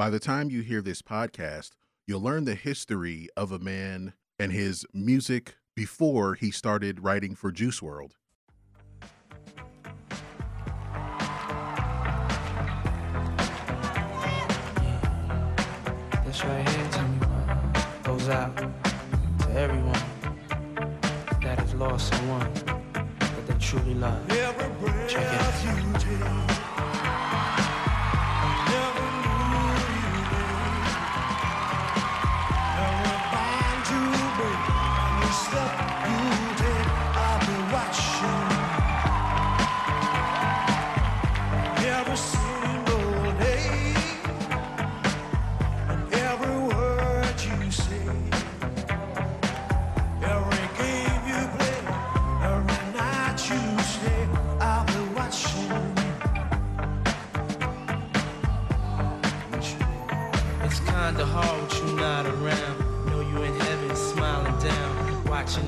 By the time you hear this podcast, you'll learn the history of a man and his music before he started writing for Juice WRLD. This right here, tell me goes out to everyone that has lost someone that they truly love. Check it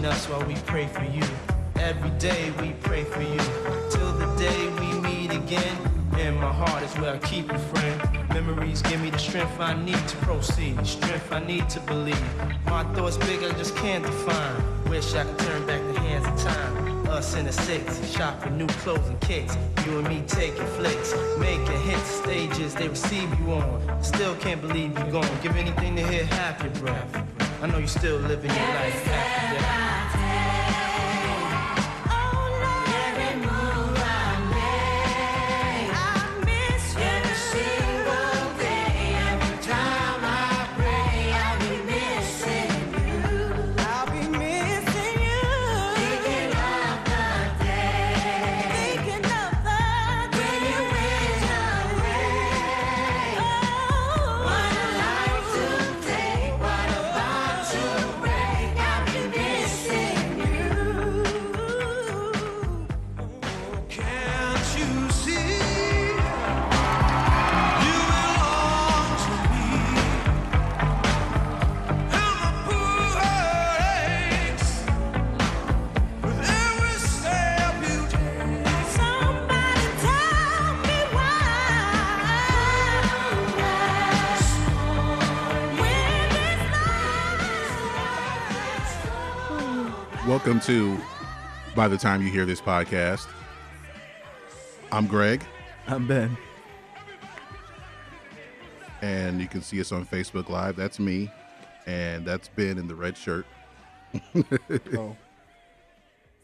watching us while we pray for you. Every day we pray for you. Till the day we meet again. In my heart is where I keep you, friend. Memories give me the strength I need to proceed. Strength I need to believe. My thoughts big, I just can't define. Wish I could turn back the hands of time. Us in the six, shopping new clothes and kicks. You and me taking flicks, making hits, stages they receive you on. Still can't believe you're gone. Give anything to hear half your breath. I know you still living your life By the Time You Hear This Podcast. I'm Greg, I'm Ben. and you can see us on Facebook Live. That's me, and that's Ben in the red shirt. Oh.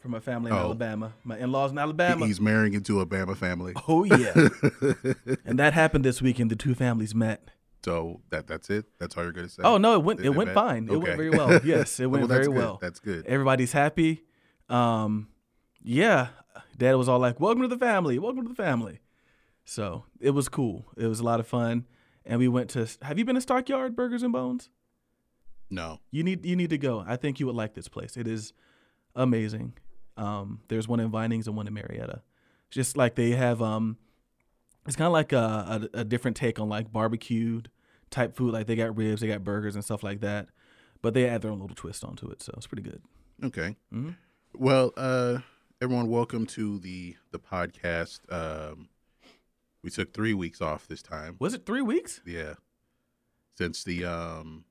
From a family in Oh. Alabama. My in laws in Alabama. He's marrying into a Bama family. oh, yeah. and that happened this weekend. The two families met. So that that's it. That's all you're gonna say. Oh, no, it went, They- it went met? fine. It went very well. Yes, it went Well, very good. well. That's good. Everybody's happy. Um, yeah. Dad was all like, welcome to the family. Welcome to the family. So it was cool. It was a lot of fun. And we went to, have you been to Stockyard Burgers and Bones? No. You need you need to go. I think you would like this place. It is amazing. Um, there's one in Vinings and one in Marietta. Just like they have, um, it's kind of like a, a a different take on like barbecued type food. Like they got ribs, they got burgers and stuff like that, but they add their own little twist onto it. So it's pretty good. Okay. Mhm. Well, uh, everyone, welcome to the the podcast. Um, we took three weeks off this time. Was it three weeks? Yeah, since the um,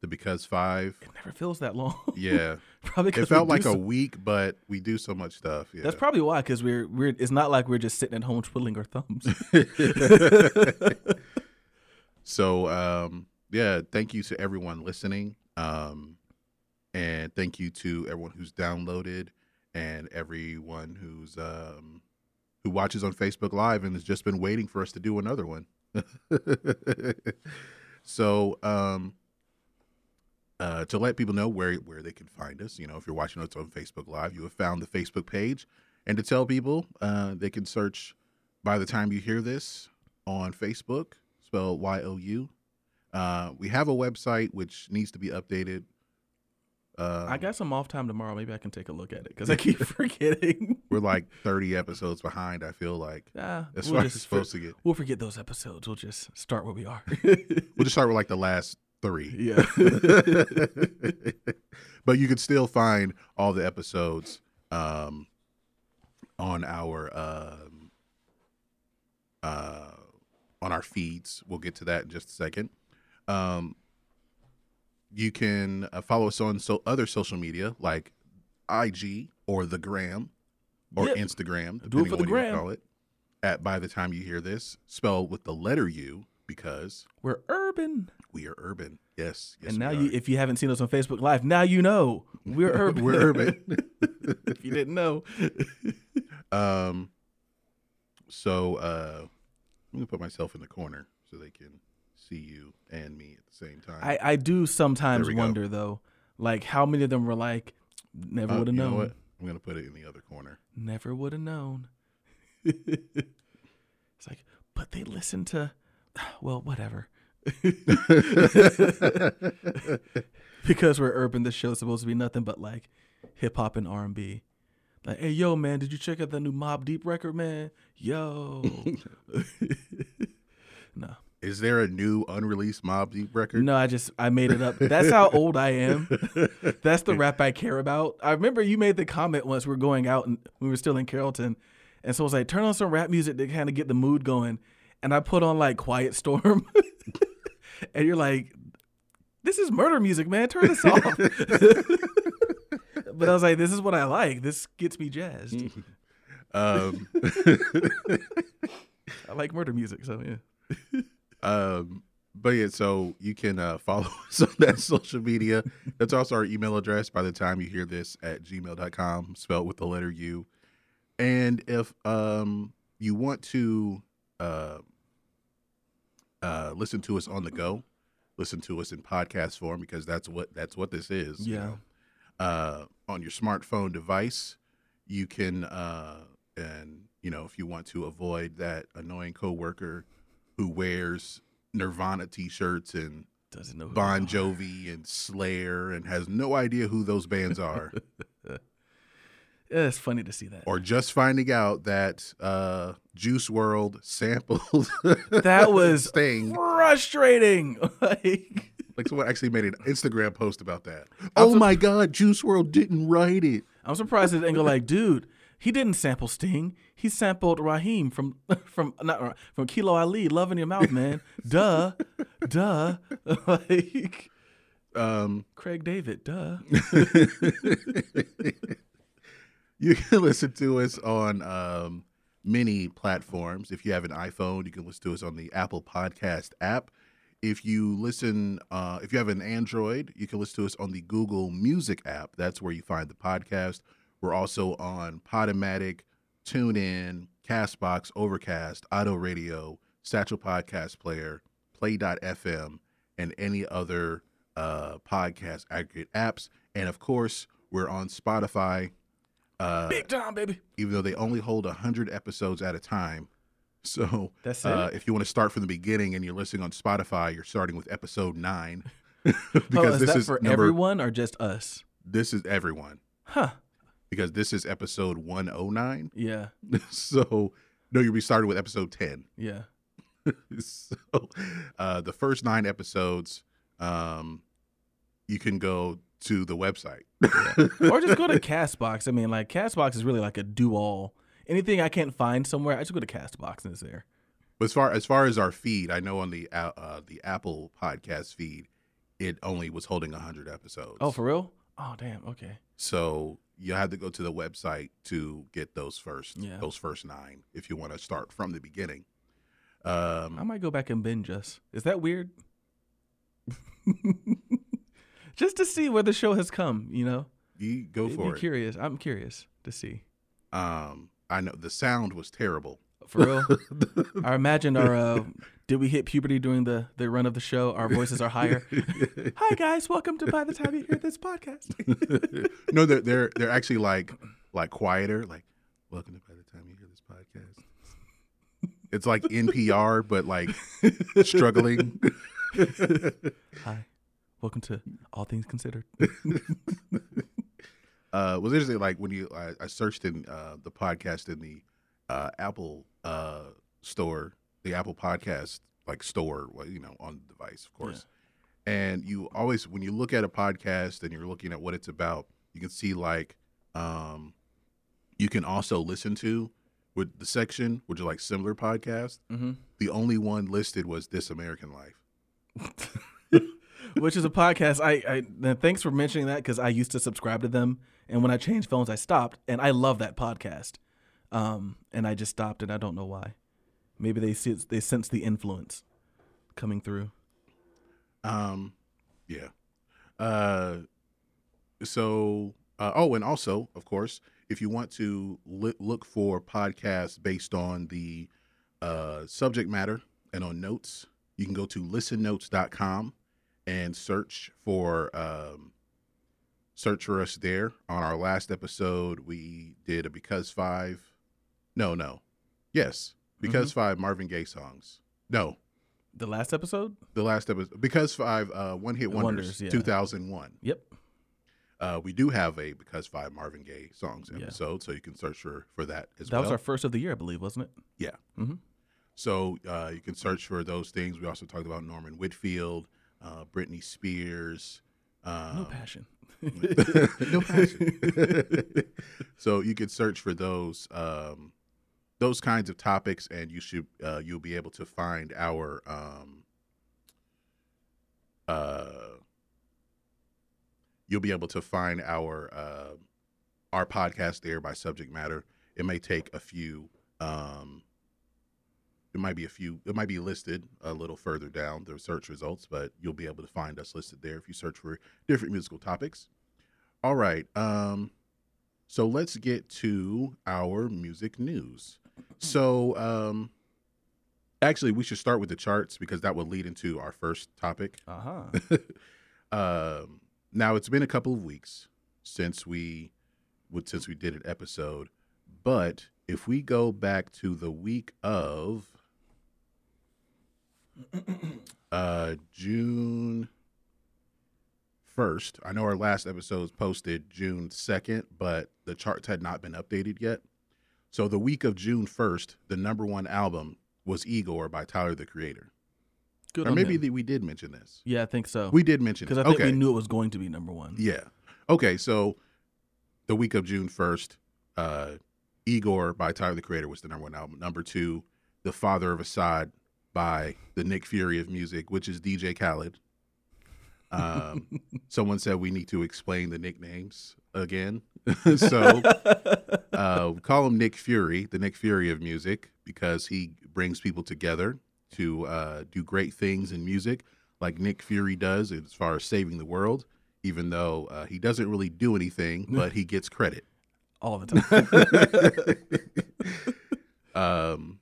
the because five. It never feels that long. Yeah, probably. it felt like a week, but we do so much stuff. Yeah, That's probably why, because we're we're. It's not like we're just sitting at home twiddling our thumbs. so um, yeah, thank you to everyone listening. Um, and thank you to everyone who's downloaded and everyone who's um, who watches on Facebook Live and has just been waiting for us to do another one. so um, uh, to let people know where where they can find us, you know, if you're watching us on Facebook Live, you have found the Facebook page, and to tell people uh, they can search by the time you hear this on Facebook, spelled Y O U. Uh, we have a website which needs to be updated. Uh, I got some off time tomorrow. Maybe I can take a look at it because I keep forgetting. we're like 30 episodes behind. I feel like Ah, that's we'll what it's supposed to get. We'll forget those episodes. We'll just start where we are. We'll just start with like the last three. yeah. but you could still find all the episodes um, on our um, uh, on our feeds. We'll get to that in just a second. Um, you can uh, follow us on so other social media like IG or the Gram or Yep. Instagram. Do it for the gram. Call it. At by the time you hear this, spell with the letter U because We're urban. we are urban. Yes, yes. and now you if you haven't seen us on Facebook Live, now you know. We're urban. we're urban. if you didn't know. Um. So uh, I'm gonna put myself in the corner so they can see you and me at the same time. I, I do sometimes we go. wonder though, like how many of them were like, never Uh, would have know known. what? I'm gonna put it in the other corner. Never would have known. it's like, but they listen to, well, whatever. because we're urban, this show's supposed to be nothing but like hip hop and R and B. Like, hey, yo, man, did you check out that new Mobb Deep record, man? Yo, no, Is there a new unreleased Mobb Deep record? no, I just I made it up. That's how old I am. That's the rap I care about. I remember you made the comment once we were going out and we were still in Carrollton, and so I was like, turn on some rap music to kind of get the mood going, and I put on like Quiet Storm, and you're like, this is murder music, man. Turn this off. but I was like, this is what I like. This gets me jazzed. Um, I like murder music, so yeah. Um, but yeah, so you can uh, follow us on that social media. That's also our email address by the time you hear this at gmail.com, spelled with the letter U. And if um, you want to uh, uh, listen to us on the go, listen to us in podcast form because that's what that's what this is. you Yeah. know. Uh, on your smartphone device, you can uh, and you know if you want to avoid that annoying coworker who wears Nirvana t-shirts and Doesn't know Bon. Jovi and Slayer and has no idea who those bands are, Yeah, it's funny to see that. or just finding out that uh, Juice WRLD sampled That was Sting. frustrating. like, Like someone actually made an Instagram post about that. I'm Oh my God, Juice WRLD didn't write it. I'm surprised they didn't go like, dude, he didn't sample Sting. He sampled Raheem from from not from Kilo Ali, "Love in Your Mouth," man. duh, duh. like Um, Craig David, duh. you can listen to us on um, many platforms. If you have an iPhone, you can listen to us on the Apple Podcast app. If you listen, uh, if you have an Android, you can listen to us on the Google Music app. That's where you find the podcast. We're also on Podomatic, TuneIn, Castbox, Overcast, Otto Radio, Satchel Podcast Player, Play.fm, and any other uh, podcast aggregate apps. And of course, we're on Spotify. Uh, Big time, baby. even though they only hold 100 episodes at a time. So That's uh, if you want to start from the beginning and you're listening on Spotify, you're starting with episode nine. because is this that is for number, everyone or just us? This is everyone Huh? Because this is episode 109. Yeah, so no, you'll be starting with episode 10. yeah. so uh, the first nine episodes, um, you can go to the website. or just go to Castbox. I mean, like Castbox is really like a do all. Anything I can't find somewhere, I just go to Castbox and it's there. But as far as far as our feed, I know on the uh, uh, the Apple podcast feed, it only was holding 100 episodes. Oh, for real? Oh, damn. Okay. So you have to go to the website to get those first Yeah. those first nine if you want to start from the beginning. Um, I might go back and binge us. Is that weird? Just to see where the show has come, you know. you go It'd for it. curious. I'm curious to see. Um, I know the sound was terrible. For real. I imagine our uh, did we hit puberty during the the run of the show? Our voices are higher. Hi guys, welcome to by the time you hear this podcast. no, they're they're they're actually like like quieter. Like, welcome to by the time you hear this podcast. It's like NPR, but like struggling. Hi. Welcome to All Things Considered. uh was interesting like when you I, I searched in uh the podcast in the uh apple uh store the apple podcast like store well, you know on the device of course and you always when you look at a podcast and you're looking at what it's about you can see like um you can also listen to with the section, which are like similar podcasts, Mm-hmm. the only one listed was This American Life. Which is a podcast. I, I thanks for mentioning that because I used to subscribe to them, and when I changed phones, I stopped, and I love that podcast. Um, and I just stopped, and I don't know why. Maybe they see they sense the influence coming through. Um, yeah. Uh, so uh, oh, and also, of course, if you want to li- look for podcasts based on the uh, subject matter and on notes, you can go to listennotes.com and search for um, search for us there. On our last episode, we did a because five, no, no, yes, because five Marvin Gaye songs. No, The last episode. the last episode because five uh one hit wonders, Wonders, yeah. 2001 Yep. uh we do have a because five marvin gaye songs Yeah. episode so you can search for for that as That well That was our first of the year, I believe, wasn't it? yeah Mhm. so uh you can search for those things we also talked about norman whitfield uh britney spears um, No passion. no passion. so you can search for those um, those kinds of topics, and you should uh, you'll be able to find our um, uh, you'll be able to find our uh, our podcast there by subject matter. It may take a few. Um, it might be a few. It might be listed a little further down the search results, but you'll be able to find us listed there if you search for different musical topics. All right. Um, so let's get to our music news. So, um, actually, we should start with the charts because that will lead into our first topic. Uh huh. um, now it's been a couple of weeks since we would since we did an episode, but if we go back to the week of uh, June first, I know our last episode was posted June second, but the charts had not been updated yet. So the week of June first, the number one album was Igor by Tyler the Creator. Good or maybe we did mention this. yeah, I think so. We did mention because. I think okay. we knew it was going to be number one. Yeah. Okay, so the week of June 1st, uh, Igor by Tyler the Creator was the number one album. Number two, The Father of Asahd by the Nick Fury of music, which is DJ Khaled. Um, someone said we need to explain the nicknames again. so uh, we call him Nick Fury, the Nick Fury of music, because he brings people together to uh, do great things in music, like Nick Fury does as far as saving the world. Even though uh, he doesn't really do anything, but he gets credit. All the time. Um,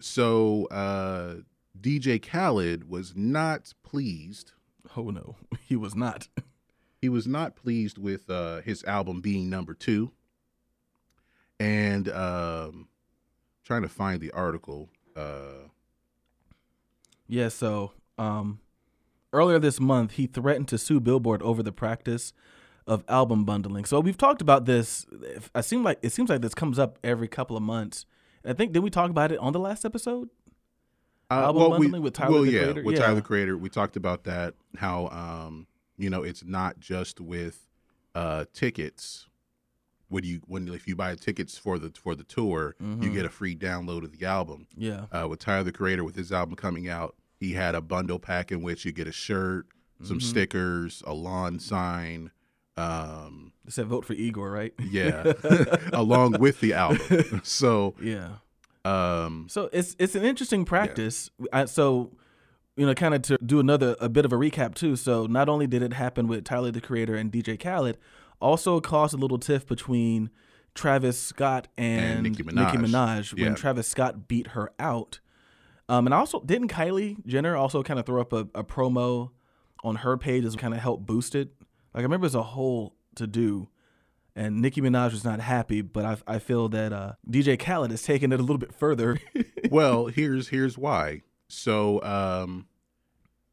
so uh, DJ Khaled was not pleased. Oh no, he was not. He was not pleased with uh, his album being number two. And um, trying to find the article. Uh, Yeah, so um, earlier this month, he threatened to sue Billboard over the practice of album bundling. So we've talked about this. I seem like it seems like this comes up every couple of months. I think did we talk about it on the last episode? Uh, Album well, we, with Tyler well, the yeah, Creator? with Yeah. Tyler the Creator, we talked about that. How um, you know, it's not just with uh tickets. When you when if you buy tickets for the for the tour, you Mhm. get a free download of the album. Yeah, Uh, with Tyler the Creator, with his album coming out, he had a bundle pack in which you get a shirt, some Mhm. stickers, a lawn sign. Um, they said vote for Igor, right? yeah, along with the album. So, yeah. Um, So it's it's an interesting practice. I, so you know, kind of to do another a bit of a recap too. So not only did it happen with Tyler the Creator and DJ Khaled, also caused a little tiff between Travis Scott and, And Nicki Minaj. Minaj when Yeah. Travis Scott beat her out. Um, and also didn't Kylie Jenner also kind of throw up a, a promo on her page as kind of help boost it? Like I remember was a whole to do. And Nicki Minaj was not happy, but I, I feel that uh, DJ Khaled has taken it a little bit further. well, here's here's why. So, um,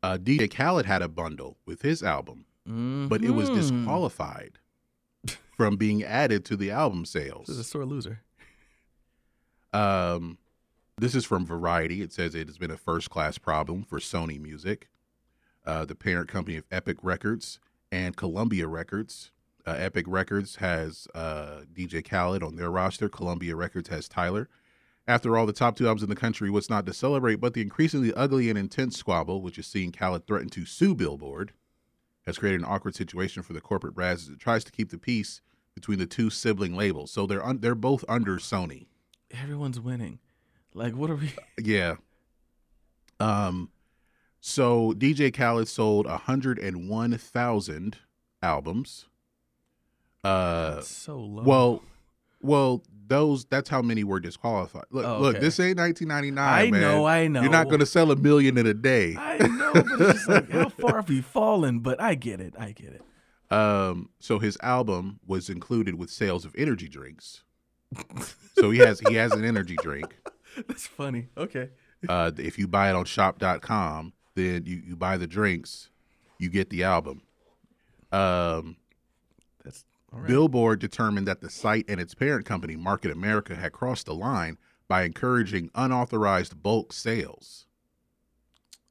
uh, DJ Khaled had a bundle with his album, but it was Mhm. disqualified from being added to the album sales. This is a sore loser. Um, this is from Variety. It says it has been a first class problem for Sony Music, uh, the parent company of Epic Records and Columbia Records, Uh, Epic Records has uh, DJ Khaled on their roster. Columbia Records has Tyler. After all, the top two albums in the country, what's not to celebrate but the increasingly ugly and intense squabble, which is seeing Khaled threaten to sue Billboard, has created an awkward situation for the corporate brass as it tries to keep the peace between the two sibling labels. So they're un- they're both under Sony. Everyone's winning. Like, what are we? Yeah. Um, so DJ Khaled sold 101,000 albums. Uh, That's so low. well, well, those that's how many were disqualified. Look, Oh, look, this ain't 1999. I man. know, I know. You're not going to sell a million in a day. I know, but it's just like, how far have you fallen? But I get it. I get it. Um, so his album was included with sales of energy drinks. so he has he has an energy drink. That's funny. Okay. Uh, if you buy it on shop.com, then you, you buy the drinks, you get the album. Um, right. Billboard determined that the site and its parent company, Market America, had crossed the line by encouraging unauthorized bulk sales.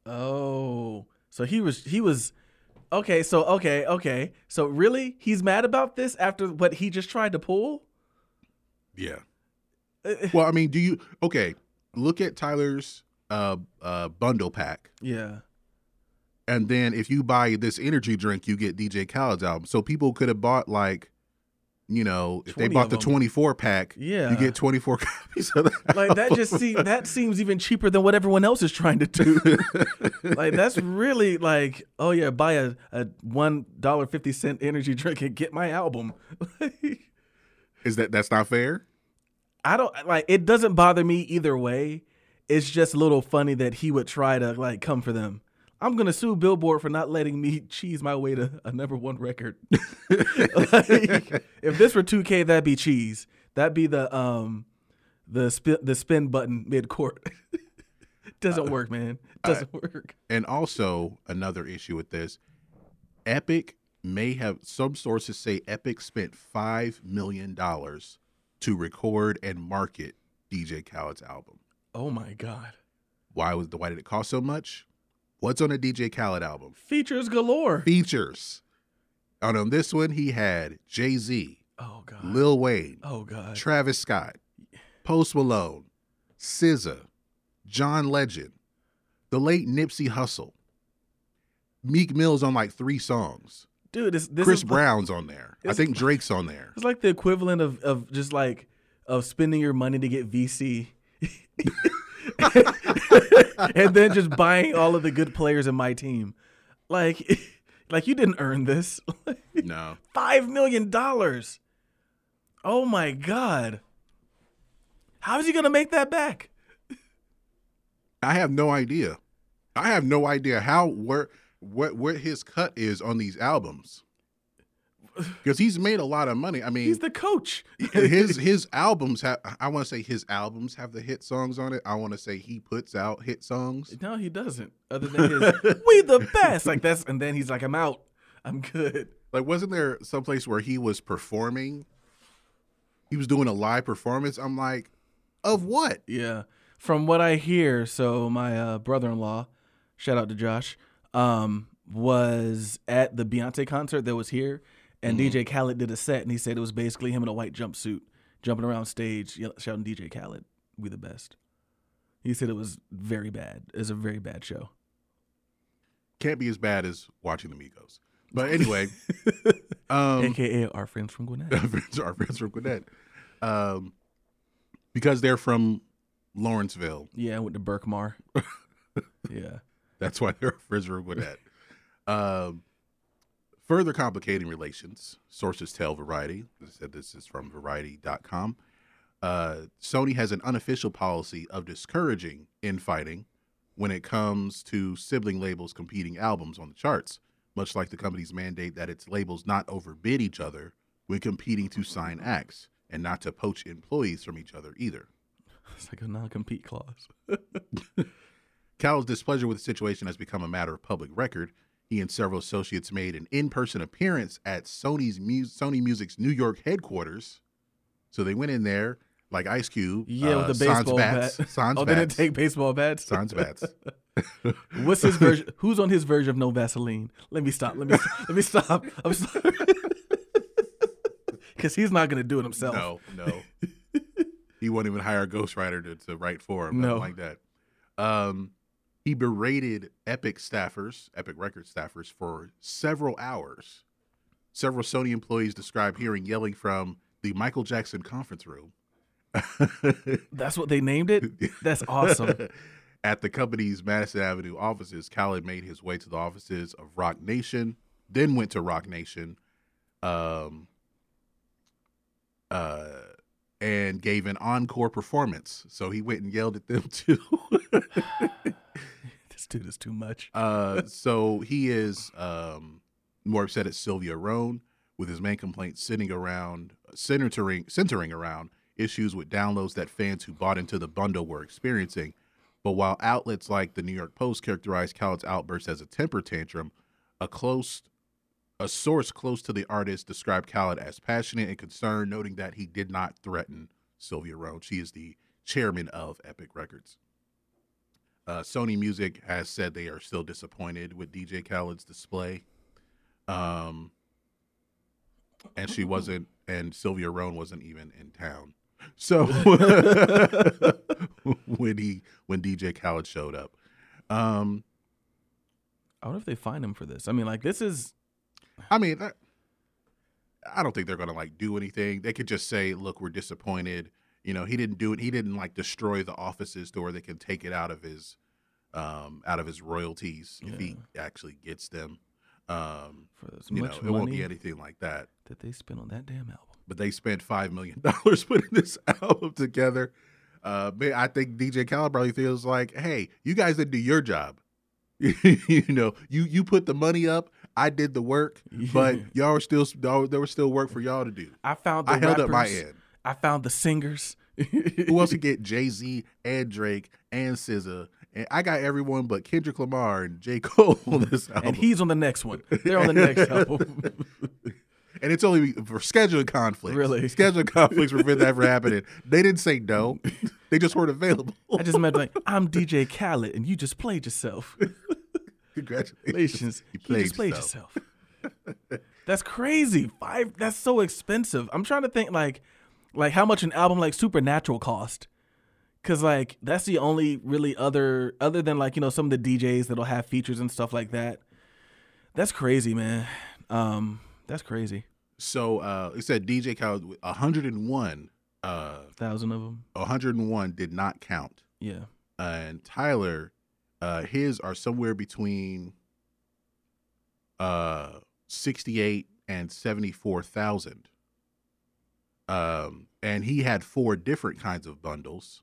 Oh, so he was he was okay. So okay, okay. So really, he's mad about this after what he just tried to pull. Yeah. Uh, Well, I mean, do you okay? Look at Tyler's uh, uh, bundle pack, Yeah. And then if you buy this energy drink, you get DJ Khaled's album. So people could have bought like, you know, if they bought the twenty-four pack, Yeah. you get twenty-four copies of that. Like that just seems that seems even cheaper than what everyone else is trying to do. like that's really like, oh yeah, buy a, a one dollar fifty cent energy drink and get my album. Is that that's not fair? I don't like it doesn't bother me either way. It's just a little funny that he would try to like come for them. I'm gonna sue Billboard for not letting me cheese my way to a number one record. Like, if this were 2K, that'd be cheese. That'd be the um the spin the spin button mid court. Doesn't work, man. Doesn't work. And also another issue with this, Epic may have some sources say Epic spent five million dollars to record and market DJ Khaled's album. Oh my god. Why was the why did it cost so much? What's on a DJ Khaled album? Features galore. Features. And on this one, he had Jay Z, Oh god. Lil Wayne, oh god. Travis Scott, Post Malone, SZA, John Legend, the late Nipsey Hussle, Meek Mill's on like three songs. Dude, this this Chris is Brown's on there. I think Drake's on there. It's like the equivalent of, of just like of spending your money to get VC. and then just buying all of the good players in my team. Like like you didn't earn this. No. Five million dollars. Oh my god. How is he gonna make that back? I have no idea. I have no idea how where what what his cut is on these albums. Because he's made a lot of money. I mean, He's the coach. his his albums have I want to say his albums have the hit songs on it. I want to say he puts out hit songs. No, he doesn't. Other than his we the best. Like that's and then he's like, I'm out. I'm good. Like wasn't there some place where he was performing? He was doing a live performance. I'm like, of what? Yeah. From what I hear, so my uh, brother-in-law, shout out to Josh, um, was at the Beyonce concert that was here, and DJ Khaled did a set, and he said it was basically him in a white jumpsuit, jumping around stage, shouting DJ Khaled, "We the best." He said it was very bad. It was a very bad show. Can't be as bad as watching the Migos. But anyway, um, AKA our friends from Gwinnett. our friends, from Gwinnett, um, because they're from Lawrenceville. yeah, with the Berkmar. yeah. That's why they're friends from Gwinnett. Um, further complicating relations, sources tell Variety. They said this is from Variety.com. Uh, Sony has an unofficial policy of discouraging infighting when it comes to sibling labels competing albums on the charts, much like the company's mandate that its labels not overbid each other when competing to sign acts and not to poach employees from each other either. It's like a non-compete clause. Cal's displeasure with the situation has become a matter of public record. He and several associates made an in-person appearance at Sony's Mu- Sony Music's New York headquarters. So they went in there like Ice Cube. Yeah, uh, with the sans baseball bats, bat. Sans oh, they didn't take baseball bats. sans bats. What's his version? Who's on his version of no Vaseline? Let me stop. Let me let me stop. I'm sorry. because he's not gonna do it himself. No, no. he won't even hire a ghostwriter to, to write for him. No. like that. Um, he berated Epic staffers, Epic Record staffers, for several hours. Several Sony employees described hearing yelling from the Michael Jackson conference room. That's what they named it. That's awesome. At the company's Madison Avenue offices, Khaled made his way to the offices of Roc Nation, then went to Roc Nation, um, uh, and gave an encore performance. So he went and yelled at them too. this dude is too much. uh, so he is um, more upset at Sylvia Rhone, with his main complaint sitting around centering centering around issues with downloads that fans who bought into the bundle were experiencing. But while outlets like the New York Post characterized Khaled's outburst as a temper tantrum, a close a source close to the artist described Khaled as passionate and concerned, noting that he did not threaten Sylvia Rhone. She is the chairman of Epic Records. Uh, Sony Music has said they are still disappointed with DJ Khaled's display. Um, and she wasn't, and Sylvia Rhone wasn't even in town. So when he when DJ Khaled showed up, um, I wonder if they find him for this. I mean, like this is I mean, I, I don't think they're gonna like do anything. They could just say, "Look, we're disappointed." You know, he didn't do it. He didn't like destroy the offices to where they can take it out of his, um, out of his royalties if he actually gets them. Um, for as you know, much it won't be anything like that. that they spent on that damn album. But they spent five million dollars putting this album together. Uh, I think DJ Khaled probably feels like, "Hey, you guys didn't do your job. you know, you you put the money up. I did the work, but y'all were still there was still work for y'all to do. I found the I held rappers, up my end. I found the singers. Who else could get Jay Z and Drake and SZA? And I got everyone but Kendrick Lamar and J Cole on this album. and he's on the next one. They're on the next album. and it's only for scheduling conflicts. Really? scheduling conflicts prevent that from happening. They didn't say no; they just weren't available. I just imagine like I'm DJ Khaled and you just played yourself. Congratulations, you You played, just played yourself. yourself. That's crazy. Five. That's so expensive. I'm trying to think like, like how much an album like Supernatural cost. Cause like that's the only really other other than like you know some of the DJs that'll have features and stuff like that. That's crazy, man. Um, that's crazy. So uh, it said DJ Khaled 101, uh, Thousand of them. 101 did not count, Yeah. and Tyler, uh, his are somewhere between uh 68 and 74 thousand. Um, and he had four different kinds of bundles.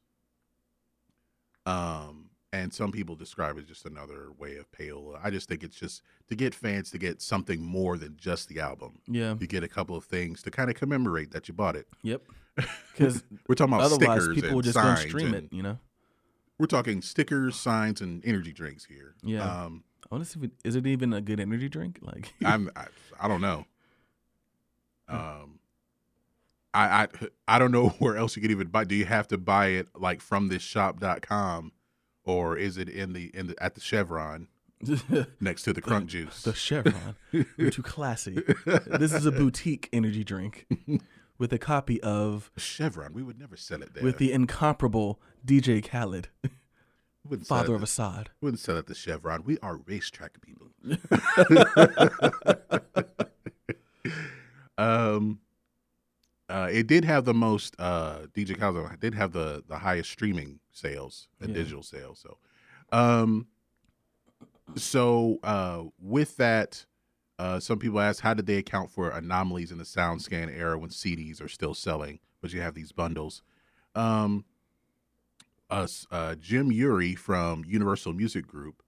Um, and some people describe it as just another way of payola. I just think it's just to get fans to get something more than just the album. Yeah. You get a couple of things to kind of commemorate that you bought it. Yep. Because We're talking about otherwise stickers people and will just go signs stream and- it. You know. We're talking stickers, signs, and energy drinks here. Yeah. Um, I want to see if it, is it even a good energy drink? Like. I'm I, I don't know. Um, I I I don't know where else you could even buy. Do you have to buy it like from this shop.com or is it in the in the at the Chevron next to the crunk juice? The Chevron. You're too classy. This is a boutique energy drink with a copy of Chevron, we would never sell it there. with the incomparable DJ Khaled, We wouldn't sell father of Asahd. we wouldn't sell it the Chevron. We are RaceTrac people. um, uh, it did have the most. Uh, DJ Khaled did have the the highest streaming sales and Yeah. digital sales. So, um, so uh, with that, uh, some people ask, how did they account for anomalies in the sound scan era when CDs are still selling, but you have these bundles? Um, us, uh, Jim Urie from Universal Music Group,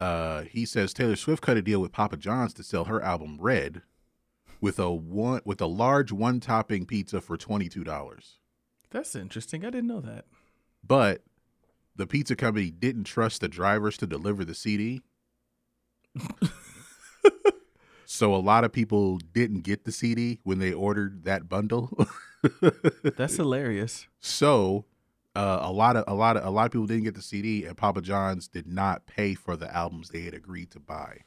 uh, he says Taylor Swift cut a deal with Papa John's to sell her album Red with a one with a large one topping pizza for twenty two dollars. That's interesting. I didn't know that. But the pizza company didn't trust the drivers to deliver the CD. so a lot of people didn't get the CD when they ordered that bundle. That's hilarious. So uh, a lot of a lot of a lot of people didn't get the CD, and Papa John's did not pay for the albums they had agreed to buy.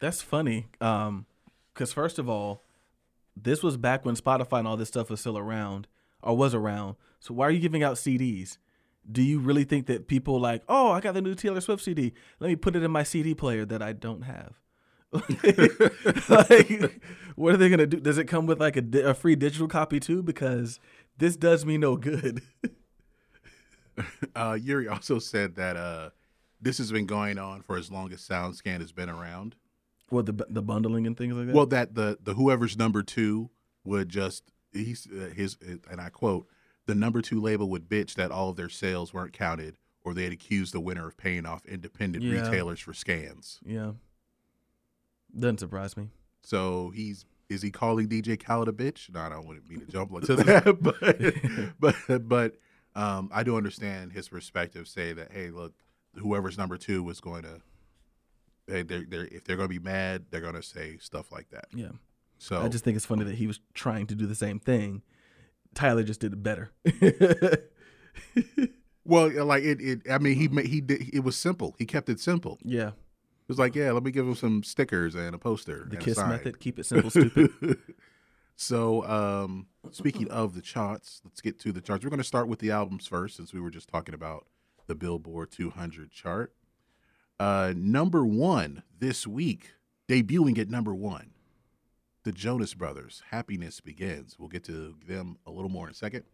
That's funny. Um, because first of all, this was back when Spotify and all this stuff was still around or was around. So why are you giving out CDs? Do you really think that people like, oh, I got the new Taylor Swift CD. Let me put it in my CD player that I don't have. like, what are they gonna do? Does it come with like a, a free digital copy too? Because this does me no good. Uh, Urie also said that uh, this has been going on for as long as SoundScan has been around. what the the bundling and things like that. Well, that the the whoever's number two would just he's uh, his and I quote the number two label would bitch that all of their sales weren't counted, or they'd accuse the winner of paying off independent Yeah. retailers for scans. yeah, doesn't surprise me. So he's is he calling DJ Khaled a bitch? No, I don't want me to jump into that, but but but um, I do understand his perspective. Say that hey, look, whoever's number two was going to. They, they're, they're, if they're going to be mad, they're going to say stuff like that. Yeah, So I just think it's funny that he was trying to do the same thing. Tyler just did it better. Well, like it, it I mean, he he did. It was simple. He kept it simple. It was like, yeah, let me give him some stickers and a poster. the kiss method. Keep it simple, stupid. so, um, speaking of the charts, let's get to the charts. We're going to start with the albums first, since we were just talking about the Billboard 200 chart. Uh, number one this week, debuting at number one, the Jonas Brothers. Happiness begins. We'll get to them a little more in a second.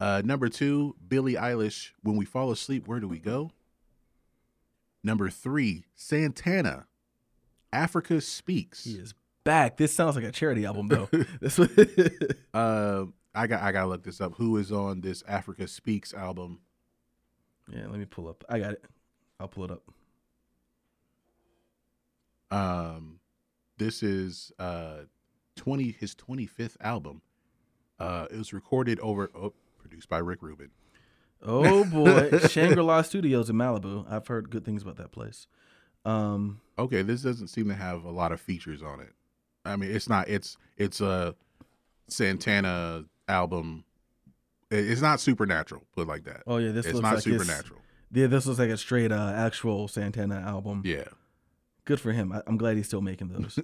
Uh, number two, Billie Eilish. When we fall asleep, where do we go? Number three, Santana. Africa speaks. he is back. This sounds like a charity album, though. this was Uh, I got I gotta look this up. Who is on this Africa Speaks album? yeah. Let me pull up. I got it. I'll pull it up. Um, this is uh twenty his twenty fifth album. Uh, it was recorded over oh, produced by Rick Rubin. Oh boy, Shangri La Studios in Malibu. I've heard good things about that place. Um, Okay, this doesn't seem to have a lot of features on it. I mean, it's not. It's it's a Santana album. It's not supernatural. Put like that. oh yeah, this it's looks not like supernatural. Yeah, this looks like a straight uh, actual Santana album. Yeah. Good for him. I, I'm glad he's still making those.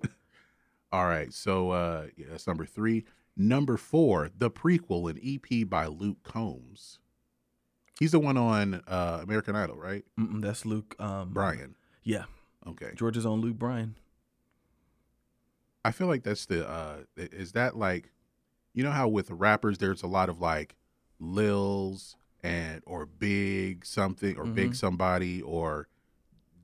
All right. So uh yeah, that's number three. Number four, the prequel, an EP by Luke Combs. He's the one on uh American Idol, right? Mm-mm, that's Luke. Um, Brian. Yeah, Okay. Georgia's on Luke Bryan. I feel like that's the uh is that like you know how with rappers there's a lot of like Lils and or big something or big Mhm. somebody or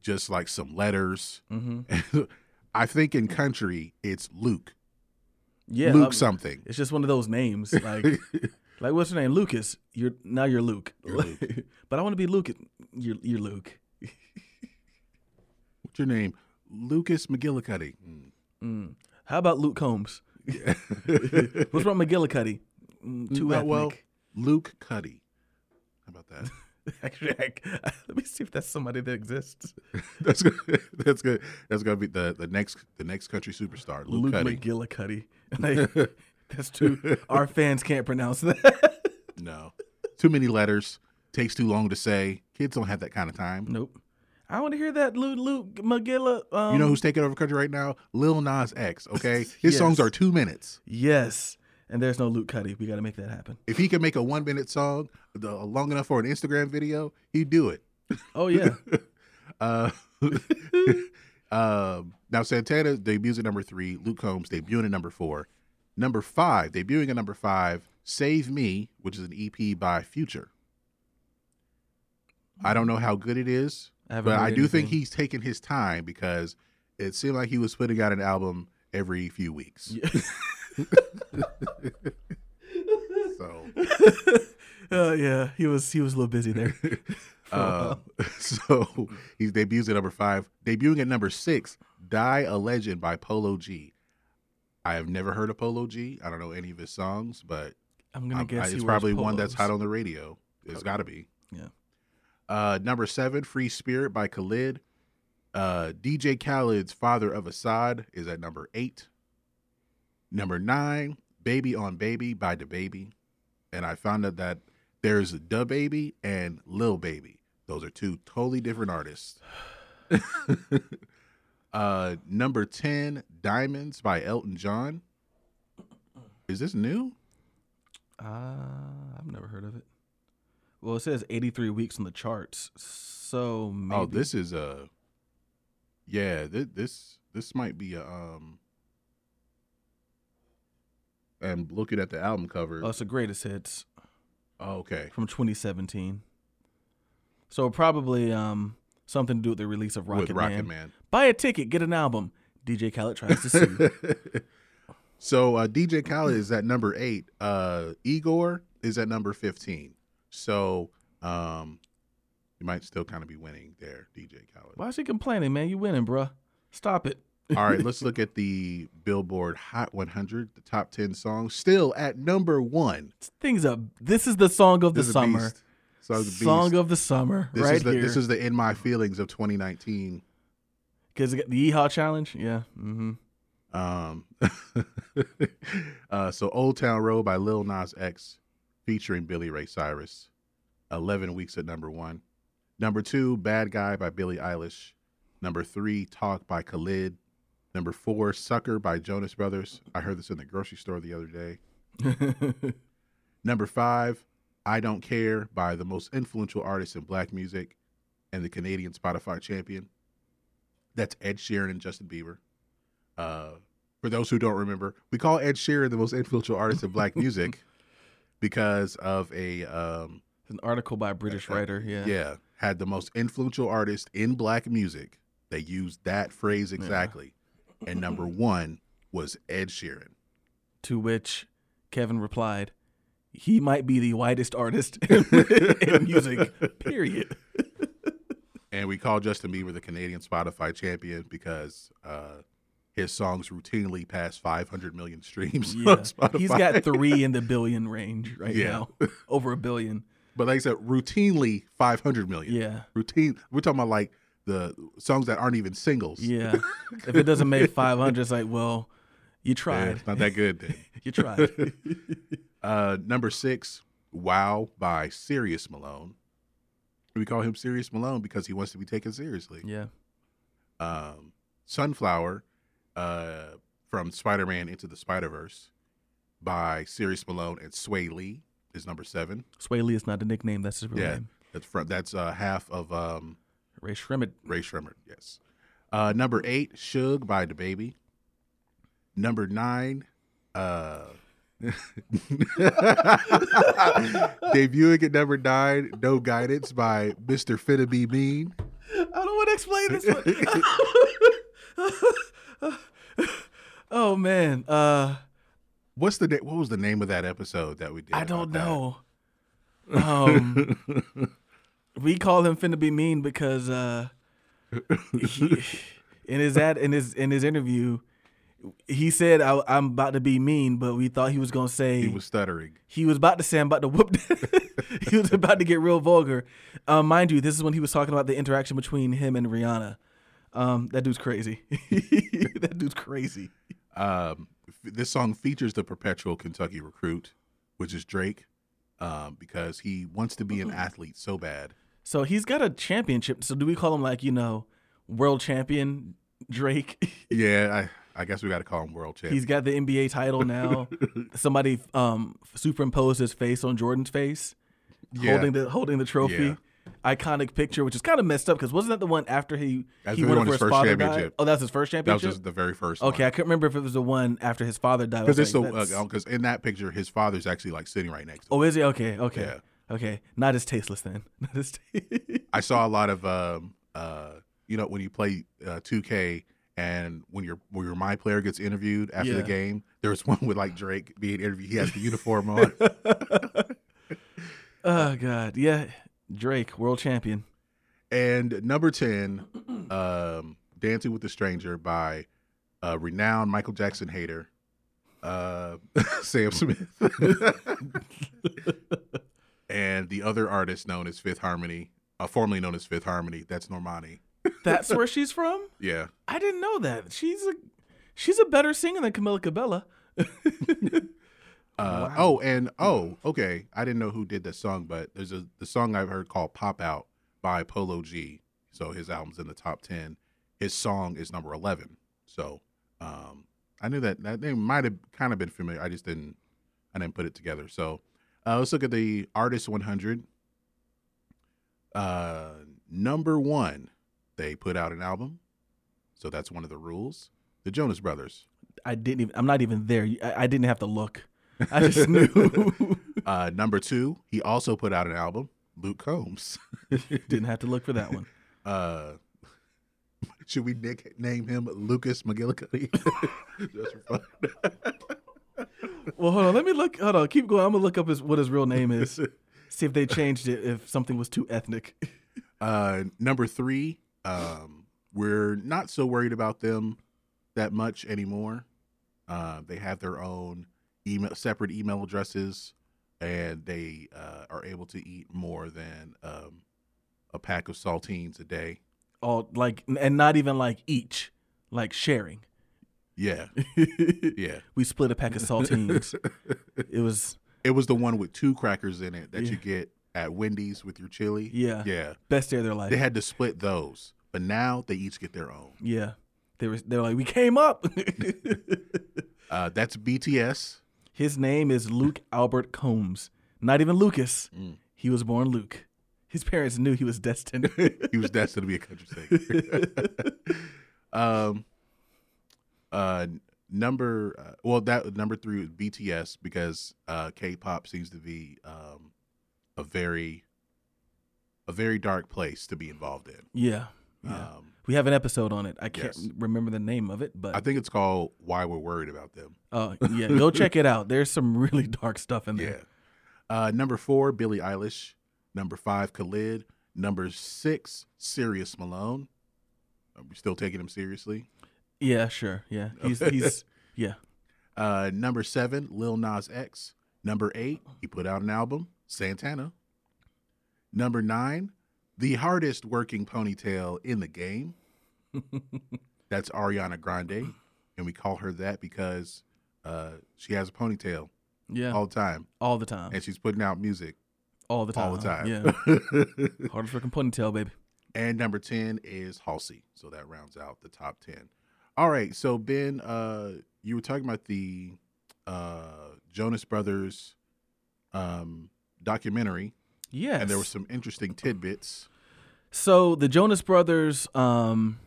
just like some letters. Mm-hmm. I think in country it's Luke. Yeah, Luke um, something. It's just one of those names. Like, like what's your name? Lucas. You're now you're Luke. You're Luke. but I want to be Luke. You're you're Luke. What's your name? Lucas McGillicuddy. Mm. Mm. How about Luke Combs? What's wrong McGillicuddy? Mm, too No, ethnic. well, Luke Cuddy. How about that? Actually, I, let me see if that's somebody that exists. that's good. That's good. That's gonna be the, the next the next country superstar, Luke, Luke Cuddy. McGillicuddy. Like, that's too. Our fans can't pronounce that. No, too many letters. Takes too long to say. Kids don't have that kind of time. nope. I want to hear that Luke, Luke McGilla. Um, you know who's taking over country right now? Lil Nas X. Okay, his Yes. songs are two minutes. Yes, and there's no Luke Cuddy. We got to make that happen. If he can make a one minute song the, long enough for an Instagram video, he'd do it. Oh yeah. Uh, um, now Santana debuts at number three. Luke Combs debuting at number four. Number five, debuting at number five, "Save Me," which is an EP by Future. I don't know how good it is, I but I do think he's taking his time because it seemed like he was putting out an album every few weeks. so, Uh, yeah, he was he was a little busy there. uh, so he's debuts at number five. Debuting at number six, "Die a Legend" by Polo G. I have never heard of Polo G. I don't know any of his songs, but I'm gonna I'm- guess I- he it's probably one that's hot on the radio. It's got to be. Yeah. Uh, number seven, "Free Spirit" by Khalid. Uh, DJ Khaled's "Father of Asahd" is at number eight. Number nine, "Baby on Baby" by the Baby, and I found out that there's Da Baby and Lil Baby. Those are two totally different artists. uh, number ten, "Diamonds" by Elton John. Is this new? Uh, I've never heard of it. Well, it says 83 weeks on the charts. So maybe Oh, this is a. Yeah, this this this might be a um. And looking at the album cover. Oh, it's the greatest hits oh, okay. from 2017. So probably um something to do with the release of Rocket, Rocket Man. Man. Buy a ticket, get an album. DJ Khaled tries to sue. So uh, DJ Khaled is at number eight. Uh, Igor is at number fifteen. So um, you might still kind of be winning there, DJ Khaled. Why is he complaining, man? You winning, bruh. Stop it. All right, let's look at the Billboard Hot 100, the top 10 songs. Still at number one. Things up. This is the song of the This is a summer. beast. Song of the Song of the summer, this right is the, here. This is the In My Feelings of 2019. Because the Yeehaw challenge, yeah. Mm-hmm. Um, uh, so Old Town Road by Lil Nas X featuring Billy Ray Cyrus. 11 weeks at number one. Number two, Bad Guy by Billie Eilish. Number three, Talk by Khalid. Number four, Sucker by Jonas Brothers. I heard this in the grocery store the other day. Number five, I Don't Care by the most influential artist in black music and the Canadian Spotify champion. That's Ed Sheeran and Justin Bieber. Uh, for those who don't remember, we call Ed Sheeran the most influential artist in black music because of a um, An article by a British writer, yeah. yeah had the most influential artist in black music. They used that phrase exactly, and number one was Ed Sheeran. To which Kevin replied, he might be the whitest artist in, music, period. And we call Justin Bieber the Canadian Spotify champion because uh, his songs routinely pass 500 million streams Yeah. on Spotify. He's got three in the billion range right Yeah. now. Over a billion. but like I said, routinely 500 million. Yeah. Routine. We're talking about like the songs that aren't even singles. Yeah. if it doesn't make 500, it's like, well, you Yeah, tried. it's not that good then. You tried. Uh, number six, Wow by Sirius Malone. We call him Sirius Malone because he wants to be taken seriously. yeah. um, Sunflower uh, from Spider Man Into the Spider Verse by Sirius Malone and Swae Lee is number seven. Swae Lee is not a nickname. That's his real Yeah, name. that's from that's uh, half of um, Rae Sremmurd. Rae Sremmurd. Yes. Uh, number eight, Suge by DaBaby. Number nine, uh, debuting at number nine, No Guidance by Mr. Finna Be Mean. I don't want to explain this one. oh man, uh, What's the what was the name of that episode that we did? I don't know. Um, we call him finna be mean because uh, he, in his ad in his in his interview, he said I, I'm about to be mean, but we thought he was gonna say He was stuttering. he was about to say I'm about to whoop. he was about to get real vulgar. Um, mind you, this is when he was talking about the interaction between him and Rihanna. Um, that dude's crazy. that dude's crazy. Um, this song features the perpetual Kentucky recruit, which is Drake, um, because he wants to be an athlete so bad. So he's got a championship. So do we call him like you know, world champion Drake? Yeah, I, I guess we got to call him world champion. he's got the NBA title now. Somebody um superimposed his face on Jordan's face, Yeah. holding the holding the trophy. Yeah. Iconic picture, which is kind of messed up because wasn't that the one after he That's he won for his his first father died? championship. Oh, that was his first championship. that was just the very first. Okay, I couldn't remember if it was the one after his father died. Because it's so like, that's- because in that picture his father's actually like sitting right next to him. oh, is he? Okay, okay, Yeah. okay. Not as tasteless then. Not as ta- I saw a lot of um uh you know when you play uh, 2K and when your when your my player gets interviewed after the game, there was one with like Drake being interviewed. He has the uniform on. oh God, yeah. Drake, world champion. And number 10, um, Dancing with the Stranger by uh, renowned Michael Jackson hater, uh, Sam Smith. and the other artist known as Fifth Harmony, uh, formerly known as Fifth Harmony, that's Normani. That's where she's from. Yeah. I didn't know that. She's a she's a better singer than Camila Cabello. Uh, Oh, and oh, okay. I didn't know who did that song, but there's a the song I've heard called "Pop Out" by Polo G. So his album's in the top ten. His song is number eleven. So um, I knew that that name might have kind of been familiar. I just didn't I didn't put it together. So uh, let's look at the artist 100. Uh, number one, they put out an album, so that's one of the rules. The Jonas Brothers. I didn't even. I'm not even there. I, I didn't have to look. I just knew. Uh, number two, he also put out an album. Luke Combs. didn't have to look for that one. Uh, should we nick, name him Lucas McGillicuddy? Just for fun. Well, hold on. Let me look. Hold on. Keep going. I'm gonna look up his what his real name is. See if they changed it. If something was too ethnic. Uh, number three, um, we're not so worried about them that much anymore. Uh, they have their own email, separate email addresses, and they uh, are able to eat more than um, a pack of saltines a day. All like, and not even like each, like sharing. Yeah, yeah. we split a pack of saltines. it was It was the one with two crackers in it that Yeah. you get at Wendy's with your chili. yeah, yeah. best day of their life. They had to split those, but now they each get their own. yeah, they were. They were like, we came up. Uh, that's BTS. His name is Luke Albert Combs. Not even Lucas. Mm. He was born Luke. His parents knew he was destined. he was destined to be a country singer. um, uh, number uh, well, that number three was BTS because uh, K-pop seems to be um, a very a very dark place to be involved in. yeah, yeah. Um, we have an episode on it. I can't yes. remember the name of it, but I think it's called "Why We're Worried About Them." Oh yeah, go check it out. There's some really dark stuff in Yeah. there. Uh, number four, Billie Eilish. Number five, Khalid. Number six, Sirius Malone. Are we still taking him seriously? Yeah, sure. Yeah, he's he's yeah. Uh, number seven, Lil Nas X. Number eight, he put out an album, Santana. Number nine, the hardest working ponytail in the game. That's Ariana Grande, and we call her that because uh, she has a ponytail Yeah, all the time, all the time, and she's putting out music all the time, all the time. Yeah, hardest working ponytail, baby. and number 10 is Halsey. So that rounds out the top 10. All right. So, Ben, uh, you were talking about the uh, Jonas Brothers um, documentary, Yes, and there were some interesting tidbits. So the Jonas Brothers, um,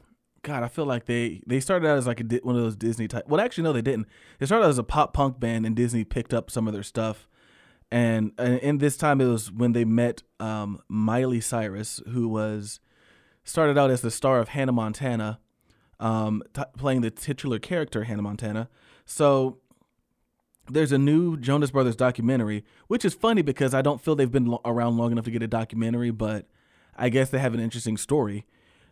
God, I feel like they they started out as like a, Di- one of those Disney type. Well, actually, no, they didn't. They started out as a pop punk band, and Disney picked up some of their stuff. And, and in this time, it was when they met um, Miley Cyrus, who was started out as the star of Hannah Montana, um, t- playing the titular character Hannah Montana. So there's a new Jonas Brothers documentary, which is funny because I don't feel they've been lo- around long enough to get a documentary, but I guess they have an interesting story.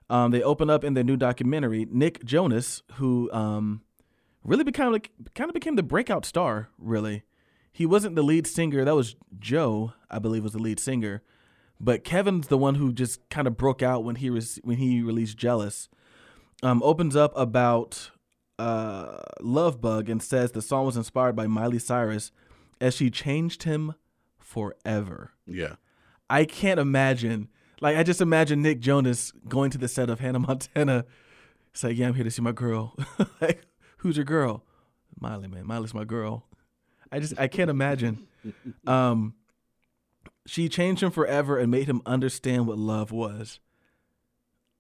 Um, they open up in their new documentary. Nick Jonas, who um, really became like kind of became the breakout star. Really, he wasn't the lead singer. That was Joe, I believe, was the lead singer. But Kevin's the one who just kind of broke out when he was when he released "Jealous." Um, opens up about uh, Love Bug and says the song was inspired by Miley Cyrus as she changed him forever. Yeah. I can't imagine. Like I just imagine Nick Jonas going to the set of Hannah Montana, say, "Yeah, I'm here to see my girl." like, who's your girl? Miley, man. Miley's my girl. I just I can't imagine. Um, she changed him forever and made him understand what love was.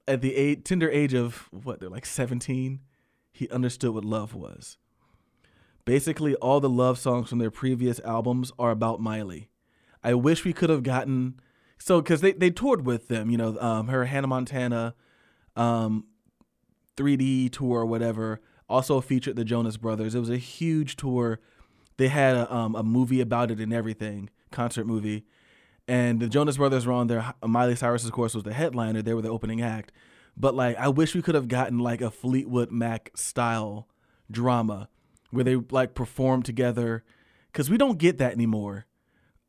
At the age, tender age of what they're like 17, he understood what love was. Basically, all the love songs from their previous albums are about Miley. I wish we could have gotten so because they, they toured with them, you know, um, her Hannah Montana, um, 3D tour or whatever. Also featured the Jonas Brothers. It was a huge tour. They had a, um, a movie about it and everything, concert movie. And the Jonas Brothers were on there. Miley Cyrus, of course, was the headliner. They were the opening act. But like, I wish we could have gotten like a Fleetwood Mac style drama where they like perform together, because we don't get that anymore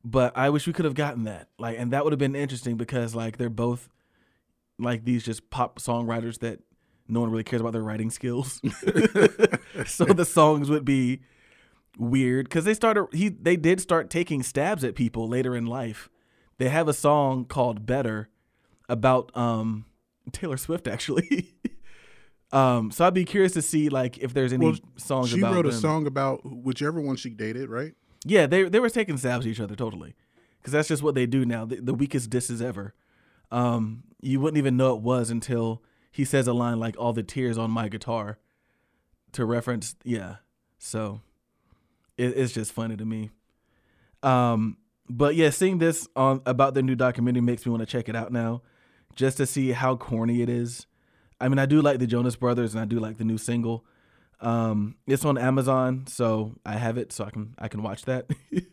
but I wish we could have gotten that. Like, and that would have been interesting because like they're both like these just pop songwriters that no one really cares about their writing skills. so the songs would be weird because they started. He they did start taking stabs at people later in life. They have a song called "Better" about um Taylor Swift actually. um, so I'd be curious to see like if there's any Well, songs She wrote a them. song about whichever one she dated, right? Yeah, they they were taking stabs at each other totally, because that's just what they do now. The, the weakest disses ever. Um, you wouldn't even know it was until he says a line like "all the tears on my guitar," to reference. Yeah, so it, it's just funny to me. Um, but yeah, seeing this on about the new documentary makes me want to check it out now, just to see how corny it is. I mean, I do like the Jonas Brothers, and I do like the new single. Um, it's on Amazon, so I have it, so I can I can watch that.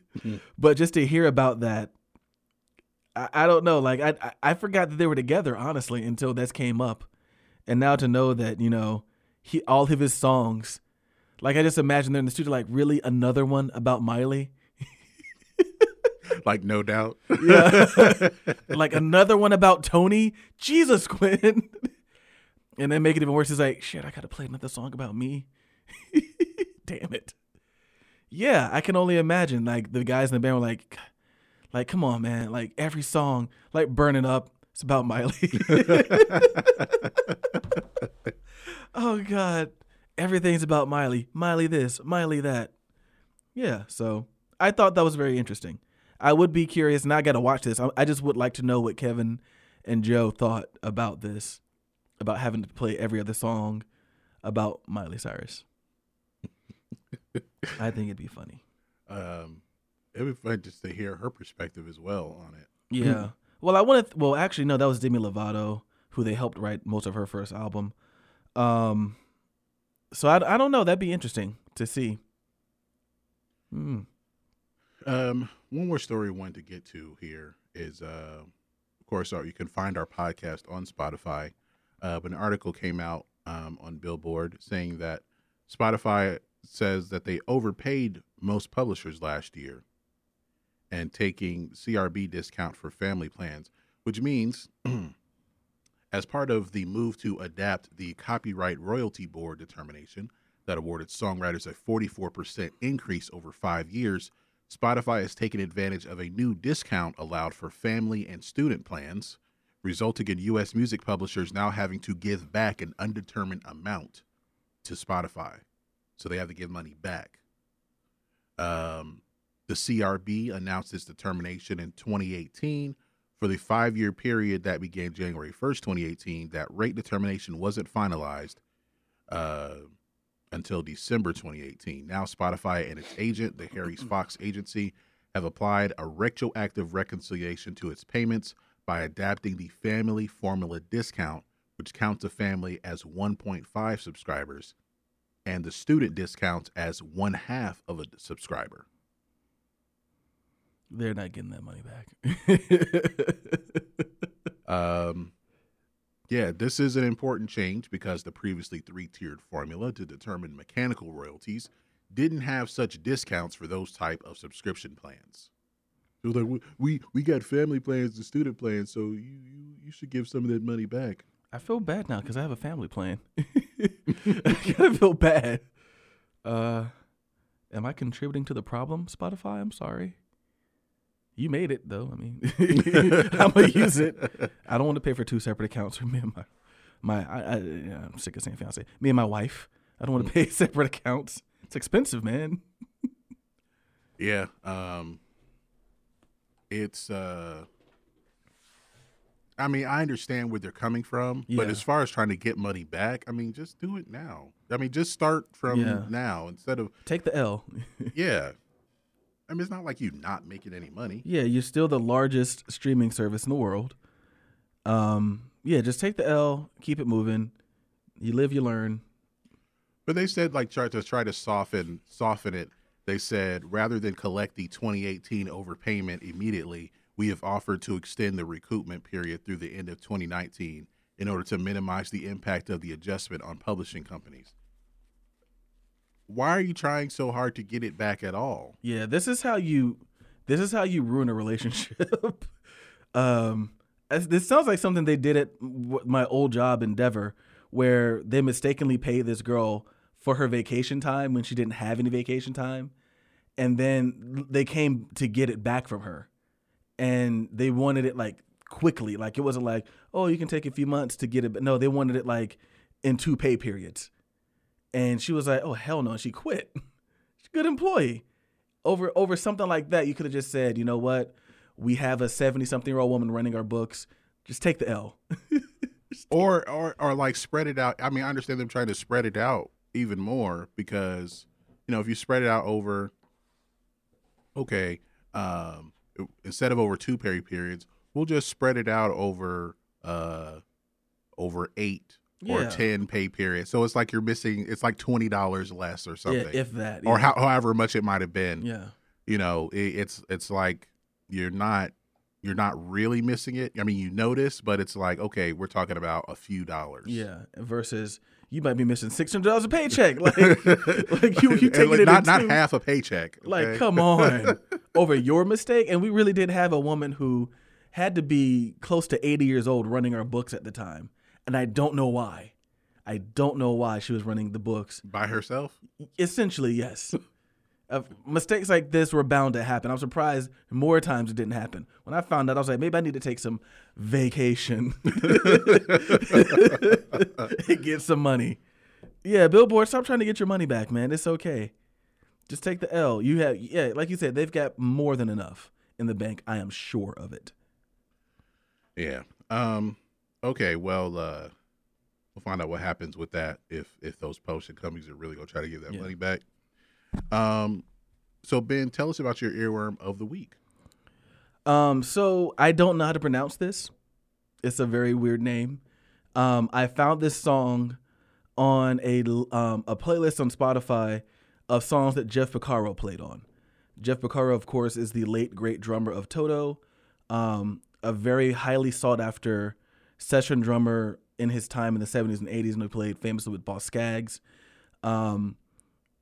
But just to hear about that, I, I don't know. Like I I- I forgot that they were together, honestly, until this came up, and now to know that you know he all of his songs, like I just imagine they're in the studio, like really another one about Miley. Like no doubt. Yeah. like another one about Tony. Jesus, Quinn. and then make it even worse. He's like, shit, I gotta play another song about me. Damn it. Yeah, I can only imagine. Like the guys in the band were like, like, come on, man. Like every song, like burning up, it's about Miley. oh God. Everything's about Miley. Miley this, Miley that. Yeah, so I thought that was very interesting. I would be curious, and I got to watch this. I, I just would like to know what Kevin and Joe thought about this, about having to play every other song about Miley Cyrus. I think it'd be funny. um, it would be fun just to hear her perspective as well on it. Yeah. well, I want to. Well, actually, no. That was Demi Lovato, who they helped write most of her first album. Um, so I, I don't know. That'd be interesting to see. Hmm. Um, one more story we wanted to get to here is, uh, of course, uh, you can find our podcast on Spotify. Uh, but an article came out um, on Billboard saying that Spotify says that they overpaid most publishers last year and taking CRB discount for family plans, which means as part of the move to adapt the Copyright Royalty Board determination that awarded songwriters a 44% increase over five years, Spotify has taken advantage of a new discount allowed for family and student plans, resulting in U.S. music publishers now having to give back an undetermined amount to Spotify. So they have to give money back. Um, the CRB announced its determination in 2018 for the five year period that began January 1st, 2018. That rate determination wasn't finalized uh, until December 2018. Now, Spotify and its agent, the Harry's Fox Agency, have applied a retroactive reconciliation to its payments by adapting the family formula discount, which counts a family as 1.5 subscribers, and the student discounts as one half of a subscriber. They're not getting that money back. Um, yeah, this is an important change because the previously three tiered formula to determine mechanical royalties didn't have such discounts for those type of subscription plans. Was like we we, we got family plans and student plans, so you, you you should give some of that money back. I feel bad now because I have a family plan. I kind of feel bad. Uh, am I contributing to the problem, Spotify? I'm sorry. You made it though. I mean, I'm gonna use it. I don't want to pay for two separate accounts for me and my my. I, I'm sick of saying fiance. Me and my wife. I don't want to pay separate accounts. It's expensive, man. Yeah. Um it's uh I mean, I understand where they're coming from, but as far as trying to get money back, I mean, just do it now. I mean, just start from Yeah. now instead of Take the L. yeah. I mean, it's not like you're not making any money. Yeah, you're still the largest streaming service in the world. Um, yeah, just take the L, keep it moving. You live, you learn. But they said like try to try to soften soften it. They said rather than collect the 2018 overpayment immediately, we have offered to extend the recoupment period through the end of 2019 in order to minimize the impact of the adjustment on publishing companies. Why are you trying so hard to get it back at all? Yeah, this is how you this is how you ruin a relationship. um this sounds like something they did at my old job Endeavor where they mistakenly paid this girl for her vacation time when she didn't have any vacation time and then they came to get it back from her and they wanted it like quickly like it wasn't like oh you can take a few months to get it but no they wanted it like in two pay periods and she was like oh hell no and she quit she's a good employee over over something like that, you could have just said, you know what, we have a seventy something year old woman running our books. Just take the L. or or or like spread it out. I mean, I understand them trying to spread it out even more because you know if you spread it out over, okay, um, instead of over two pay periods, we'll just spread it out over uh over eight or Yeah. ten pay period. So it's like you're missing. It's like twenty dollars less or something, Yeah, if that. or how, however much it might have been. Yeah. You know, it, it's it's like you're not you're not really missing it. I mean, you notice, but it's like okay, we're talking about a few dollars. Yeah. Versus you might be missing six hundred dollars a paycheck. Like, like you you taking like, it not not two- half a paycheck. Like, come on. Over your mistake. And we really did have a woman who had to be close to 80 years old running our books at the time. And I don't know why. I don't know why she was running the books. by herself. Essentially, yes. Uh, mistakes like this were bound to happen. I'm surprised more times it didn't happen. When I found out, I was like, maybe I need to take some vacation and get some money. Yeah, Billboard, stop trying to get your money back, man. It's okay. Just take the L. You have, yeah, like you said, they've got more than enough in the bank. I am sure of it. Yeah. Um. Okay. Well, uh, we'll find out what happens with that if if those potion companies are really gonna try to give that Yeah. money back. Um. So Ben, tell us about your earworm of the week. Um, so I don't know how to pronounce this. It's a very weird name. Um, I found this song on a um, a playlist on Spotify of songs that Jeff Porcaro played on. Jeff Porcaro, of course, is the late great drummer of Toto, um, a very highly sought after session drummer in his time in the 70s and 80s, and he played famously with Boz Scaggs. Um,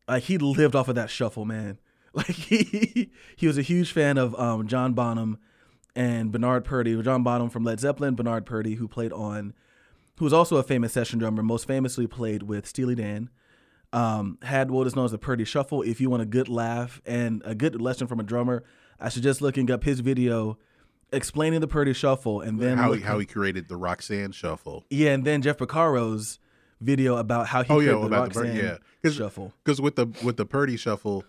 like he lived off of that shuffle, man. Like he he was a huge fan of um, John Bonham and Bernard Purdie. John Bonham from Led Zeppelin, Bernard Purdie, who played on, who was also a famous session drummer, most famously played with Steely Dan. Um, had what is known as the Purdie Shuffle. If you want a good laugh and a good lesson from a drummer, I suggest looking up his video explaining the Purdie Shuffle, and then how he, how he created the Rosanna Shuffle. yeah, and then Jeff Porcaro's video about how he Oh yeah, created the about the Rosanna Purdie. Yeah, Shuffle. Because with the with the Purdie Shuffle,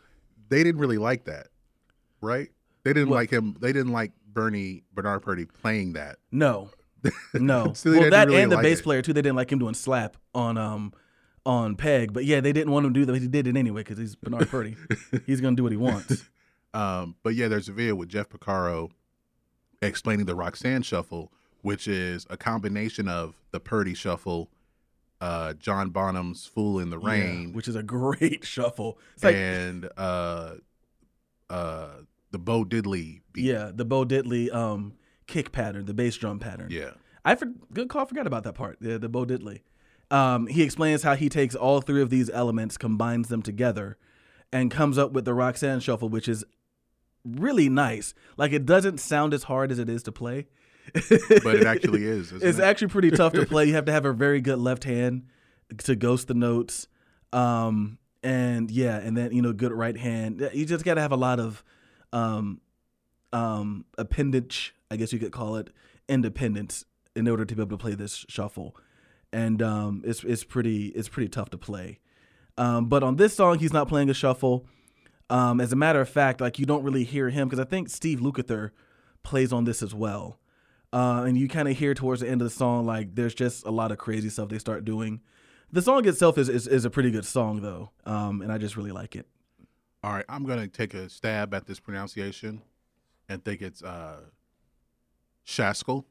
they didn't really like that, right? They didn't What? like him. They didn't like Bernie Bernard Purdie playing that. No, no. Steely well, that really and the like bass it. player too. They didn't like him doing slap on um on Peg, but yeah, they didn't want him to do that. He did it anyway because he's Bernard Purdie. he's gonna do what he wants. Um, but yeah, there's a video with Jeff Porcaro explaining the Rosanna Shuffle, which is a combination of the Purdie Shuffle, uh, John Bonham's "Fool in the Yeah, Rain," which is a great shuffle. It's like and uh, uh, the Bo Diddley beat. yeah, the Bo Diddley um kick pattern, the bass drum pattern. yeah. I for, good call. Forgot about that part. The the Bo Diddley. Um, he explains how he takes all three of these elements, combines them together, and comes up with the Rosanna Shuffle, which is really nice. Like it doesn't sound as hard as it is to play, But it actually is. it's it? actually pretty tough to play. You have to have a very good left hand to ghost the notes. Um, and yeah, and then you know, good right hand. You just got to have a lot of um, um, appendage, I guess you could call it, independence in order to be able to play this shuffle. And um, it's it's pretty it's pretty tough to play. Um, but on this song, he's not playing a shuffle. Um, as a matter of fact, like you don't really hear him because I think Steve Lukather plays on this as well. Uh, and you kind of hear towards the end of the song, like there's just a lot of crazy stuff they start doing. The song itself is is, is a pretty good song though, um, and I just really like it. All right, I'm gonna take a stab at this pronunciation, and think it's uh, Shaskell,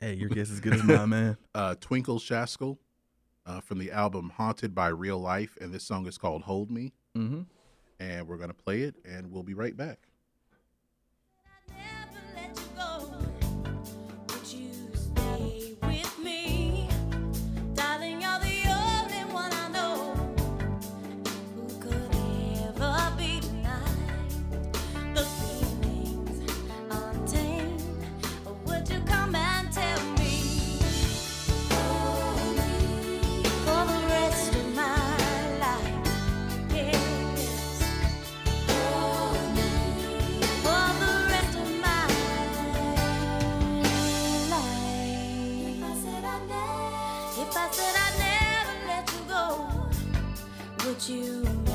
Hey, your guess is good as mine, man. uh, Twinkle Shaskell, uh, from the album "Haunted by Real Life," and this song is called "Hold Me." hmm And we're gonna play it, and we'll be right back. You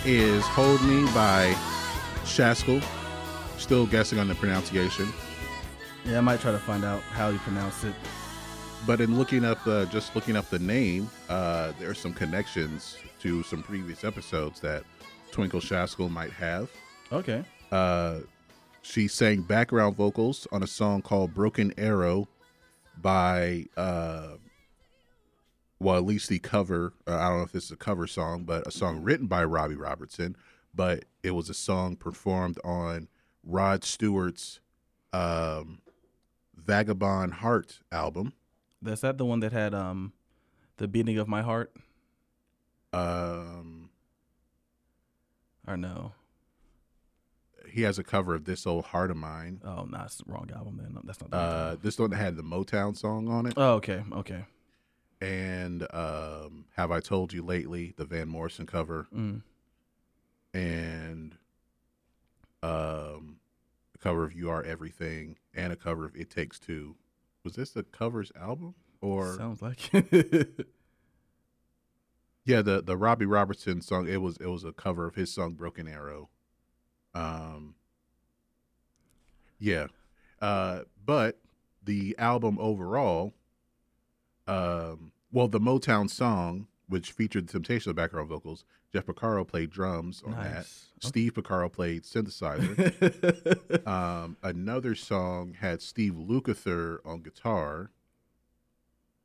That is Hold Me by Shaskell. Still guessing on the pronunciation. Yeah, I might try to find out how you pronounce it. But in looking up the just looking up the name, uh, there are some connections to some previous episodes that Twinkle Shaskell might have. Okay. Uh, she sang background vocals on a song called "Broken Arrow" by, uh, well, at least the cover. Uh, I don't know if this is a cover song, but a song written by Robbie Robertson. But it was a song performed on Rod Stewart's um, "Vagabond Heart" album. That's that the one that had um the beating of my heart? Um, Or no? he has a cover of "This Old Heart of Mine." Oh, no, it's the wrong album then. No, that's not the Uh, this one had the Motown song on it. Oh, okay, okay. And um, "Have I Told You Lately," the Van Morrison cover, Mm. and um, a cover of "You Are Everything," and a cover of "It Takes Two. Was this the covers album or Sounds like it. yeah the the Robbie Robertson song? It was it was a cover of his song "Broken Arrow." Um, yeah, uh, but the album overall, um, well, the Motown song, which featured the Temptation of background vocals, Jeff Porcaro played drums on that. Nice. Steve Porcaro played synthesizer. um, another song had Steve Lukather on guitar,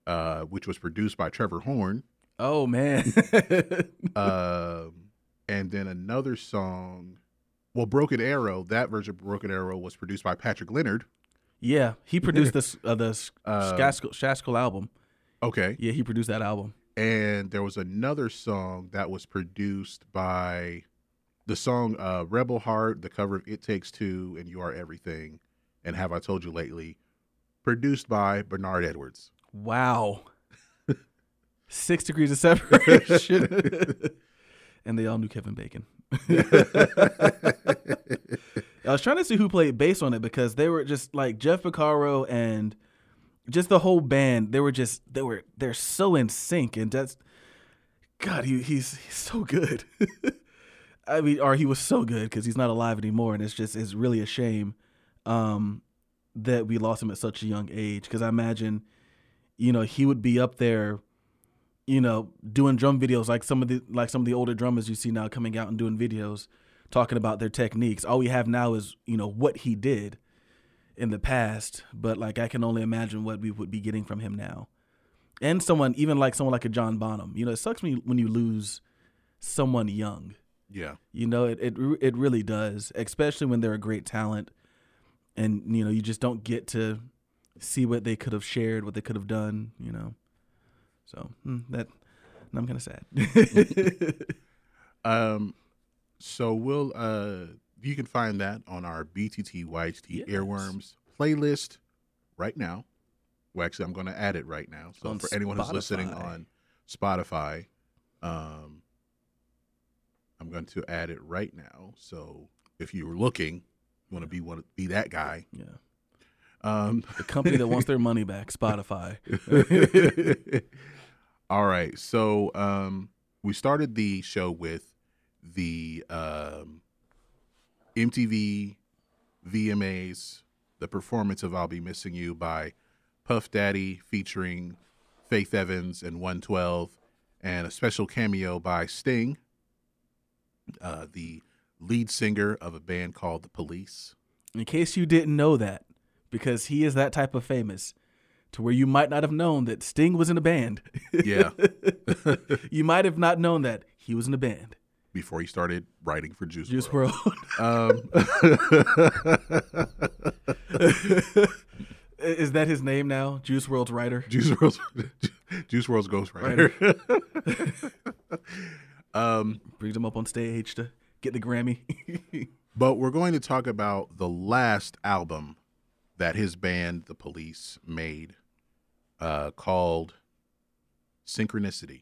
uh, which was produced by Trevor Horn. oh man. Um, and then another song, well, Broken Arrow, that version of Broken Arrow was produced by Patrick Leonard. yeah, he produced this uh, the Uh, album. Okay. Yeah, he produced that album. and there was another song that was produced by the song uh, Rebel Heart, the cover of It Takes Two and You Are Everything, and Have I Told You Lately, produced by Bernard Edwards. Wow. Six degrees of separation. and they all knew Kevin Bacon. I was trying to see who played bass on it because they were just like Jeff Porcaro and just the whole band. They were just they were they're so in sync and that's God. He, he's he's so good. I mean, or he was so good because he's not alive anymore, and it's just it's really a shame um, that we lost him at such a young age. Because I imagine, you know, he would be up there, you know, doing drum videos like some of the like some of the older drummers you see now coming out and doing videos talking about their techniques. All we have now is you know what he did in the past, but like I can only imagine what we would be getting from him now. And someone even like someone like a John Bonham. You know, it sucks me when you lose someone young. Yeah. You know, it, it it really does, especially when they're a great talent, and you know you just don't get to see what they could have shared, what they could have done. You know, so mm, that I'm kind of sad. Um, so we'll uh, you can find that on our BTT YHT Yes. Earworms playlist right now. Well, actually, I'm going to add it right now. So On for anyone who's listening on Spotify, um, I'm going to add it right now. So if you were looking, you want to be one be that guy. yeah, Um, the company that wants their money back, Spotify. All right. So um, we started the show with the um, MTV VMAs, the performance of I'll Be Missing You by Puff Daddy featuring Faith Evans and 112, and a special cameo by Sting, uh, the lead singer of a band called The Police. In case you didn't know that, because he is that type of famous, to where you might not have known that Sting was in a band. Yeah. you might have not known that he was in a band. Before he started writing for Juice, Juice WRLD. World. Um, is that his name now? Juice WRLD's writer. Juice WRLD's Juice WRLD's ghostwriter. um, Brings him up on stage to get the Grammy. but we're going to talk about the last album that his band, The Police, made, uh, called Synchronicity.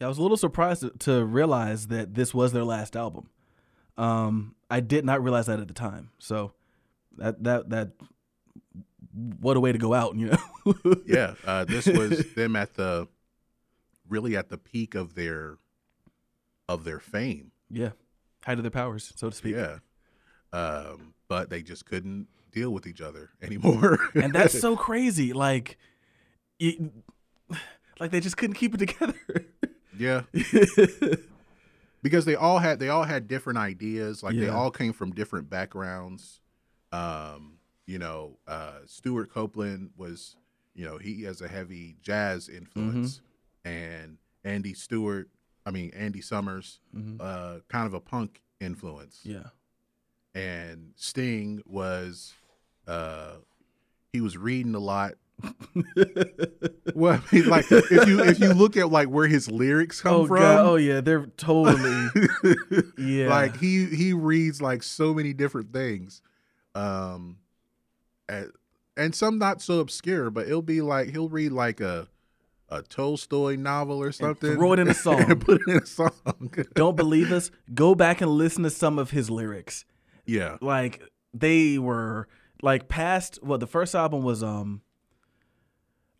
Yeah, I was a little surprised to, to realize that this was their last album. Um, I did not realize that at the time. So that that that what a way to go out, you know. Yeah, uh, this was them at the really at the peak of their of their fame. Yeah, height of their powers, so to speak. Yeah. Um, but they just couldn't deal with each other anymore. and that's so crazy. Like, you, like they just couldn't keep it together. Yeah. because they all had they all had different ideas. Like they all came from different backgrounds. Um, you know, uh, Stewart Copeland was, you know, he has a heavy jazz influence, and Andy Stewart, I mean Andy Summers, uh, kind of a punk influence. yeah, and Sting was uh he was reading a lot. Well, I mean, like if you if you look at like where his lyrics come oh from, god, oh yeah, they're totally yeah. like he he reads like so many different things, um, and, and some not so obscure, but it'll be like he'll read like a a Tolstoy novel or something, throw it in a song. and put it in a song. don't believe us? Go back and listen to some of his lyrics. yeah, Like they were like past. Well, the first album was um,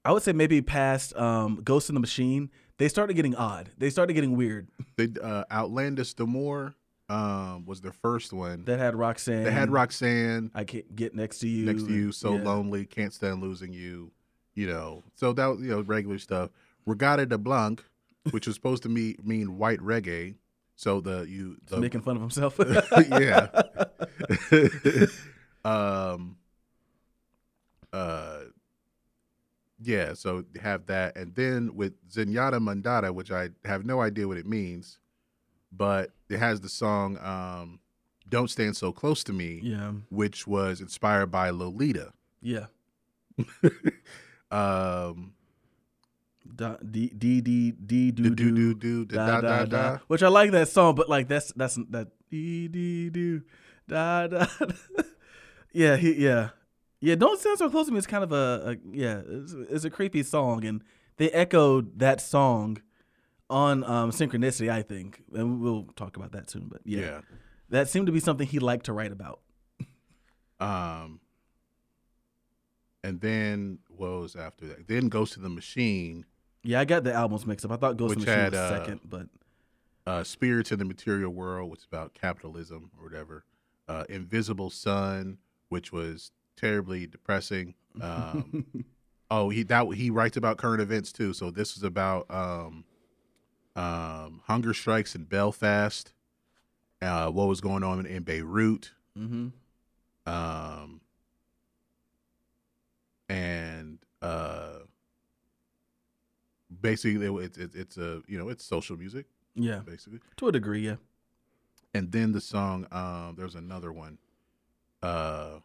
I would say maybe past um, Ghost in the Machine. They started getting odd. They started getting weird. they uh, Outlandos d'Amour um was their first one. That had Roxanne. They had Roxanne I can't get next to you. next to you, so yeah. lonely, can't stand losing you. You know, so that was you know regular stuff. Reggatta de Blanc, which was supposed to mean mean white reggae. So the you the, making fun of himself. yeah. um. Uh. Yeah. So have that, and then with Zenyatta Mondatta, which I have no idea what it means, but it has the song um, "Don't Stand So Close to Me," yeah, which was inspired by Lolita. yeah. Um, Da, D D D D do do do do da da da. Which I like that song, but like that's that's that D D do da. da. yeah, he yeah yeah. Don't stand so close to me. It's kind of a, a yeah. It's, it's a creepy song, and they echoed that song on um, Synchronicity. I think, and we'll talk about that soon. But yeah, Yeah. that seemed to be something he liked to write about. Um, and then what was after that? Then goes to the machine. Yeah, I got the albums mixed up. I thought Ghost Which the Machine had, was uh, second, but uh, Spirits in the Material World, which is about capitalism or whatever. Uh, Invisible Sun, which was terribly depressing. Um, oh, he that he writes about current events too. So this is about um, um, hunger strikes in Belfast. Uh, what was going on in Beirut? Mm-hmm. Um, and uh, basically, it, it's it's it's a you know it's social music yeah, basically. to a degree, yeah. and then the song um there's another one uh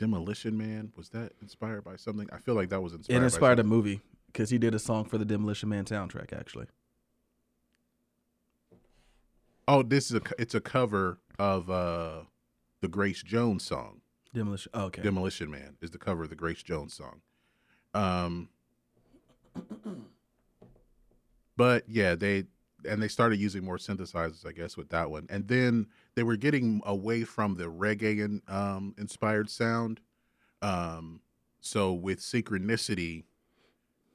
demolition man was that inspired by something i feel like that was inspired It inspired a movie because he did a song for the Demolition Man soundtrack. Actually, oh this is a it's a cover of uh the grace jones song Demolition. Oh, okay. demolition man is the cover of the grace jones song um but yeah they and they started using more synthesizers i guess with that one and then they were getting away from the reggae in, um, inspired sound um, so with synchronicity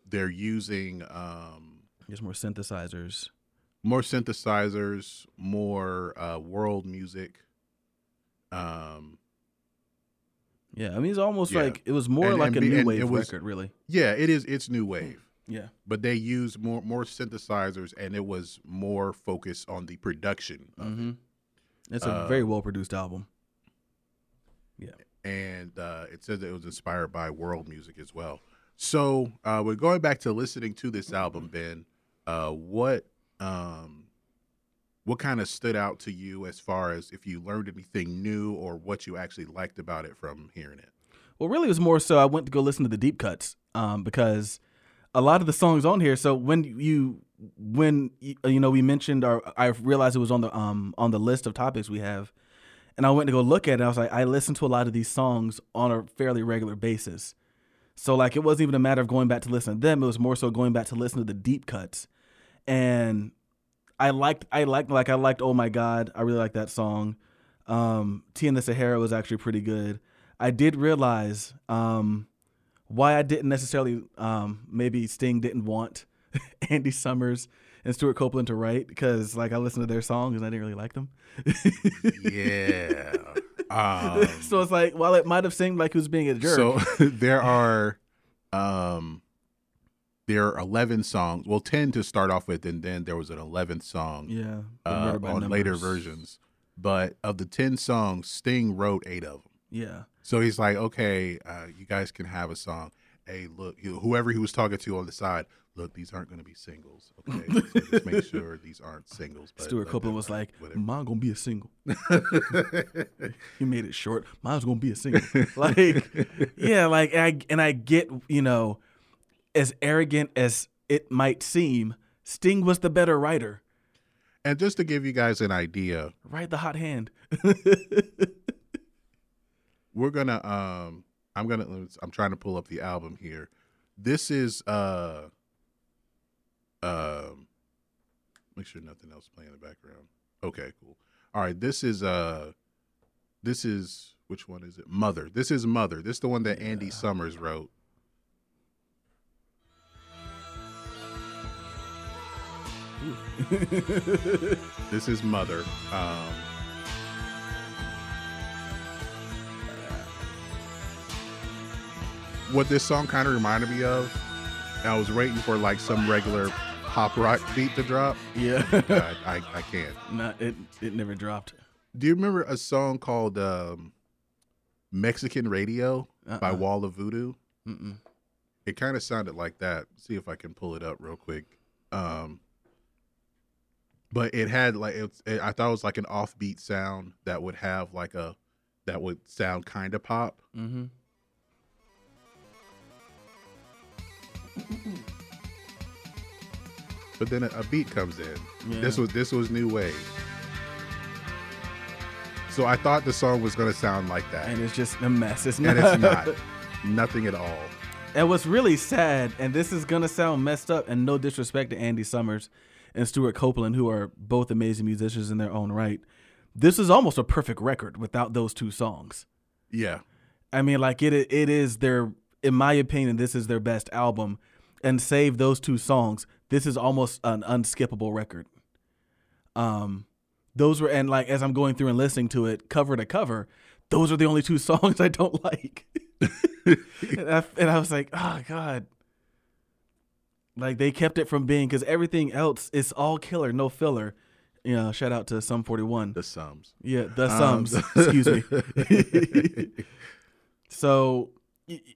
they're using um, There's more synthesizers. more synthesizers more uh, world music um, Yeah, I mean it's almost Yeah. like it was more And- like and a new wave it was- record, really. yeah it is it's new wave Yeah. but they used more more synthesizers and it was more focused on the production of it. It's a Uh, very well produced album. Yeah. And uh, it says that it was inspired by world music as well. So uh, we're going back to listening to this album, Ben. Uh, what um, what kind of stood out to you as far as if you learned anything new or what you actually liked about it from hearing it? Well, really, it was more so I went to go listen to the deep cuts um, because a lot of the songs on here. So when you when you, know we mentioned or I realized it was on the um on the list of topics we have, and I went to go look at it. I was like, I listen to a lot of these songs on a fairly regular basis. So like it wasn't even a matter of going back to listen to them. It was more so going back to listen to the deep cuts, and I liked I liked like I liked Oh My God. I really liked that song. Um, Tea in the Sahara was actually pretty good. I did realize um, why I didn't necessarily um, maybe Sting didn't want Andy Summers and Stewart Copeland to write because like I listened to their songs and I didn't really like them. yeah. Um, so it's like while it might have seemed like he was being a jerk. So there are um there are 11 songs, well 10 to start off with and then there was an 11th song yeah, uh, on later versions. But of the 10 songs, Sting wrote 8 of them. Yeah, So he's like, "Okay, uh, you guys can have a song. Hey, look, you- whoever he was talking to on the side, look, these aren't going to be singles. Okay, so just make sure these aren't singles." But Stewart Copeland was like, whatever. "Mine gonna be a single." he made it short. Mine's gonna be a single. like, yeah, like I and I get you know, as arrogant as it might seem, Sting was the better writer. and just to give you guys an idea, Write the hot hand. we're gonna um i'm gonna i'm trying to pull up the album here. This is uh um make sure nothing else playing in the background. Okay cool. All right this is uh this is which one is it? Mother. This is mother. This is the one that andy summers wrote. This is mother. Um what this song kind of reminded me of. I was waiting for like some regular pop rock beat to drop. yeah, I, I, I can't. not it. It never dropped. Do you remember a song called um, Mexican Radio by Uh-uh. Wall of Voodoo? Mm-mm. It kind of sounded like that. See if I can pull it up real quick. Um, but it had like it, it, I thought it was like an offbeat sound that would have like a that would sound kind of pop. Mm-hmm. But then a, a beat comes in. Yeah. This was this was new wave. So I thought the song was gonna sound like that, And it's just a mess. It's not. and it's not. Nothing at all. And what's really sad, and this is gonna sound messed up, and no disrespect to Andy Summers and Stewart Copeland, who are both amazing musicians in their own right. This is almost a perfect record without those two songs. Yeah, I mean, like it it is their in my opinion, this is their best album. And save those two songs, this is almost an unskippable record. Um those were and like as I'm going through and listening to it cover to cover, those are the only two songs I don't like. and, I, and I was like, oh god. Like they kept it from being because everything else is all killer, no filler. You know, shout out to Sum 41. the sums. Yeah, the Um, sums. excuse me. so,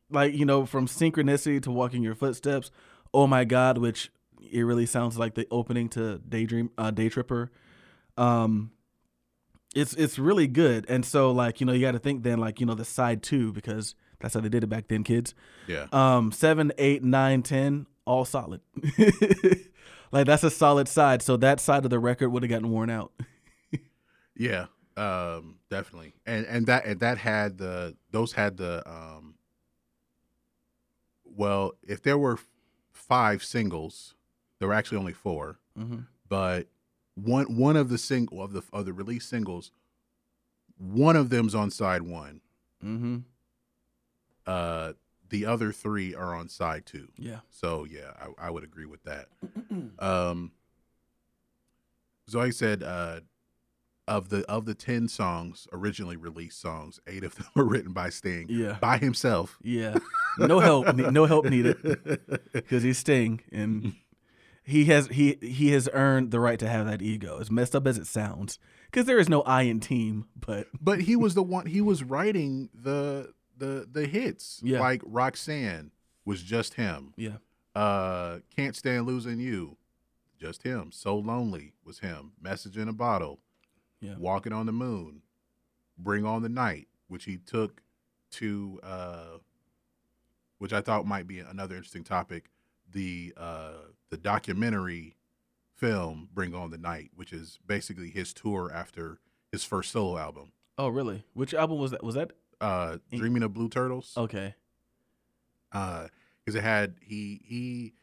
like you know, from synchronicity to walking your footsteps. Oh my God, which it really sounds like the opening to Daydream, uh, Day Tripper. Um, it's it's really good, and so like you know you got to think then like you know the side two because that's how they did it back then, kids. Yeah, Um, seven, eight, nine, ten, all solid. like that's a solid side. So that side of the record would have gotten worn out. yeah, um, definitely. And and that and that had the those had the um. Well, if there were five singles, there were actually only 4 Mm-hmm. but one one of the single of the of the release singles, one of them's on side one. Mm-hmm. Uh, the other three are on side two. Yeah. So yeah, I, I would agree with that. um, so like I said, uh, of the of the ten songs originally released songs, eight of them were written by Sting Yeah. by himself. Yeah. No help. no help needed because he's Sting and he has he he has earned the right to have that ego. As messed up as it sounds, because there is no I in team, but But he was the one. He was writing the the the hits. Yeah. Like Roxanne was just him. yeah, Uh, Can't stand losing you, just him. So lonely was him. Message in a bottle. Yeah. Walking on the moon. Bring on the night, which he took to, uh, which I thought might be another interesting topic. The uh, the documentary film Bring on the Night, which is basically his tour after his first solo album, Oh, really? Which album was that? Was that uh, Dreaming of Blue Turtles. okay? because it had he he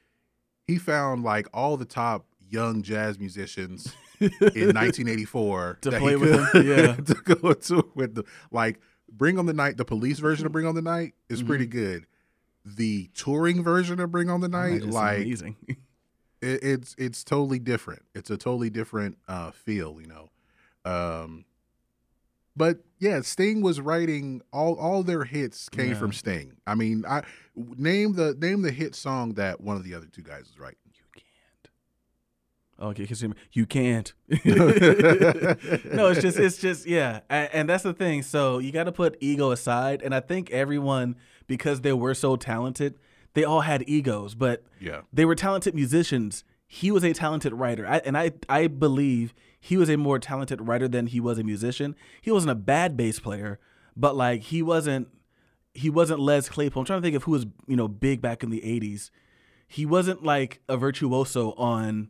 he found like all the top young jazz musicians in 1984 To play with could- them, yeah. to go to with the like Bring on the Night. The police version of Bring on the Night is Mhm. pretty good. The touring version of Bring on the Night, is like amazing. it, it's it's totally different. It's a totally different uh, feel, you know. Um, but yeah, Sting was writing all all their hits came Yeah. from Sting. I mean, I name the name the hit song that one of the other two guys was writing. Okay, because you can't. no, it's just, it's just, yeah, and, and that's the thing. So you got to put ego aside, and I think everyone, because they were so talented, they all had egos, but Yeah, they were talented musicians. He was a talented writer, I, and I, I believe he was a more talented writer than he was a musician. He wasn't a bad bass player, but like he wasn't, he wasn't Les Claypool. I'm trying to think of who was, you know, big back in the '80s. He wasn't like a virtuoso on,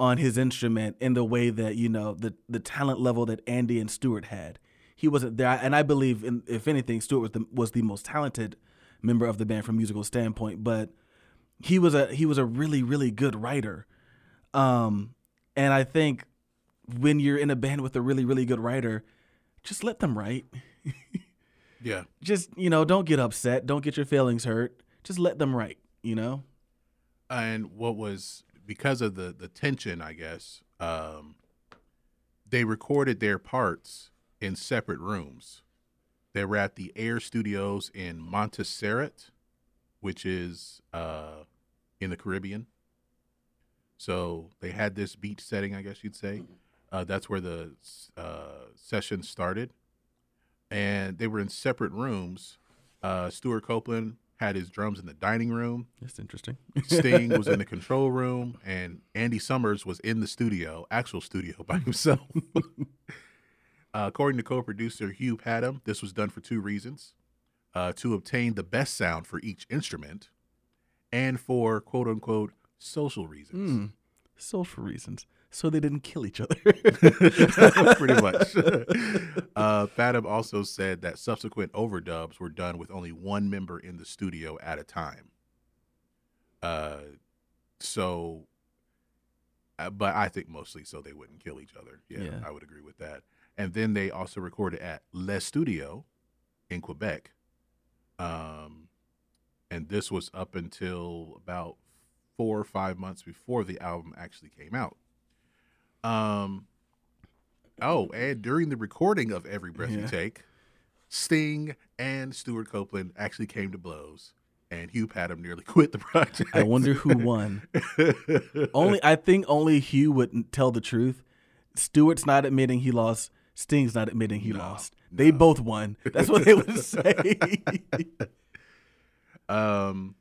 on his instrument in the way that you know the the talent level that Andy and Stewart had. He wasn't there, and I believe, in, if anything, Stewart was the was the most talented member of the band from a musical standpoint. But he was a he was a really really good writer, um, and I think when you're in a band with a really really good writer, just let them write. yeah. Just you know, don't get upset, don't get your feelings hurt. Just let them write. You know. and what was because of the the tension i guess um they recorded their parts in separate rooms. They were at the air studios in montserrat which is uh in the caribbean. So they had this beach setting i guess you'd say. Uh, that's where the uh, session started. And they were in separate rooms. Uh, stewart copeland had his drums in the dining room That's interesting. Sting was in the control room, and Andy Summers was in the studio, actual studio by himself. uh, according to co-producer Hugh Padgham, this was done for two reasons: uh, to obtain the best sound for each instrument, and for "quote unquote" social reasons. Hmm. Social reasons, so they didn't kill each other. Pretty much. uh, Padgham also said that subsequent overdubs were done with only one member in the studio at a time. Uh, so, uh, but I think mostly so they wouldn't kill each other. Yeah, Yeah. I would agree with that. And then they also recorded at Le Studio in Quebec. Um, and this was up until about four or five months before the album actually came out. Um, oh, and during the recording of Every Breath You Take, Sting and Stewart Copeland actually came to blows, and Hugh Padgham nearly quit the project. I wonder who won. only I think only Hugh would tell the truth. Stewart's not admitting he lost. Sting's not admitting he No, lost. They both won. That's what they would say. Um.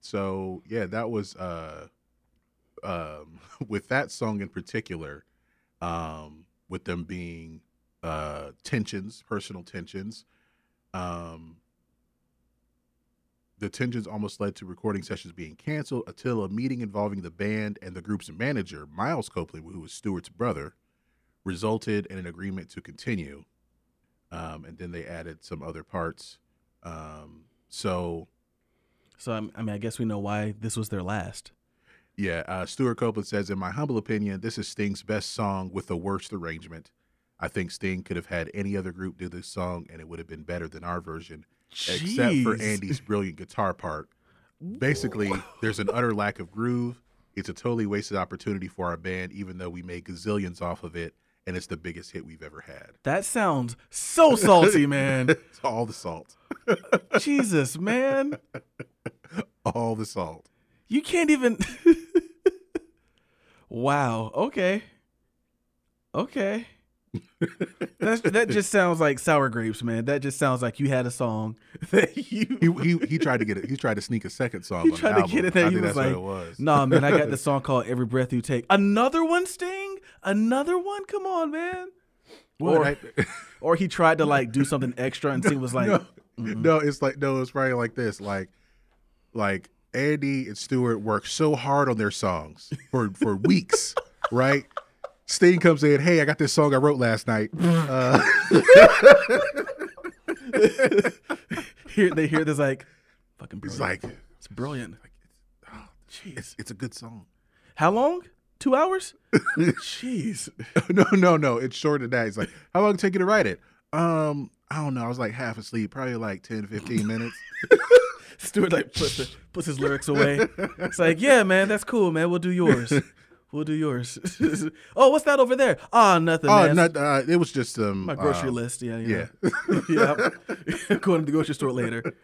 So yeah, that was uh, um, with that song in particular, um, with them being uh tensions, personal tensions, um. The tensions almost led to recording sessions being canceled until a meeting involving the band and the group's manager, Miles Copeland, who was Stewart's brother, resulted in an agreement to continue. Um, and then they added some other parts. Um, so so I mean, I guess we know why this was their last. Yeah, uh, Stewart Copeland says, in my humble opinion, this is Sting's best song with the worst arrangement. I think Sting could have had any other group do this song, and it would have been better than our version, except for Andy's brilliant guitar part. Basically, there's an utter lack of groove. It's a totally wasted opportunity for our band, even though we made gazillions off of it, and it's the biggest hit we've ever had. That sounds so salty, man. It's all the salt, Jesus, man. all the salt. You can't even. wow. Okay. Okay. That's, that just sounds like sour grapes, man. That just sounds like you had a song that you. He, he, he tried to get it. He tried to sneak a second song. He on the tried to album. get it there. I He was that's like, was. "Nah, man, I got the song called "Every Breath You Take." Another one, Sting. Another one. Come on, man. Or, I- or he tried to like do something extra, and Sting was like, no, no, it's like no, it's probably like this. Like, like Andy and Stewart worked so hard on their songs for for weeks, right? Sting comes in, hey, I got this song I wrote last night. Uh, "Here." They hear this like, "Fucking it's brilliant." like it's brilliant. Jeez, it's, it's a good song. How long? Two hours? Jeez. no, no, no. It's shorter than that. It's like, how long did it take you to write it? Um, I don't know. I was like half asleep, probably like 10, 15 minutes. Stewart like puts the, puts his lyrics away. It's like, yeah, man, that's cool, man. We'll do yours. We'll do yours. oh, what's that over there? Ah, nothing, Oh, man. not, uh, it was just um, My grocery uh, list. Yeah, Yeah, yeah. yeah. Going to the grocery store later.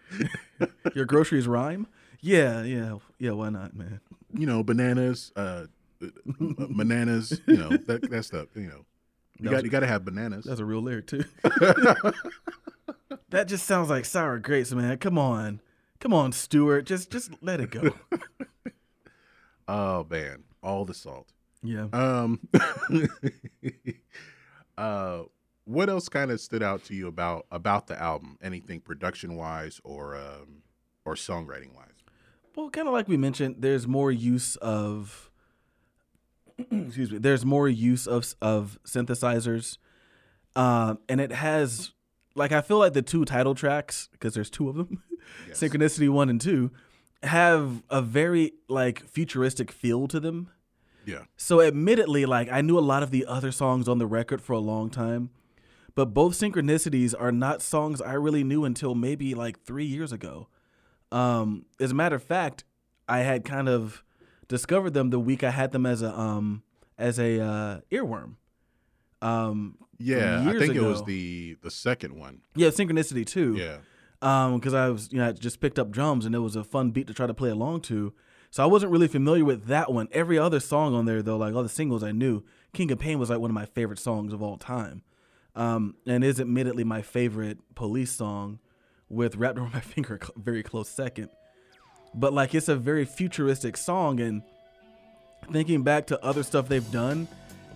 Your groceries rhyme? Yeah, yeah, yeah. Why not, man? you know, bananas, uh, uh, bananas. You know that that stuff. You know, you got you got to have bananas. That's a real lyric too. that just sounds like sour grapes, man. Come on, come on, Stewart. Just just let it go. Oh man, all the salt. Yeah. Um, uh, what else kind of stood out to you about about the album? Anything production wise or um or songwriting wise? Well, kind of like we mentioned, there's more use of excuse me. There's more use of of synthesizers, um, and it has like I feel like the two title tracks because there's two of them, Yes. Synchronicity one and two, have a very like futuristic feel to them. Yeah, So admittedly, like I knew a lot of the other songs on the record for a long time, but both synchronicities are not songs I really knew until maybe like three years ago. Um, as a matter of fact, I had kind of discovered them the week I had them as a um as a uh, earworm. Um, yeah. I think it was the the second one. yeah, synchronicity too. Yeah, um because i was you know I just picked up drums and it was a fun beat to try to play along to so i wasn't really familiar with that one every other song on there though like all the singles i knew king of pain was like one of my favorite songs of all time um and is admittedly my favorite police song with wrapped around my finger very close second but like it's a very futuristic song and thinking back to other stuff they've done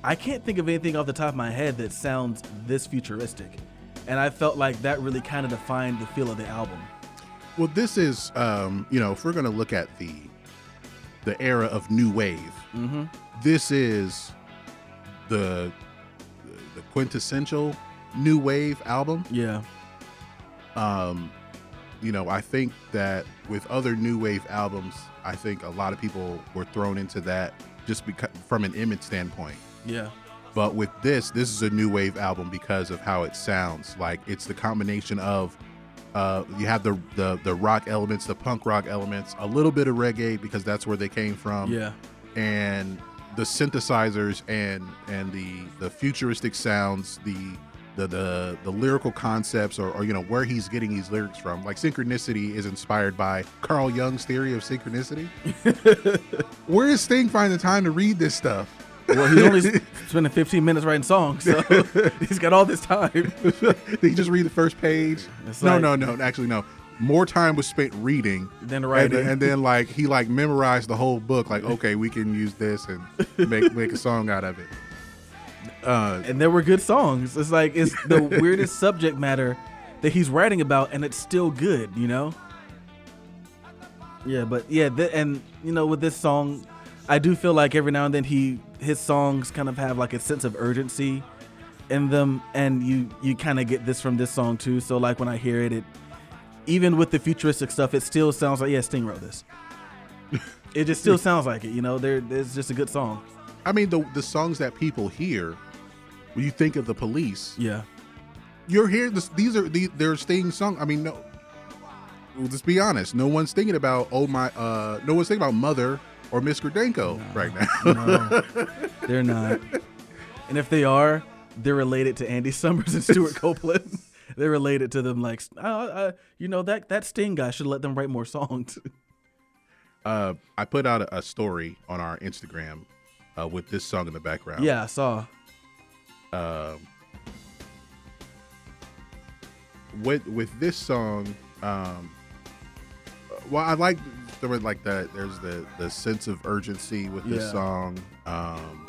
i can't think of anything off the top of my head that sounds this futuristic and i felt like that really kind of defined the feel of the album Well, this is, um, you know, if we're going to look at the the era of new wave, mm-hmm. this is the the quintessential new wave album. yeah Um, you know, I think that with other new wave albums, I think a lot of people were thrown into that just because from an image standpoint. Yeah But with this, this is a new wave album because of how it sounds. Like it's the combination of uh, you have the, the the rock elements, the punk rock elements, a little bit of reggae because that's where they came from, yeah and the synthesizers and and the the futuristic sounds, the the the, the lyrical concepts, or, or you know where he's getting these lyrics from. Like synchronicity is inspired by Carl Jung's theory of synchronicity. where is Sting finding the time to read this stuff? Well he's only spending 15 minutes writing songs so he's got all this time Did he just read the first page? It's no, like- no, no. Actually, no. More time was spent reading than writing. then- and then like he like memorized the whole book. Like, okay, we can use this and make make a song out of it. Uh, and there were good songs it's like it's the weirdest subject matter that he's writing about and it's still good you know yeah but yeah th- and you know with this song i do feel like every now and then he his songs kind of have like a sense of urgency in them and you you kind of get this from this song too so like when i hear it it even with the futuristic stuff it still sounds like yeah sting wrote this it just still sounds like it you know there it's just a good song I mean, the the songs that people hear when you think of the police, yeah you're hearing this. These are the they're Sting songs. I mean, no. Let's be honest. No one's thinking about oh my. uh No one's thinking about Mother or Miss Gradenko right now. No, they're not. And if they are, they're related to Andy Summers and Stewart Copeland. they're related to them, like, uh, uh, you know, that that Sting guy should let them write more songs. uh, I put out a, a story on our Instagram uh, with this song in the background. yeah, I saw. Um, with with this song, um, well, I like there was like that. There's the the sense of urgency with this Yeah. song, um,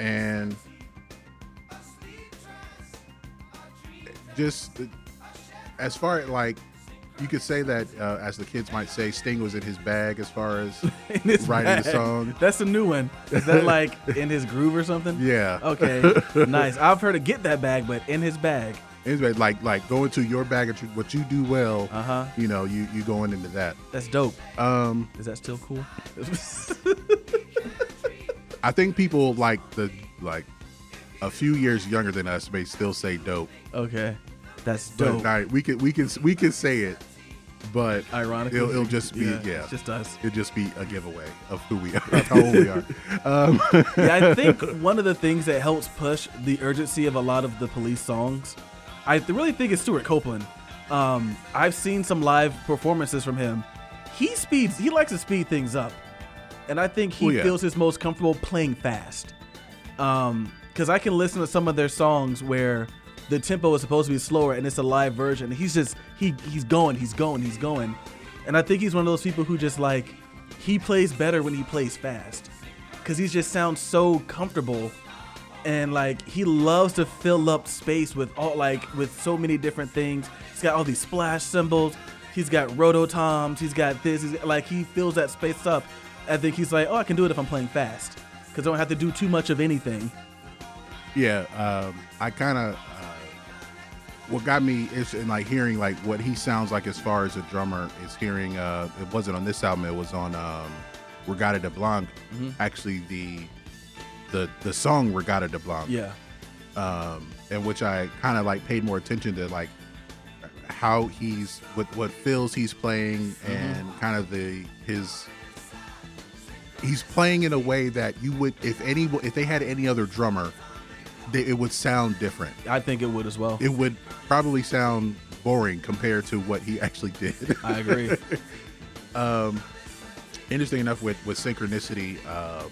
and just as far as like you could say that uh, as the kids might say, Sting was in his bag as far as writing the song. That's a new one. Is that like in his groove or something? Yeah. Okay, nice. I've heard of get that bag, but in his bag. Anyway, like like going to your bag you- what you do well. Uh huh. You know, you you going into that. That's dope. Um, Is that still cool? I think people like the like a few years younger than us may still say dope. okay, that's But dope. nah, we can we can we can say it. but Ironically, it'll, it'll just be yeah, it's just us. it'll just be a giveaway of who we are, of how old we are. Um, yeah, I think one of the things that helps push the urgency of a lot of the police songs, I really think it's Stewart Copeland. Um, I've seen some live performances from him. He speeds. He likes to speed things up, and I think he Well, yeah. feels his most comfortable playing fast. Um, because I can listen to some of their songs where the tempo is supposed to be slower and it's a live version. He's just he he's going, he's going, he's going, and I think he's one of those people who just like he plays better when he plays fast because he just sounds so comfortable and like he loves to fill up space with all like with so many different things. He's got all these splash cymbals. He's got rototoms. He's got this. He's, like he fills that space up. I think he's like, oh, I can do it if I'm playing fast because I don't have to do too much of anything. yeah, um, I kind of uh, what got me is in like hearing like what he sounds like as far as a drummer is hearing. Uh, it wasn't on this album; it was on um, Reggatta de Blanc. Mm-hmm. Actually, the the the song Reggatta de Blanc. Yeah, um, in which I kind of like paid more attention to like how he's what what fills he's playing and kind of the his he's playing in a way that you would if any if they had any other drummer they, it would sound different I think it would as well. it would probably sound boring compared to what he actually did I agree. um interesting enough with with synchronicity um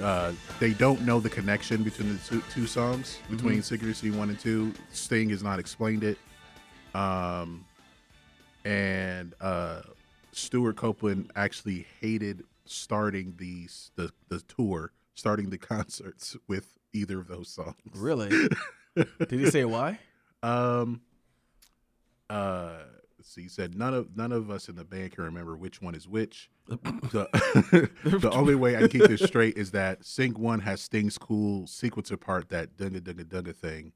uh they don't know the connection between the two, two songs between synchronicity one and two sting has not explained it um and uh stewart copeland actually hated starting these the the tour starting the concerts with either of those songs really? Did he say why? um, uh. He said none of none of us in the band can remember which one is which. the, the only way I can keep this straight is that Sync One has Sting's cool sequencer part, that dunga dunga dunga thing,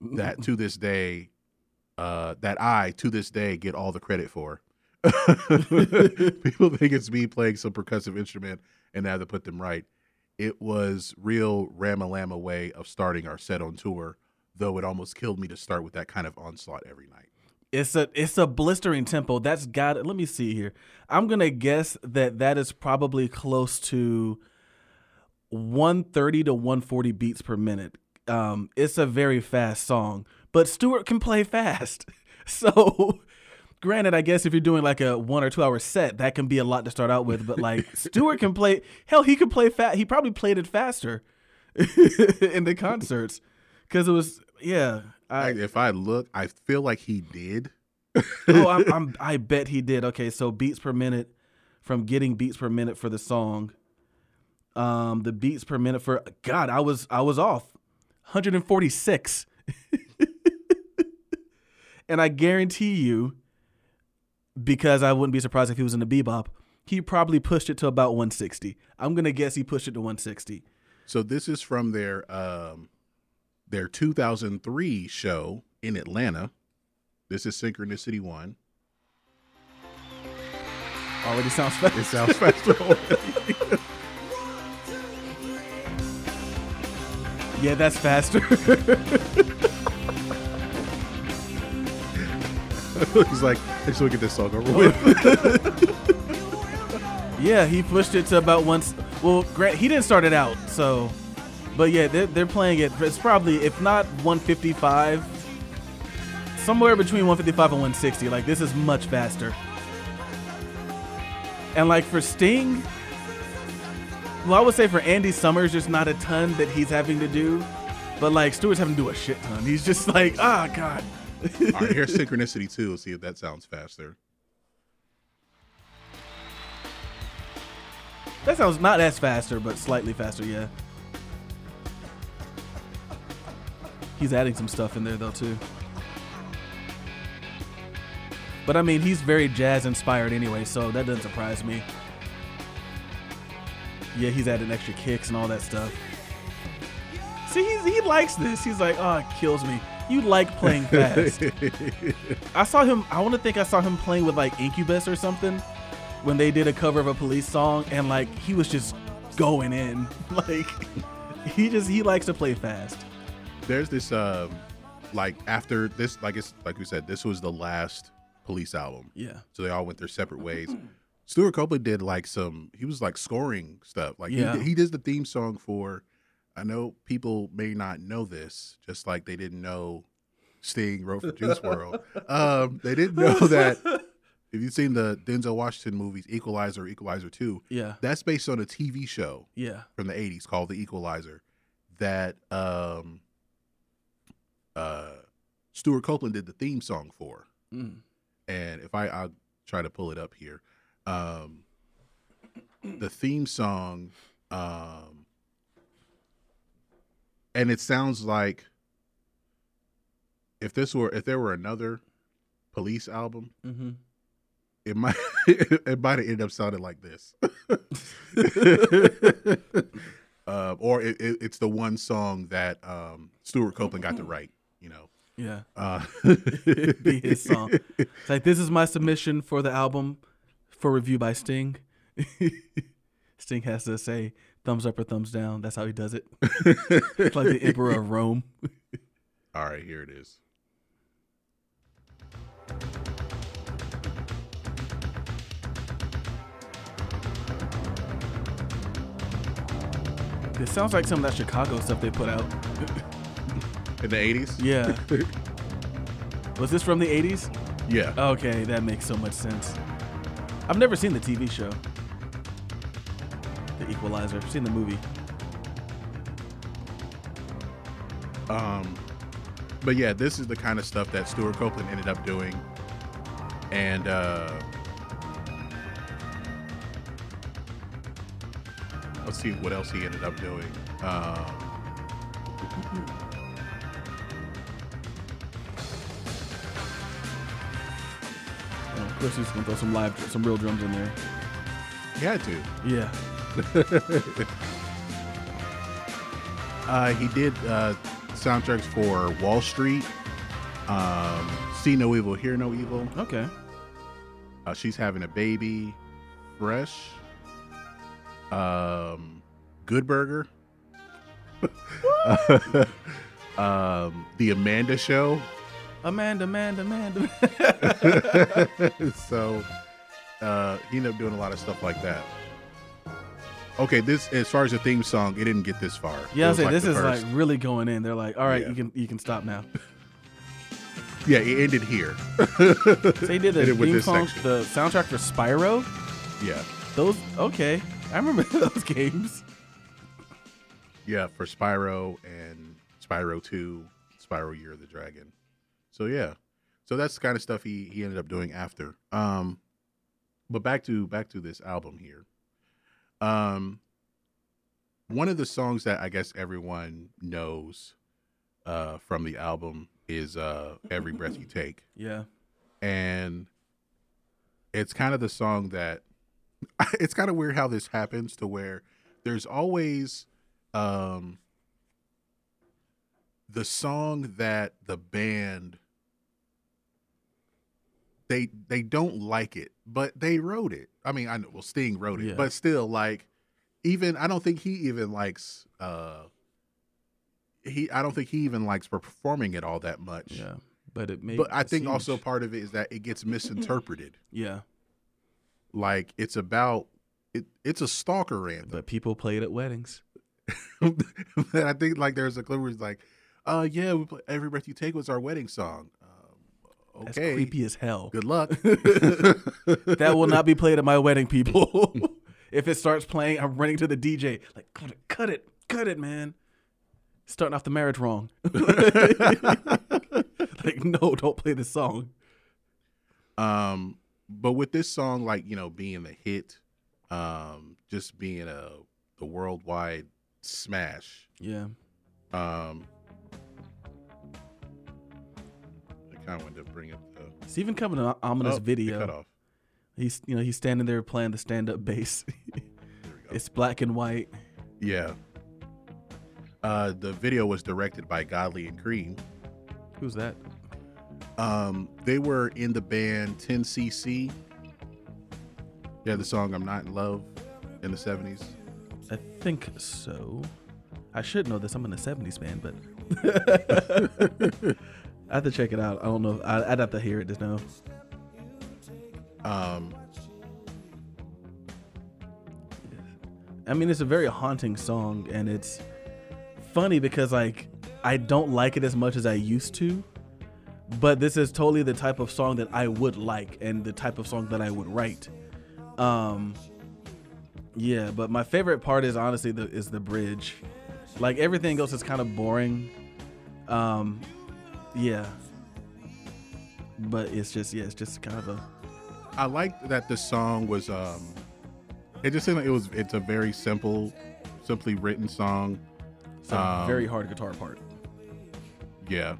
that to this day, uh, that I to this day get all the credit for. People think it's me playing some percussive instrument and I have to put them right. It was real Ramalama way of starting our set on tour, though it almost killed me to start with that kind of onslaught every night. It's a it's a blistering tempo. That's got. Let me see here. I'm gonna guess that that is probably close to 130 to 140 beats per minute. Um, it's a very fast song, but Stewart can play fast. So, granted, I guess if you're doing like a one or two hour set, that can be a lot to start out with. But like Stewart can play. Hell, he could play fast. He probably played it faster in the concerts because it was yeah. If I look, I feel like he did. oh, I'm, I'm, I bet he did. Okay, so beats per minute from getting beats per minute for the song. Um, the beats per minute for God, I was I was off, 146. and I guarantee you, because I wouldn't be surprised if he was in the bebop, he probably pushed it to about 160. I'm gonna guess he pushed it to 160. So this is from their um, their 2003 show in Atlanta. This is Synchronicity One. Already sounds fast. It sounds faster. already. Yeah, that's faster. He's like, I just want to get this song over with. Yeah, he pushed it to about once. Well, Grant, he didn't start it out, so. But yeah, they're, they're playing it. It's probably, if not 155, somewhere between 155 and 160. Like, this is much faster. And like for Sting, well, I would say for Andy Summers, there's not a ton that he's having to do. But like, Stewart's having to do a shit ton. He's just like, ah, God. All right, here's Synchronicity. Let's see if that sounds faster. That sounds not as faster, but slightly faster, yeah. He's adding some stuff in there though too. But I mean, he's very jazz inspired anyway, so that doesn't surprise me. Yeah, he's adding extra kicks and all that stuff. See, he's, he likes this. He's like, oh, it kills me. You like playing fast. I saw him. I want to think I saw him playing with like Incubus or something when they did a cover of a police song, and like he was just going in. Like he just he likes to play fast. There's this um, like after this, like it's like we said, this was the last Police album. Yeah. So they all went their separate ways. Stewart Copeland did like some. He was like scoring stuff. Like he Yeah. did- he, did the theme song for. I know people may not know this, just like they didn't know Sting wrote for Juice WRLD. Um, they didn't know that. If you've seen the Denzel Washington movies, Equalizer, Equalizer Two, Yeah. that's based on a TV show Yeah. from the 80s called The Equalizer that um uh Stewart Copeland did the theme song for. Mm. And if I I'll try to pull it up here. Um the theme song um and it sounds like if this were if there were another police album Mm-hmm. it might it might have ended up sounding like this. uh, or it, it, it's the one song that um, Stewart Copeland got to write. You know, Yeah. uh, Be his song. It's like this is my submission for the album for review by Sting. Sting has to say thumbs up or thumbs down. That's how he does it. it's like the Emperor of Rome. All right, here it is. It sounds like some of that Chicago stuff they put out. In the eighties, Yeah. Was this from the 80s? yeah. Okay, that makes so much sense. I've never seen the TV show. The Equalizer. I've seen the movie. Um, but yeah, this is the kind of stuff that Stewart Copeland ended up doing, and uh, let's see what else he ended up doing. Um, Of course, he's gonna throw some live, some real drums in there. he had to. Yeah. Uh, he did uh, soundtracks for Wall Street, um, See No Evil, Hear No Evil. Okay. Uh, she's having a baby, Fresh, um, Good Burger, um, The Amanda Show. Amanda, Amanda, Amanda. so uh, he ended up doing a lot of stuff like that. Okay, this as far as the theme song, it didn't get this far. yeah, I was say like this is first- like really going in. They're like, all right, Yeah. you can you can stop now. yeah, it ended here. So he did the Ended theme song, section. the soundtrack for Spyro. Yeah, Those okay. I remember those games. yeah, for Spyro and Spyro Two, Spyro Year of the Dragon. So yeah, so that's the kind of stuff he he ended up doing after. Um, but back to back to this album here. Um, one of the songs that I guess everyone knows uh, from the album is uh, "Every Breath You Take." Yeah. and it's kind of the song that it's kind of weird how this happens to where there's always um the song that the band they they don't like it but they wrote it i mean i know well sting wrote it Yeah. but still like even i don't think he even likes uh he i don't think he even likes performing it all that much Yeah. But it made. but I think also part of it is that it gets misinterpreted. Yeah. like it's about it. It's a stalker anthem. But people play it at weddings. I think like there's a clip where it's like, "Uh, yeah, we play, every breath you take was our wedding song." Um, That's creepy as hell. good luck. that will not be played at my wedding, people. if it starts playing, I'm running to the DJ. Like, cut it, cut it, cut it, man. Starting off the marriage wrong. like, no, don't play this song. Um, but with this song, like you know, being a hit, um, just being a the worldwide smash. Yeah. Um, kind of wanted to bring up the It's even coming an ominous oh, it cut video. off. He's, you know, he's standing there playing the stand-up bass. There we go. it's black and white. Yeah. Uh, the video was directed by Godley and Creme. Who's that? Um, they were in the band 10cc. Yeah, the song "I'm Not in Love" in the 70s. I think so. I should know this. I'm in a 70s band, but I have to check it out. I don't know. I, I'd have to hear it to know. Um, I mean, it's a very haunting song, and it's funny because like I don't like it as much as I used to, but this is totally the type of song that I would like and the type of song that I would write. Um, yeah, but my favorite part is honestly the is the bridge. Like everything else is kind of boring. Um, yeah, but it's just yeah, it's just kind of a I liked that the song was. Um, it just seemed like it was. It's a very simple, simply written song. it's a Um, very hard guitar part. Yeah.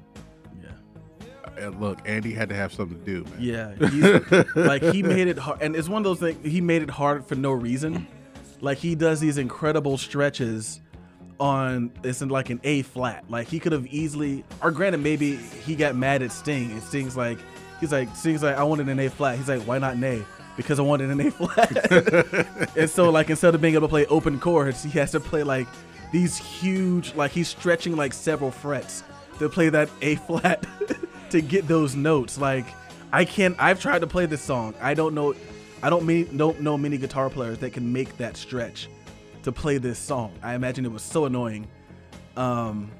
Yeah. And look, Andy had to have something to do, man. Yeah, he's, like he made it hard, and it's one of those things. He made it hard for no reason. Like he does these incredible stretches on it's in like an A flat. Like he could have easily, or granted, maybe he got mad at Sting. And Sting's like, he's like, Sting's like, I wanted an A flat. He's like, why not an A? Because I wanted an A flat. and so like instead of being able to play open chords, he has to play like these huge, like he's stretching like several frets to play that A flat to get those notes. Like I can't. I've tried to play this song. I don't know. I don't mean don't know many guitar players that can make that stretch to play this song. I imagine it was so annoying. Um,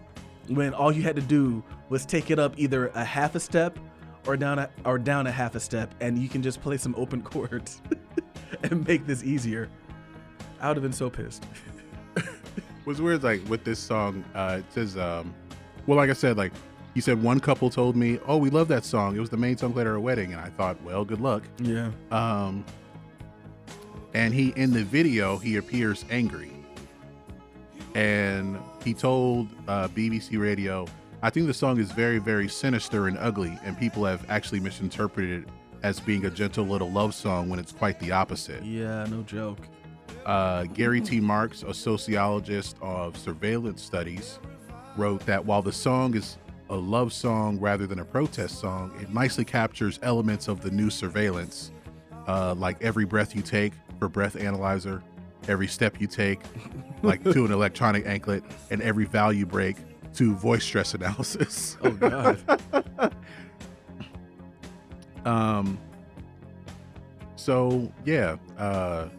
when all you had to do was take it up either a half a step or down a, or down a half a step, and you can just play some open chords and make this easier. I would have been so pissed. What's weird, like with this song, uh, it says, um, well, like I said, like he said, one couple told me, "Oh, we love that song. It was the main song played at our wedding," and I thought, well, good luck. Yeah. Um, and he in the video he appears angry, and he told uh, BBC Radio, "I think the song is very, very sinister and ugly, and people have actually misinterpreted it as being a gentle little love song when it's quite the opposite." Yeah. No joke. Uh, Gary T. Marx, a sociologist of surveillance studies, wrote that while the song is a love song rather than a protest song, it nicely captures elements of the new surveillance, uh, like every breath you take for breath analyzer, every step you take, like to an electronic anklet, and every value break to voice stress analysis. Oh God. Um. So yeah, uh,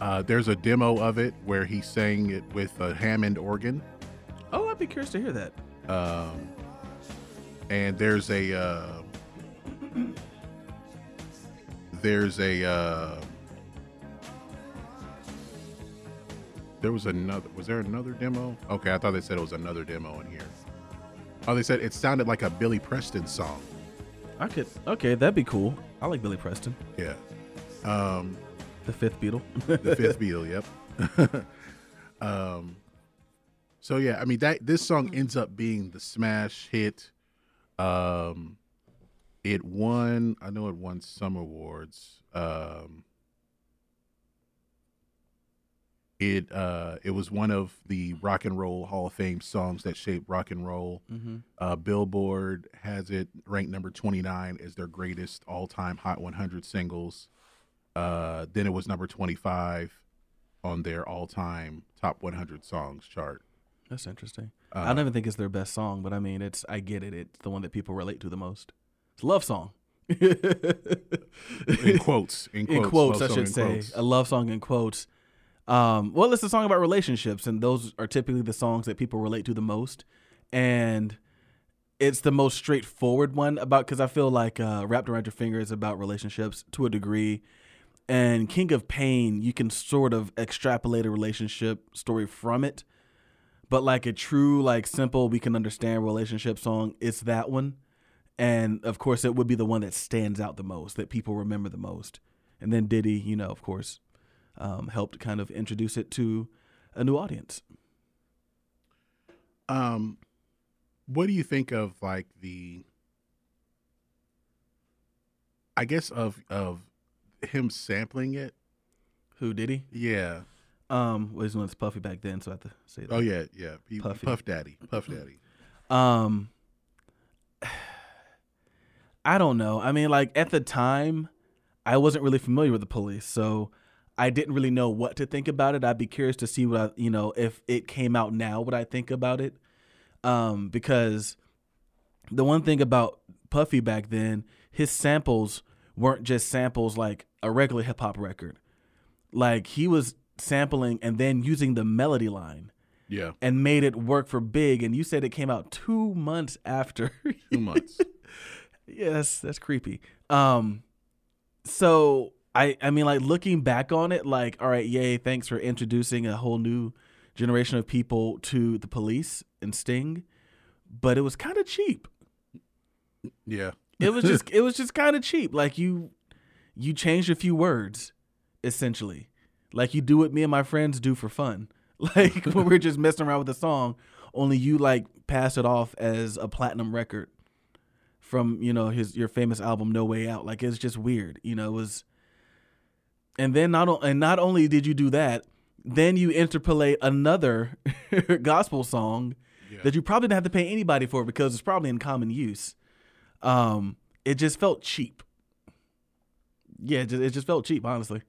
uh, there's a demo of it where he sang it with a Hammond organ, oh, I'd be curious to hear that. um, and there's a uh, there's a uh, there was another was there another demo? Okay, I thought they said it was another demo in here. Oh, they said it sounded like a Billy Preston song. I could. Okay, that'd be cool. I like Billy Preston, Yeah. Um, the fifth Beatle. the fifth Beatle. Yep. um, so yeah, I mean that this song ends up being the smash hit. Um, it won. I know it won some awards. Um, it uh, it was one of the Rock and Roll Hall of Fame songs that shaped rock and roll. mm-hmm. Uh, Billboard has it ranked number 29 as their greatest all time Hot 100 singles. Uh, then it was number 25 on their all time top 100 songs chart. That's interesting. Uh, I don't even think it's their best song, but I mean, it's I get it. It's the one that people relate to the most. It's a love song. In quotes, in quotes, in quotes, I should say, quotes. a love song in quotes. Um, well, it's a song about relationships, and those are typically the songs that people relate to the most. And it's the most straightforward one about because I feel like uh, "Wrapped Around Your Finger" is about relationships to a degree, and "King of Pain" you can sort of extrapolate a relationship story from it, but like a true, like simple, we can understand relationship song, it's that one. And of course, it would be the one that stands out the most, that people remember the most. And then Diddy, you know, of course, um, helped kind of introduce it to a new audience. Um, what do you think of like the? I guess of of him sampling it. Who did he? Yeah. Um, was well, it's Puffy back then, so I have to say that. Oh yeah, yeah. He, Puffy. Puff Daddy, Puff Daddy. Um, I don't know. I mean, like at the time, I wasn't really familiar with the police, so I didn't really know what to think about it. I'd be curious to see what I, you know, if it came out now, what I think about it. Um, because the one thing about Puffy back then, his samples weren't just samples like a regular hip hop record. Like he was sampling and then using the melody line Yeah, and made it work for Big. And you said it came out two months after. two months. yes, that's creepy. Um, so I I mean, like looking back on it, like all right, yay, thanks for introducing a whole new generation of people to the police and Sting, but it was kind of cheap. yeah, It was just it was just kind of cheap. Like you you changed a few words, essentially. Like you do what me and my friends do for fun. Like when we're just messing around with the song, only you like pass it off as a platinum record from, you know, his your famous album No Way Out. Like it's just weird. You know, it was and then not o- and not only did you do that, then you interpolate another gospel song that you probably didn't have to pay anybody for because it's probably in common use. Um, it just felt cheap. Yeah, it just, it just felt cheap, honestly.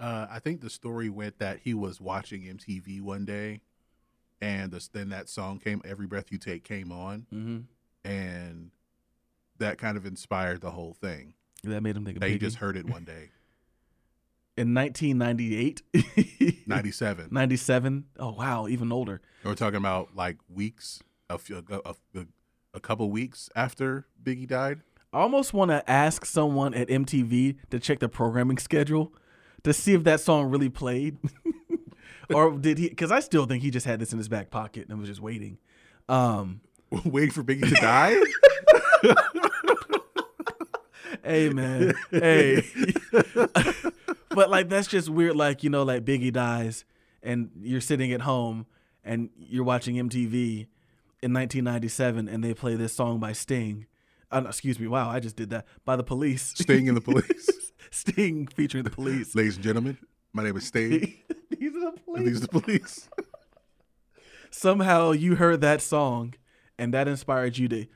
Uh, I think the story went that he was watching MTV one day, and this, then that song came, "Every Breath You Take" came on, Mm-hmm. And that kind of inspired the whole thing. That made him think That he just heard it one day, in 1998, ninety-seven. 97. Oh wow, even older. We're talking about like weeks, a, few, a, a, a couple weeks after Biggie died. I almost want to ask someone at MTV to check the programming schedule to see if that song really played, or did he? Because I still think he just had this in his back pocket and was just waiting. Um, Waiting for Biggie to die. hey man, hey. but like that's just weird. Like you know, like Biggie dies, and you're sitting at home and you're watching MTV in 1997, and they play this song by Sting. Uh, excuse me. Wow, I just did that by the Police. Sting and the police. Sting featuring the Police. Ladies and gentlemen, my name is Sting. These are the police. these are the police. Somehow you heard that song, and that inspired you to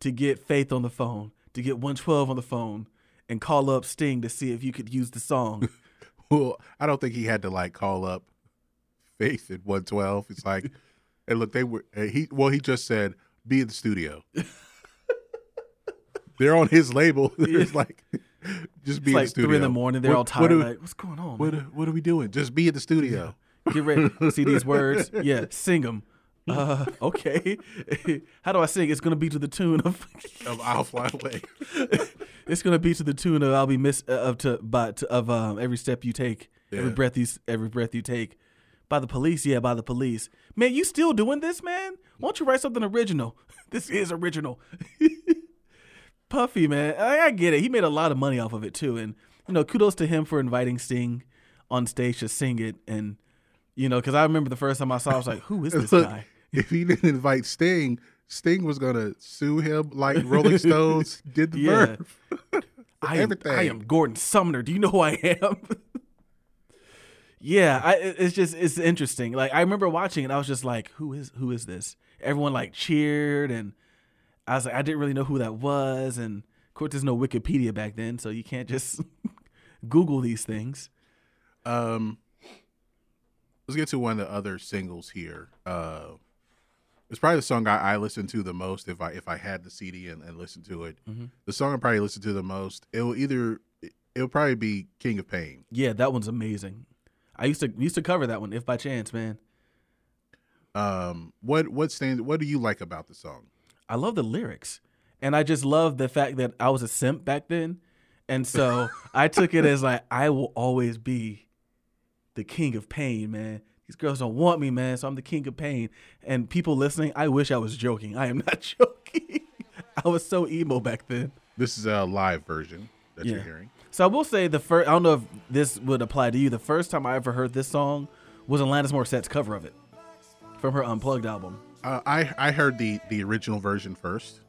to get Faith on the phone, to get 112 on the phone, and call up Sting to see if you could use the song. Well, I don't think he had to like call up Faith at one twelve. It's like, hey, look, they were he. Well, he just said, "Be in the studio." They're on his label. it's like, just be It's in like the studio. three in the morning. They're What- all what tired. are like, what's going on? what, what are we doing? Just be in the studio. Get ready. See these words? Yeah, sing them. Uh, okay. How do I sing? It's gonna be to the tune of. Of I'll fly away. it's gonna be to the tune of "I'll be miss uh, of to but of um, every step you take, every breath you every breath you take." By the police, yeah, by the police. Man, you still doing this, man? Why don't you write something original? This is original. Puffy, man, I, I get it. He made a lot of money off of it too, and you know, kudos to him for inviting Sting on stage to sing it. And you know, because I remember the first time I saw, it, I was like, "Who is this guy?" If he didn't invite Sting, Sting was gonna sue him like Rolling Stones did the Yeah. I am. I am Gordon Sumner. Do you know who I am? yeah, I, it's just it's interesting. Like I remember watching it, I was just like, "Who is who is this?" Everyone like cheered, and I was like, I didn't really know who that was. And of course, there's no Wikipedia back then, so you can't just Google these things. Um, let's get to one of the other singles here. Uh, it's probably the song I, I listen to the most if I if I had the CD and, and listened to it. Mm-hmm. The song I probably listen to the most. It will either it'll probably be King of Pain. Yeah, that one's amazing. I used to used to cover that one if by chance, man. Um, what what stands? What do you like about the song? I love the lyrics. And I just love the fact that I was a simp back then. And so I took it as like I will always be the king of pain, man. These girls don't want me, man, so I'm the king of pain. And people listening, I wish I was joking. I am not joking. I was so emo back then. This is a live version that you're Yeah. hearing. So I will say the first I don't know if this would apply to you. The first time I ever heard this song was Alanis Morissette's cover of it from her Unplugged album. Uh, I I heard the the original version first.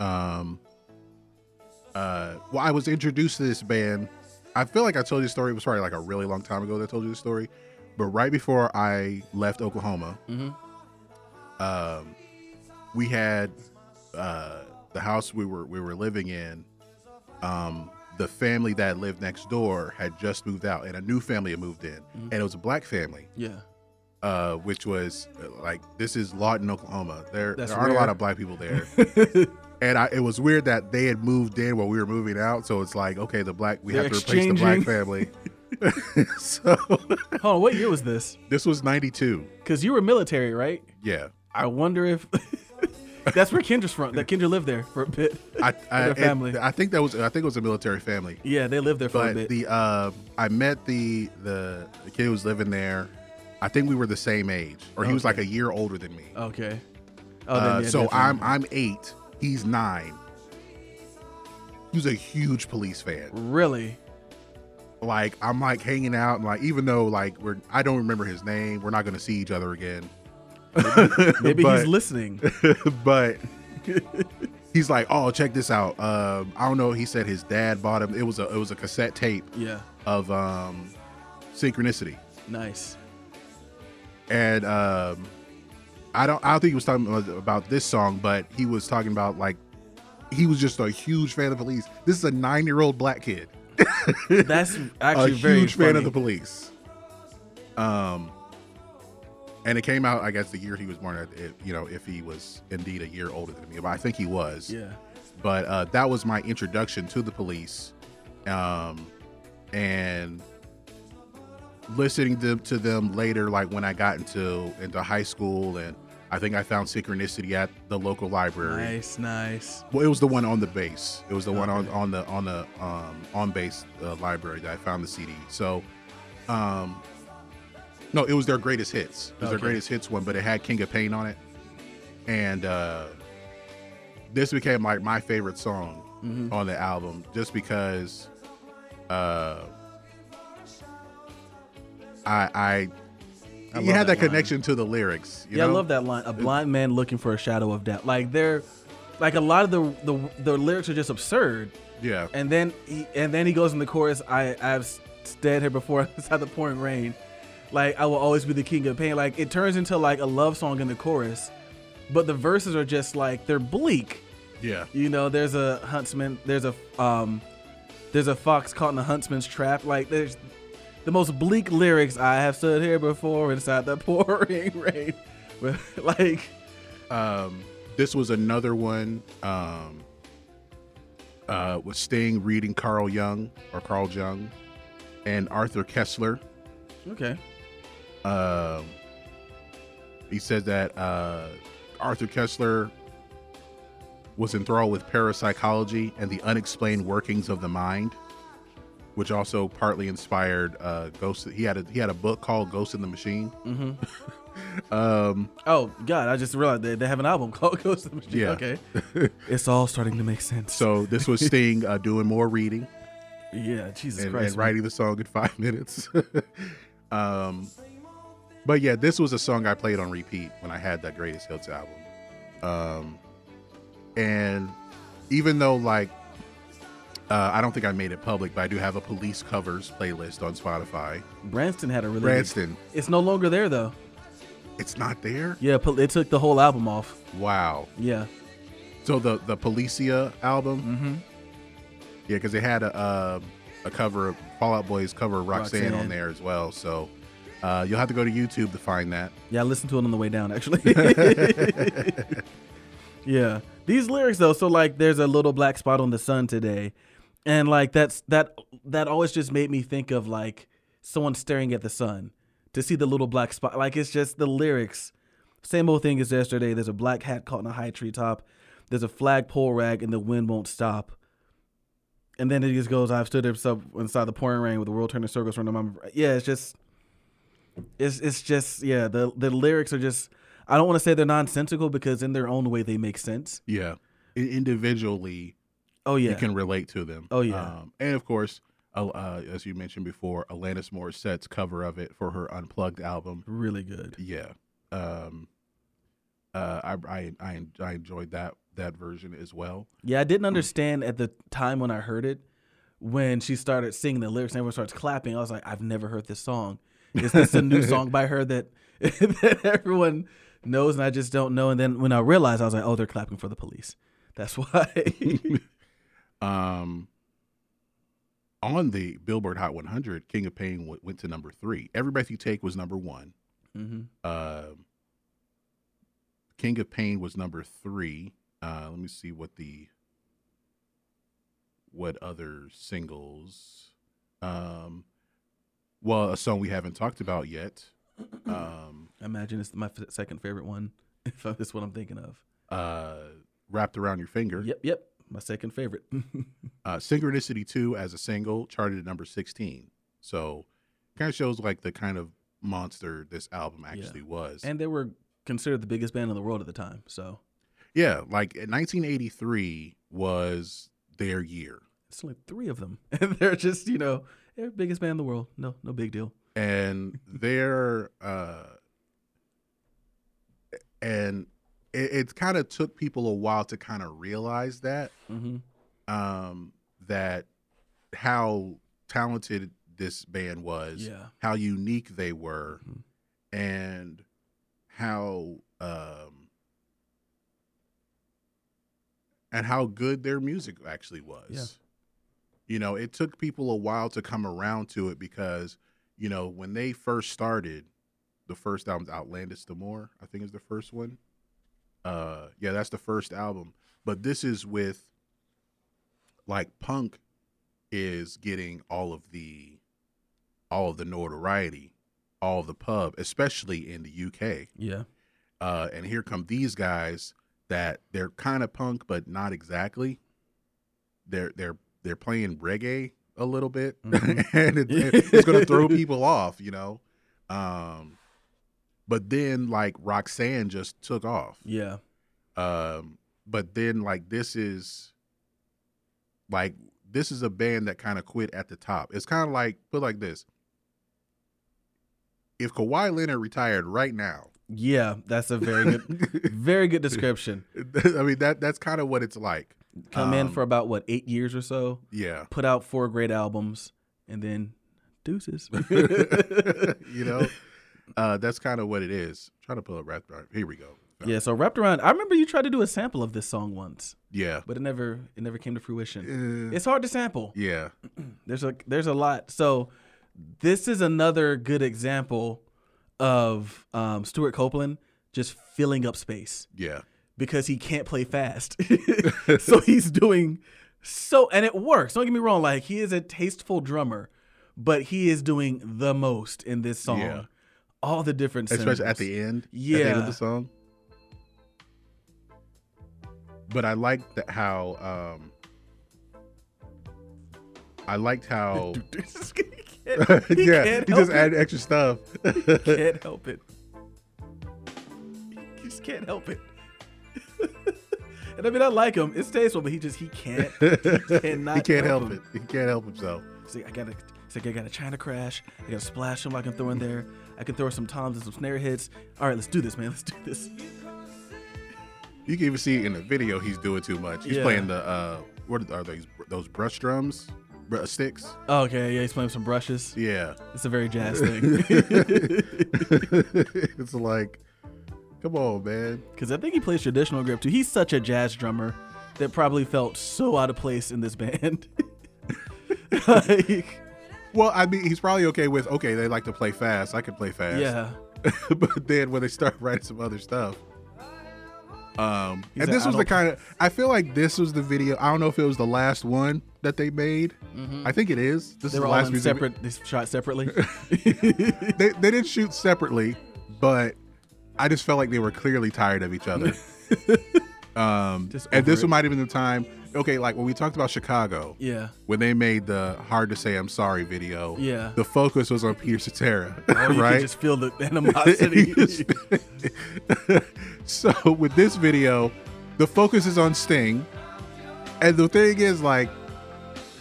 Um. Uh. Well, I was introduced to this band. I feel like I told you the story. It was probably like a really long time ago that I told you the story. But right before I left Oklahoma, um, we had uh, the house we were we were living in. Um, the family that lived next door had just moved out, and a new family had moved in, and it was a black family Yeah. uh, which was uh, like this is Lawton, Oklahoma. There, That's there aren't a lot of black people there. And I, it was weird that they had moved in while we were moving out. So it's like, okay, the black we They're have to replace the black family. so Hold on, what year was this? this was '92. Because you were military, right? Yeah, I wonder if that's where Kendra's from. That Kendra lived there for a bit. I, I, Their family. I think that was. I think it was a military family. Yeah, they lived there for a bit. the uh, I met the, the the kid who was living there. I think we were the same age, or he was like a year older than me. okay. Oh, Uh, yeah, so definitely. I'm I'm eight. He's nine. He was a huge police fan. really. Like I'm like hanging out and like even though like we're I don't remember his name. We're not gonna see each other again. Maybe But- he's listening. but he's like, oh, check this out. Um, I don't know. He said his dad bought him. It was a it was a cassette tape Yeah. of um, Synchronicity, Nice. and um, I don't I don't think he was talking about- about this song, but he was talking about like he was just a huge fan of police. This is a nine year old black kid, That's a actually very huge fan funny. of the police. Um. And it came out, I guess, the year he was born. At, if, you know, if he was indeed a year older than me, but I think he was. Yeah. but uh, that was my introduction to the police um, and listening to, to them later like when i got into into high school and i think i found synchronicity at the local library. Nice, nice. well it was the one on the base. It was the one on, on the on the um, on base uh, library that i found the cd so um no it was their greatest hits. It was their greatest hits one but it had king of pain on it. And uh this became like my favorite song Mhm. on the album just because uh I I, I you had that that, connection to the lyrics. You yeah, know? I love that line. A blind man looking for a shadow of doubt. Like they're like a lot of the the, the lyrics are just absurd. Yeah, And then he and then he goes in the chorus. I I've stayed here before inside the pouring rain. Like I will always be the king of pain. Like it turns into like a love song in the chorus, but the verses are just like they're bleak. yeah, You know, there's a huntsman. There's a um, there's a fox caught in a huntsman's trap. Like there's the most bleak lyrics. I have stood here before inside the pouring rain. like um, this was another one. Um, uh, with Sting reading Carl Jung or Carl Jung, and Arthur Koestler. okay, Um, he said that uh, Arthur Koestler was enthralled with parapsychology and the unexplained workings of the mind, which also partly inspired uh, Ghost. He had a he had a book called Ghost in the Machine. Mm-hmm. Um, Oh God, I just realized they, they have an album called Ghost in the Machine. Yeah. Okay. it's all starting to make sense. so this was Sting uh, doing more reading yeah, Jesus and, Christ. and man. writing the song in five minutes. um, but yeah, this was a song I played on repeat when I had that Greatest Hits album. Um, and even though like uh, I don't think I made it public, but I do have a police covers playlist on Spotify. Branston had a really Branston, It's no longer there though. it's not there. Yeah, they took the whole album off. Wow. Yeah. So the the Policia album, Mm-hmm. yeah, because they had a um a cover of Fall Out Boy's cover of Roxanne, Roxanne. on there as well. So uh, you'll have to go to YouTube to find that. Yeah, I listened to it on the way down actually. yeah. These lyrics though, so like there's a little black spot on the sun today. And like that's that that always just made me think of like someone staring at the sun to see the little black spot. Like it's just the lyrics. Same old thing as yesterday. There's a black hat caught in a high treetop. There's a flagpole rag and the wind won't stop. And then it just goes, I've stood up inside the pouring rain with the world turning circles around my Yeah, it's just it's it's just yeah the the lyrics are just I don't want to say they're nonsensical because in their own way they make sense. Yeah, individually Oh yeah, you can relate to them. Oh, yeah. um, and of course, uh, as you mentioned before, Alanis Morissette's cover of it for her Unplugged album. really good. Yeah, um, uh, I, I I I enjoyed that that version as well. Yeah, I didn't understand at the time when I heard it when she started singing the lyrics and everyone starts clapping. I was like, I've never heard this song. Is this a new song by her that that everyone knows and I just don't know? And then when I realized, I was like, oh, they're clapping for the police. That's why. Um, on the Billboard Hot 100, King of Pain w- went to number three. Every Breath You Take was number one. hmm Um King of Pain was number three. Uh, let me see what the what other singles. Um, well, a song we haven't talked about yet. Um, I imagine it's my second favorite one. If that's what I'm thinking of. uh, wrapped around your finger. Yep, yep, my second favorite. Uh, Synchronicity 2 as a single charted at number 16. So kind of shows like the kind of monster this album actually was. and they were considered the biggest band in the world at the time. So yeah, like 1983 was their year. it's only three of them, and they're just you know they're biggest band in the world. No, no big deal. And their uh and it, it kind of took people a while to kind of realize that Mm-hmm. um that how talented this band was Yeah. how unique they were Mhm. and how um and how good their music actually was Yeah. you know it took people a while to come around to it because you know when they first started the first album's Outlandos d'Amour i think is the first one uh yeah that's the first album. But this is with like punk is getting all of the all of the notoriety all of the pub especially in the uk Yeah. uh and here come these guys that they're kind of punk but not exactly. They're they're they're playing reggae a little bit. Mhm. and it, it's going to throw people off you know? Um but then like roxanne just took off Yeah. um but then like this is like this is a band that kind of quit at the top it's kind of like put like this if Kawhi Leonard retired right now Yeah. That's a very good, very good description. I mean that that's kind of what it's like Come in Um, for about what eight years or so. yeah Put out four great albums, and then deuces. you know uh that's kind of what it is trying to pull up around. here we go yeah. So wrapped around. I remember you tried to do a sample of this song once, yeah but it never, it never came to fruition. Uh, It's hard to sample. yeah There's a there's a lot. So this is another good example of um, Stewart Copeland just filling up space yeah because he can't play fast. so he's doing so and it works. Don't get me wrong, like he is a tasteful drummer, but he is doing the most in this song. Yeah. All the different especially at the end yeah at the end of the song but i liked that how um i liked how he yeah he help just it. added extra stuff can't help it. He just can't help it. and I mean, I like him. It's tasteful, but he just he can't. He cannot. he can't help him. it he can't help himself like, I gotta. He's like, I got a China crash. I got a splash him. I can throw in there. I can throw some toms and some snare hits. All right, let's do this, man. Let's do this. you can even see in the video he's doing too much he's Yeah. playing the uh what are those those brush drums Br- sticks Oh, okay, yeah, he's playing some brushes. yeah It's a very jazz thing. it's like come on man Because I think he plays traditional grip too. He's such a jazz drummer that probably felt so out of place in this band. like, well i mean he's probably okay with okay they like to play fast i can play fast yeah. but then when they start writing some other stuff um He's and this "I was the kind of i feel like this was the video i don't know if it was the last one that they made i think it is this Mm-hmm. They is the last in music vi- separate. They shot separately. they, they didn't shoot separately but i just felt like they were clearly tired of each other um and this it. might have been the time okay like when we talked about chicago yeah. when they made the hard to say i'm sorry video Yeah. the focus was on peter cetera Oh, you right can just feel the animosity. so with this video, the focus is on Sting, and the thing is like,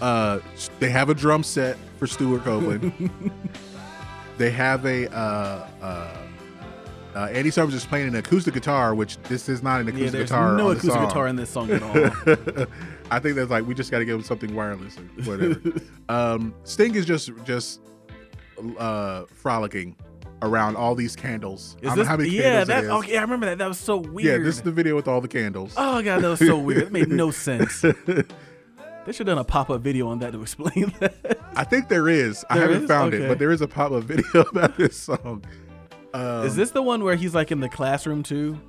uh, they have a drum set for Stewart Copeland. they have a uh, uh, uh, Andy Summers is playing an acoustic guitar, which this is not an yeah, acoustic there's guitar. no acoustic song. guitar in this song at all. I think that's like we just got to give him something wireless or whatever. um, Sting is just just uh, frolicking around all these candles. Is I this, know how many yeah, candles that it is. okay. I remember that. That was so weird. Yeah, this is the video with all the candles. oh god, that was so weird. It made no sense. They should have done a pop up video on that to explain that. I think there is. I haven't is? found Okay. it, but there is a pop up video about this song. Um, Is this the one where he's like in the classroom too?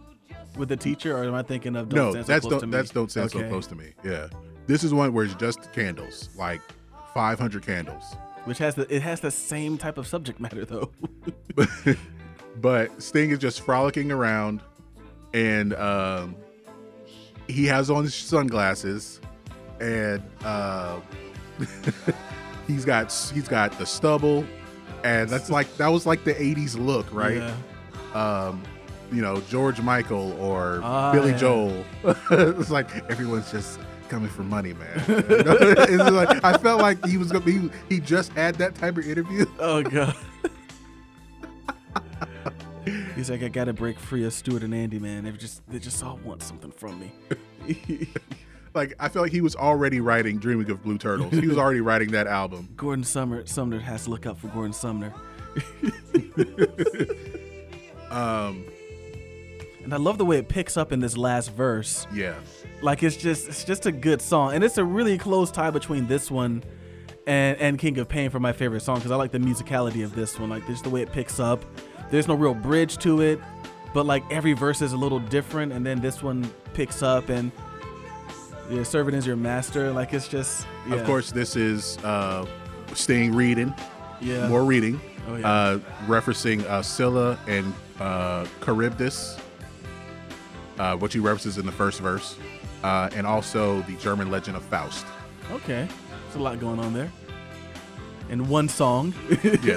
with the teacher, or am I thinking of Don't no, Stand So that's Close don't Me? that's don't stand so Okay. close to me. Yeah, this is one where it's just candles, like 500 candles. Which has the it has the same type of subject matter though. but Sting is just frolicking around, and um, he has on his sunglasses, and uh, he's got he's got the stubble, and that's like that was like the '80s look, right? Yeah. Um, you know, George Michael or Ah, Billy yeah. Joel. it's like everyone's just coming for money, man. You know? it's like I felt like he was gonna be. He just had that type of interview. Oh god. He's like, I gotta break free of Stewart and Andy, man. They just they just all want something from me. Like I felt like he was already writing "Dreaming of Blue Turtles." He was already writing that album. Gordon Sumner Sumner has to look out for Gordon Sumner. Um, And I love the way it picks up in this last verse. yeah, Like it's just it's just a good song, and it's a really close tie between this one and and King of Pain for my favorite song because I like the musicality of this one. Like just the way it picks up. There's no real bridge to it, but like every verse is a little different, and then this one picks up and yeah, servant is your master. Like it's just yeah. of course this is uh, Sting reading, yeah. more reading, Oh, yeah. uh, referencing uh, Scylla and uh, Charybdis, uh, which he references in the first verse, uh, and also the German legend of Faust. Okay, there's a lot going on there. In one song. Yeah.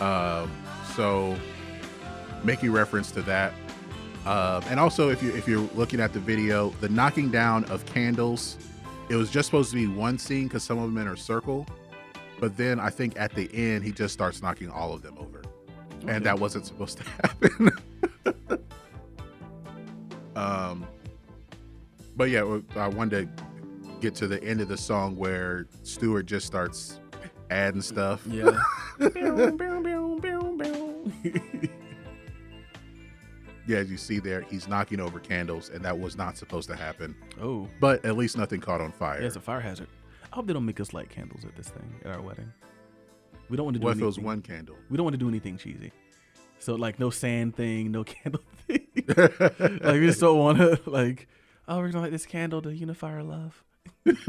um, so making reference to that. Um, and also, if you if you're looking at the video, the knocking down of candles, it was just supposed to be one scene because some of them in a circle, but then I think at the end he just starts knocking all of them over, and that wasn't supposed to happen. um, but yeah, I wanted to get to the end of the song where Stewart just starts adding stuff. yeah. Yeah, as you see there, he's knocking over candles, and that was not supposed to happen. oh. But at least nothing caught on fire. Yeah, it's a fire hazard. I hope they don't make us light candles at this thing at our wedding. We don't want to do what if it anything. was one candle? We don't want to do anything cheesy. So like no sand thing, no candle thing. like we just don't want to like. Oh, we're gonna light this candle to unify our love. Oh,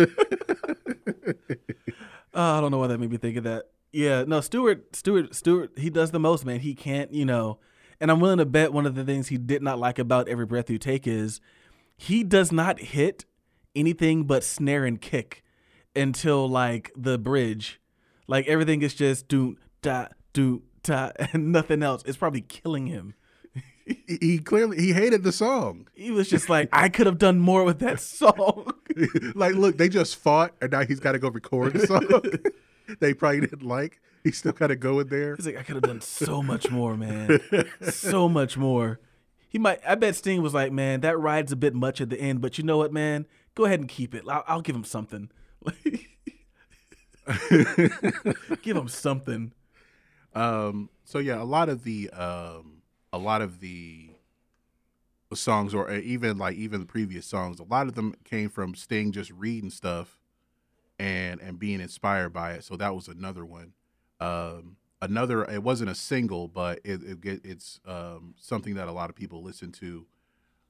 I don't know why that made me think of that. Yeah, no, Stewart, Stewart, Stewart, he does the most, man. He can't, you know. And I'm willing to bet one of the things he did not like about Every Breath You Take is he does not hit anything but snare and kick until like the bridge. Like everything is just do da do da and nothing else. It's probably killing him. he, he clearly he hated the song. He was just like, I could have done more with that song. like, look, they just fought, and now he's got to go record the song. they probably didn't like. He still got to go in there. He's like, I could have done so much more, man. so much more. He might. I bet Sting was like, man, that ride's a bit much at the end, but you know what, man? Go ahead and keep it. I'll, I'll give him something. give him something. Um, so yeah, a lot of the um, a lot of the songs, or even like even the previous songs, a lot of them came from Sting just reading stuff and and being inspired by it. So that was another one. Um, another, it wasn't a single, but it, it it's um, something that a lot of people listen to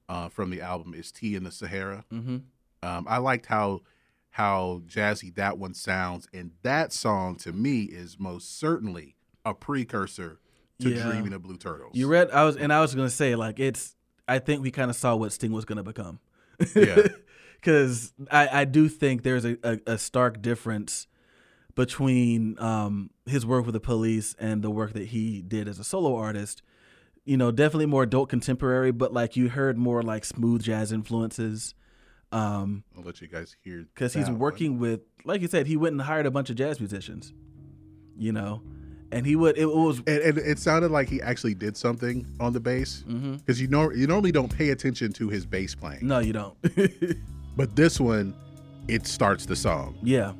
uh, from the album. Is "Tea in the Sahara." Mm-hmm. Um, I liked how how jazzy that one sounds, and that song to me is most certainly a precursor to Yeah. Dreaming of Blue Turtles. You read? I was, and I was gonna say, like, it's. I think we kind of saw what Sting was gonna become. Yeah. Because I, I do think there's a, a, a stark difference between um, his work with the police and the work that he did as a solo artist. You know, definitely more adult contemporary, but like you heard more like smooth jazz influences. Um, I'll let you guys hear because he's that one. working with, like you said, he went and hired a bunch of jazz musicians. You know, and he would. It was And, and it sounded like he actually did something on the bass Mm-hmm. because you know you normally don't pay attention to his bass playing, no, you don't. but this one it starts the song. yeah,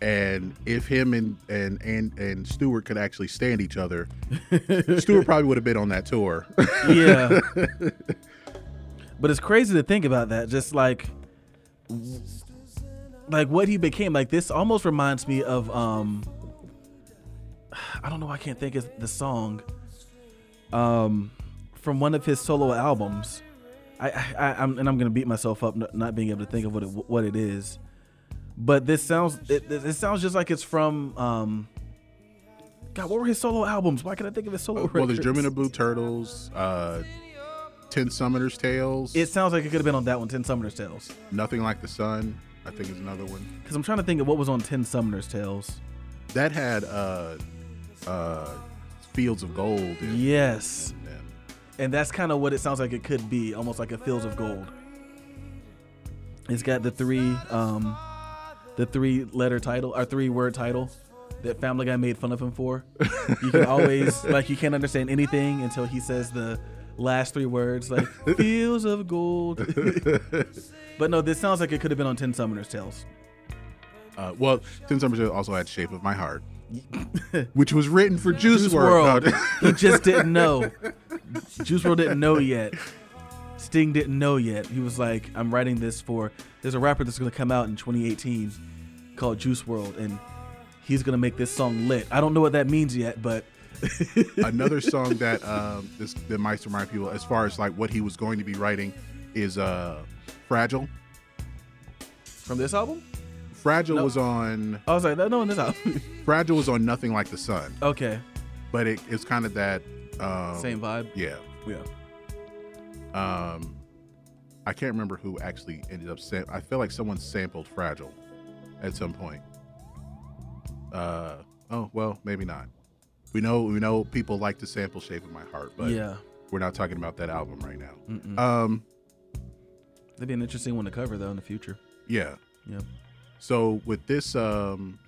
And if him and and and and Stewart could actually stand each other, Stewart probably would have been on that tour. yeah. but it's crazy to think about that. Just like, like what he became. Like this almost reminds me of um. I don't know. I can't think of the song. Um, from one of his solo albums. I, I I'm and I'm gonna beat myself up not being able to think of what it, what it is, but this sounds it, it sounds just like it's from um. God, what were his solo albums? Why can't I think of his solo? Uh, well, there's records? of Blue Turtles, uh, Ten Summoners Tales, It sounds like it could have been on that one, Ten Summoner's Tales. Nothing Like the Sun. I think is another one Because I'm trying to think of what was on Ten Summoner's Tales. that had uh, uh, Fields of Gold. In, Yes, in- and that's kind of what it sounds like it could be, almost like a Fields of Gold. It's got the three, um, the three letter title or three word title that Family Guy made fun of him for. You can always like you can't understand anything until he says the last three words like Fields of Gold. but no, this sounds like it could have been on Ten Summoner's Tales. Uh, well, Ten Summers Tales also had Shape of My Heart, which was written for Juice, Juice WRLD. World. he just didn't know. Juice WRLD didn't know yet. Sting didn't know yet. He was like, I'm writing this for. There's a rapper that's going to come out in 2018 called Juice WRLD, and he's going to make this song lit. I don't know what that means yet, but Another song that um, this that might remind people, as far as like what he was going to be writing, is uh, "Fragile." from this album, Fragile No. was on I was like, no, in this album. Fragile was on Nothing Like the Sun, okay, but it, it's kind of that um, same vibe. Yeah. Yeah. Um, I can't remember who actually ended up. Sam- I feel like someone sampled "Fragile" at some point. Uh oh, well, maybe not. We know we know people like to sample "Shape of My Heart," but yeah, we're not talking about that album right now. Mm-mm. Um, that'd be an interesting one to cover though in the future. yeah. Yeah. So with this, um,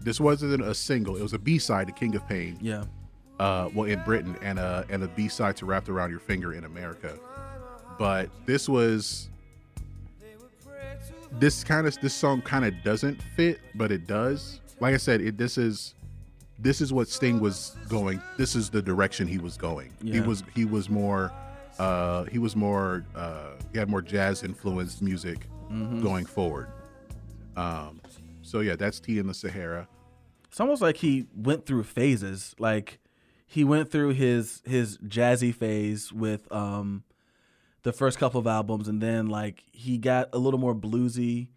this wasn't a single; it was a B side to "King of Pain." Yeah. Uh, well in Britain and a and a B side to "Wrapped Around Your Finger" in America. But this was this kind of this song kind of doesn't fit, but it does. Like I said, it this is this is what Sting was going. This is the direction he was going. He was he was more uh, he was more uh, he had more jazz influenced music going forward. Um, so yeah, that's Tea in the Sahara. It's almost like he went through phases. Like he went through his his jazzy phase with um the first couple of albums, and then like he got a little more bluesy.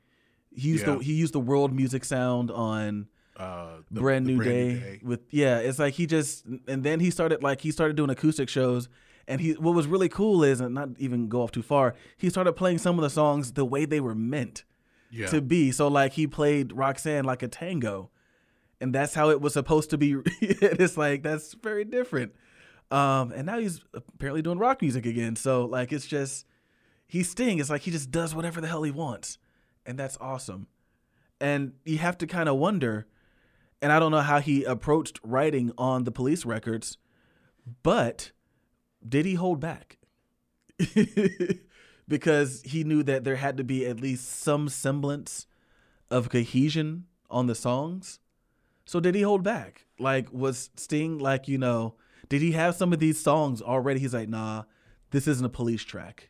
He used Yeah. the he used the world music sound on Uh, the- brand, the new, day with yeah. It's like he just and then he started like he started doing acoustic shows. And he, what was really cool is, and not even go off too far, he started playing some of the songs the way they were meant Yeah. to be. So like he played Roxanne like a tango, and that's how it was supposed to be. it's like that's very different. Um, and now he's apparently doing rock music again. So like it's just he's Sting. It's like he just does whatever the hell he wants, and that's awesome. And you have to kind of wonder, and I don't know how he approached writing on the police records, but did he hold back? because he knew that there had to be at least some semblance of cohesion on the songs. So did he hold back? Like was Sting like, you know, did he have some of these songs already? He's like, nah, this isn't a police track.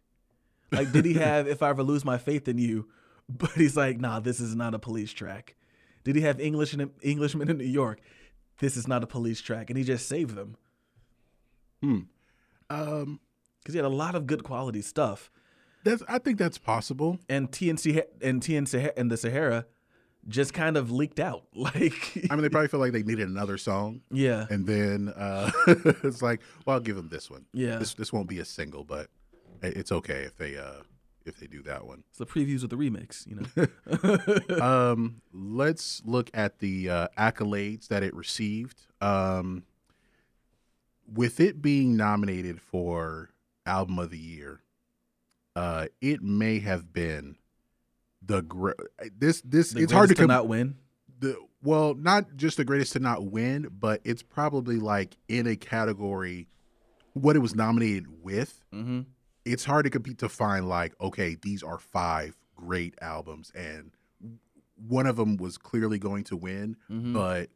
Like, did he have If I Ever Lose My Faith in You? But he's like, nah, this is not a police track. Did he have English in Englishman in New York? This is not a police track. And he just saved them. Hmm. Um, Because he had a lot of good quality stuff. That's I think that's possible. and TNC and TNC and the Sahara just kind of leaked out. Like, I mean, they probably feel like they needed another song, yeah, and then uh, it's like, well, I'll give them this one. Yeah. this this won't be a single, but it's okay if they uh if they do that one. it's the previews of the remix. You know, Um, let's look at the uh, accolades that it received. Um, with it being nominated for album of the year, uh, it may have been the great. This this The it's hard to com- not win. the well, not just the greatest to not win, but it's probably like in a category what it was nominated with. Mm-hmm. It's hard to compete to find like okay, these are five great albums, and one of them was clearly going to win. Mm-hmm. But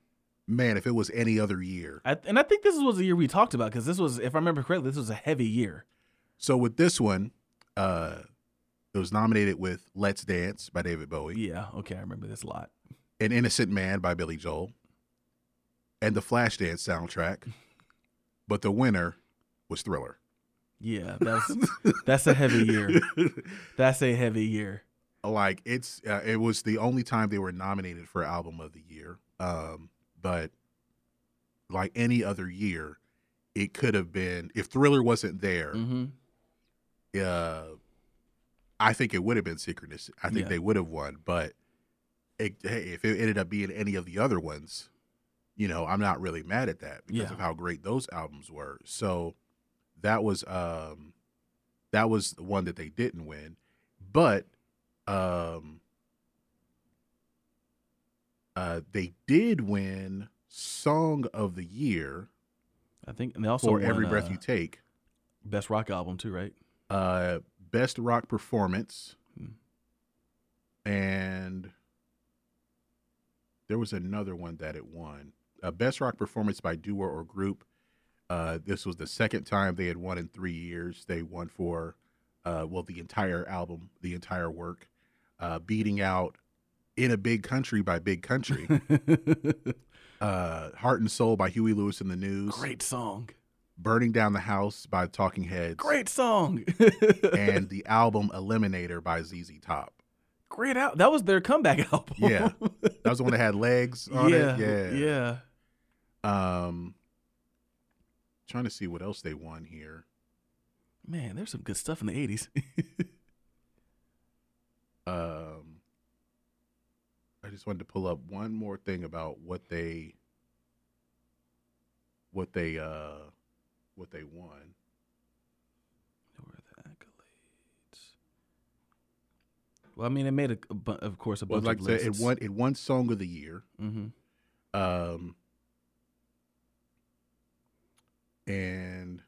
man, if it was any other year, I, and I think this was the year we talked about because this was, if I remember correctly, this was a heavy year. so with this one, uh, it was nominated with "Let's Dance" by David Bowie, Yeah, okay, I remember this a lot. "An Innocent Man" by Billy Joel, and the Flashdance soundtrack. But the winner was Thriller. Yeah, that's that's a heavy year. That's a heavy year. like it's uh, it was the only time they were nominated for album of the year um but like any other year it could have been if thriller wasn't there hmm uh i think it would have been synchronous i think Yeah. they would have won but it, hey, if it ended up being any of the other ones you know i'm not really mad at that because Yeah. of how great those albums were so that was um that was the one that they didn't win but um uh they did win song of the year I think, and they also for won, every breath uh, you take best rock album too, right? uh best rock performance. Hmm. and there was another one that it won. Uh, best rock performance by duo or group. Uh this was the second time they had won in three years. They won for uh well the entire album the entire work. Uh beating out in a big country by big country. Uh heart and soul by huey lewis and the news. Great song. Burning down the house by talking heads Great song. and the album Eliminator by ZZ Top. Great out. That was their comeback album. Yeah. That was the one that had legs on yeah. it. Yeah. Yeah. Um trying to see what else they won here. Man, there's some good stuff in the 80s. Um I just wanted to pull up one more thing about what they what they uh what they won. Where are the accolades? Well, I mean, it made a, a bu- of course a Well, bunch like I of said, it won it won song of the year. hmm Um, and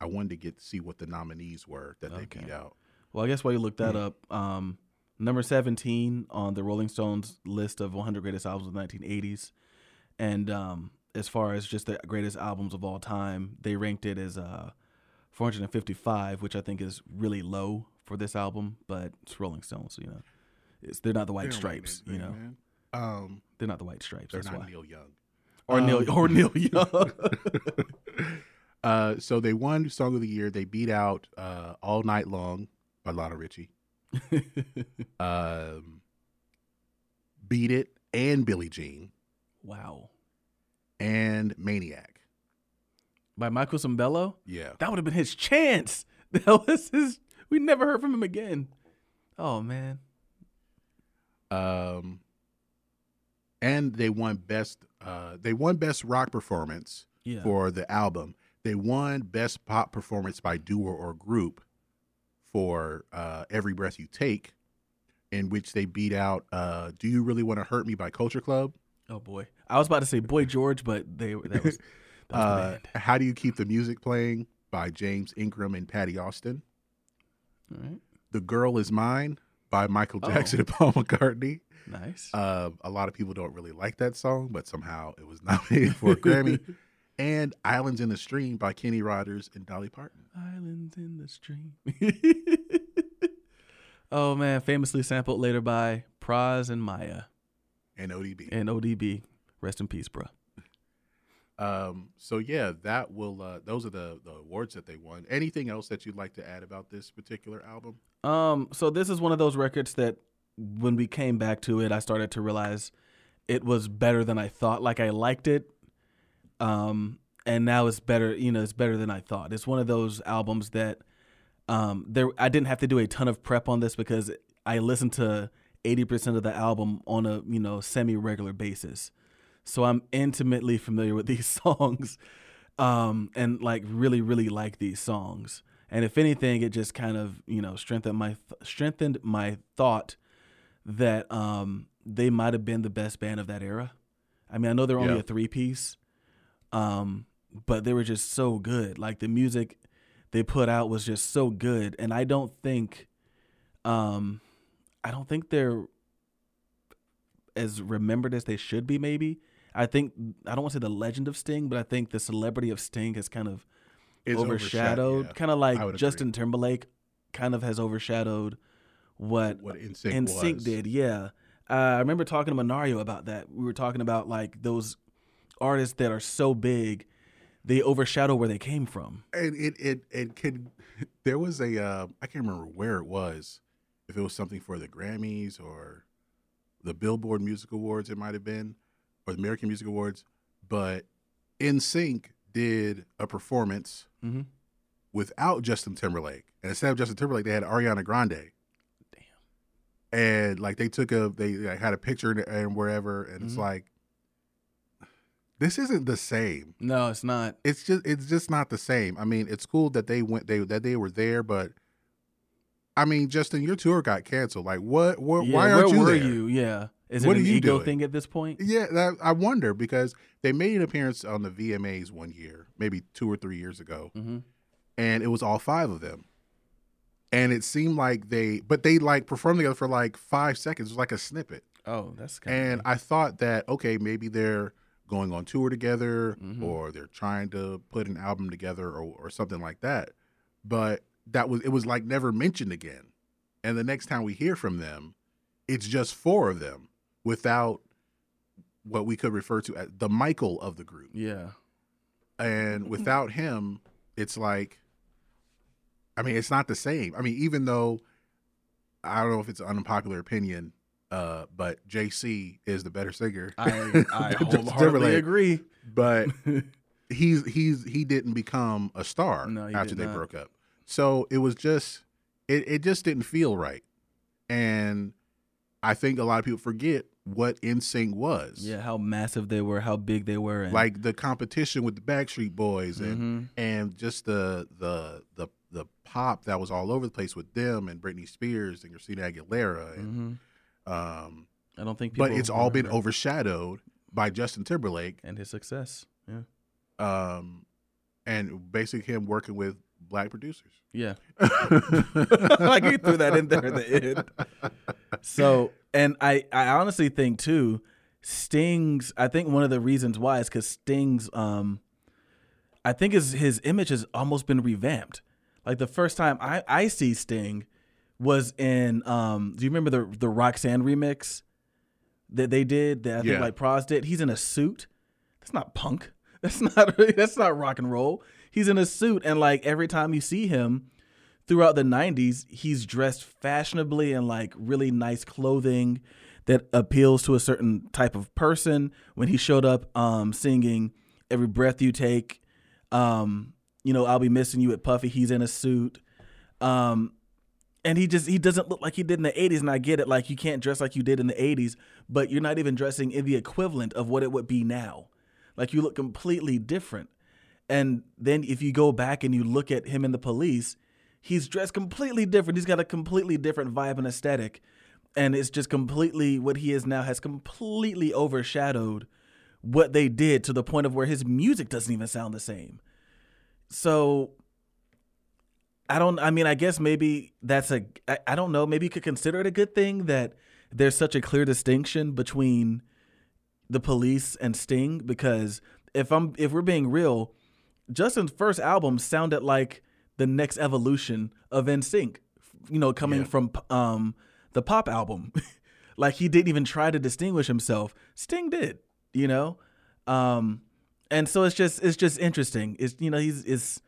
I wanted to get to see what the nominees were that they Okay. beat out. Well, I guess while you look that Mm. up, um, number 17 on the Rolling Stones list of 100 greatest albums of the 1980s. And um, as far as just the greatest albums of all time, they ranked it as uh, 455, which I think is really low for this album, but it's Rolling Stones, so, you know. It's, they're not the White Stripes, you know. Um, They're not the White Stripes. they're not why. Neil Young. Or Neil Um, or Neil Young. Uh, so they won song of the year. They beat out uh, "All Night Long" by Lionel Richie. Um, beat it and Billie Jean wow. And Maniac. By Michael Sembello? Yeah, That would have been his chance. That was his. We never heard from him again. Oh man. um, and they won best. Uh, they won best rock performance Yeah. for the album. They won best pop performance by duo or group for uh, "Every Breath You Take," in which they beat out uh, "Do You Really Want to Hurt Me" by Culture Club. Oh boy. I was about to say Boy George, but they that was, that was the Uh. "How Do You Keep the Music Playing" by James Ingram and Patti Austin. All right. "The Girl Is Mine" by Michael Oh. Jackson and Paul McCartney. Nice. Uh, a lot of people don't really like that song, but somehow it was nominated for a Grammy. And "Islands in the Stream" by Kenny Rogers and Dolly Parton. Islands in the stream. oh man, famously sampled later by Pras and Mya And ODB. and ODB. Rest in peace, bro. Um, so yeah, that will. Uh, those are the the awards that they won. Anything else that you'd like to add about this particular album? Um, so this is one of those records that when we came back to it, I started to realize it was better than I thought. Like I liked it. Um, and now it's better, you know, it's better than I thought. It's one of those albums that um there I didn't have to do a ton of prep on this because I listened to 80% of the album on a, you know, semi-regular basis. So I'm intimately familiar with these songs. Um and like really really like these songs. And if anything it just kind of, you know, strengthened my strengthened my thought that um they might have been the best band of that era. I mean, I know they're only Yeah. a three piece, um, but they were just so good. Like the music they put out was just so good, and I don't think, um, I don't think they're as remembered as they should be. Maybe I think I don't want to say the legend of Sting, but I think the celebrity of Sting has kind of It's overshadowed, yeah, kind of like would agree. Justin Timberlake, kind of has overshadowed what what NSYNC NSYNC did, yeah. Uh, I remember talking to Mario about that. We were talking about like those artists that are so big they overshadow where they came from. and it it it could there was a uh, I can't remember where it was if it was something for the Grammys or the Billboard Music Awards it might have been or the American Music Awards but NSYNC did a performance Mhm. without Justin Timberlake and instead of Justin Timberlake they had Ariana Grande Damn. and like they took a they like, had a picture and- wherever and it's Mhm. like this isn't the same No, it's not. it's just it's just not the same. I mean, it's cool that they went they that they were there, but I mean, Justin, your tour got canceled. Like, what? what Yeah, why aren't you were there? you? Yeah. Is What it an you ego doing? thing at this point? Yeah, that, I wonder because they made an appearance on the VMAs one year, maybe two or three years ago, Mm-hmm. and it was all five of them. And it seemed like they, but they like performed together for like five seconds. It was like a snippet. Oh, that's kind And I thought that okay, maybe they're going on tour together Mhm. or they're trying to put an album together or, or something like that. But that was it was like never mentioned again. And the next time we hear from them, it's just four of them without what we could refer to as the Michael of the group. yeah. And without him, it's like I mean, it's not the same. I mean, even though I don't know if it's an unpopular opinion, uh, but JC is the better singer. I, I wholeheartedly agree. But he's he's he didn't become a star No, after they not. broke up. So it was just it, it just didn't feel right. And I think a lot of people forget what NSYNC was. Yeah, how massive they were, how big they were, and Like the competition with the Backstreet Boys and Mhm. and just the the the the pop that was all over the place with them and Britney Spears and Christina Aguilera and Mhm. um I don't think. People but it's all been overshadowed by Justin Timberlake and his success. Yeah, um and basically him working with black producers. yeah. like you threw that in there at the end. So, and I, I honestly think too, Sting's. I think one of the reasons why is because Sting's. Um, I think his his image has almost been revamped. Like the first time I I see Sting was in. Um, do you remember the the Roxanne remix that they did? That I think Yeah. like Pras did. He's in a suit. That's not punk. That's not that's not rock and roll. He's in a suit, and like every time you see him throughout the 90s, he's dressed fashionably in like really nice clothing that appeals to a certain type of person. When he showed up um, singing Every Breath You Take, um, you know, I'll be missing you at Puffy, he's in a suit. Um, and he just he doesn't look like he did in the 80s and I get it like you can't dress like you did in the 80s, but you're not even dressing in the equivalent of what it would be now. Like you look completely different. And then if you go back and you look at him in the police, he's dressed completely different. He's got a completely different vibe and aesthetic. And it's just completely what he is now has completely overshadowed what they did to the point of where his music doesn't even sound the same. So I don't I mean I guess maybe that's a I, I don't know, maybe you could consider it a good thing that there's such a clear distinction between the police and Sting because if I'm if we're being real, Justin's first album sounded like the next evolution of NSYNC, you know, coming Yeah. from um the pop album. like he didn't even try to distinguish himself. Sting did, you know? Um and so it's just it's just interesting. It's you know, he's is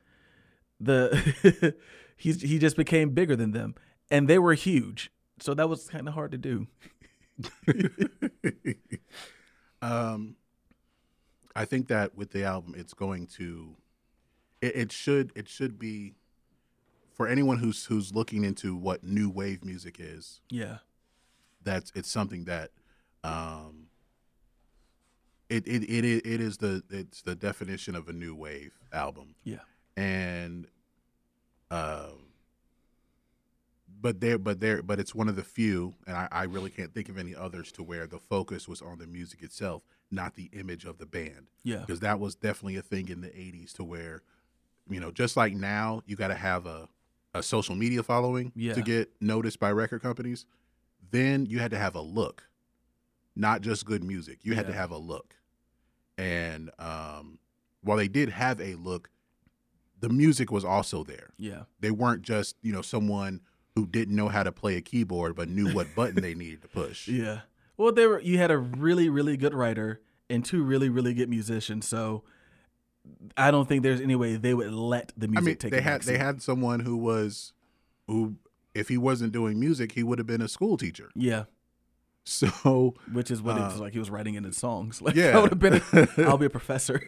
the he's he just became bigger than them. And they were huge. So that was kind of hard to do. um, I think that with the album, it's going to, it, it should, it should be, for anyone who's who's looking into what new wave music is. Yeah. That's it's something that, um, it it it it is the it's the definition of a new wave album, Yeah. and, um. But there, but there, but it's one of the few, and I, I really can't think of any others to where the focus was on the music itself, not the image of the band Yeah. because that was definitely a thing in the 80s to where you know just like now you got to have a, a social media following Yeah. to get noticed by record companies then you had to have a look not just good music you had to have a look and um, while they did have a look the music was also there Yeah. they weren't just you know someone who didn't know how to play a keyboard but knew what button they needed to push Yeah. Well, there were you had a really really good writer and two really really good musicians. So I don't think there's any way they would let the music I mean, take. they had they had someone who was who if he wasn't doing music, he would have been a school teacher. yeah, So which is what it was Uh, like. He was writing it in songs. Like yeah. I would have been. A, I'll be a professor.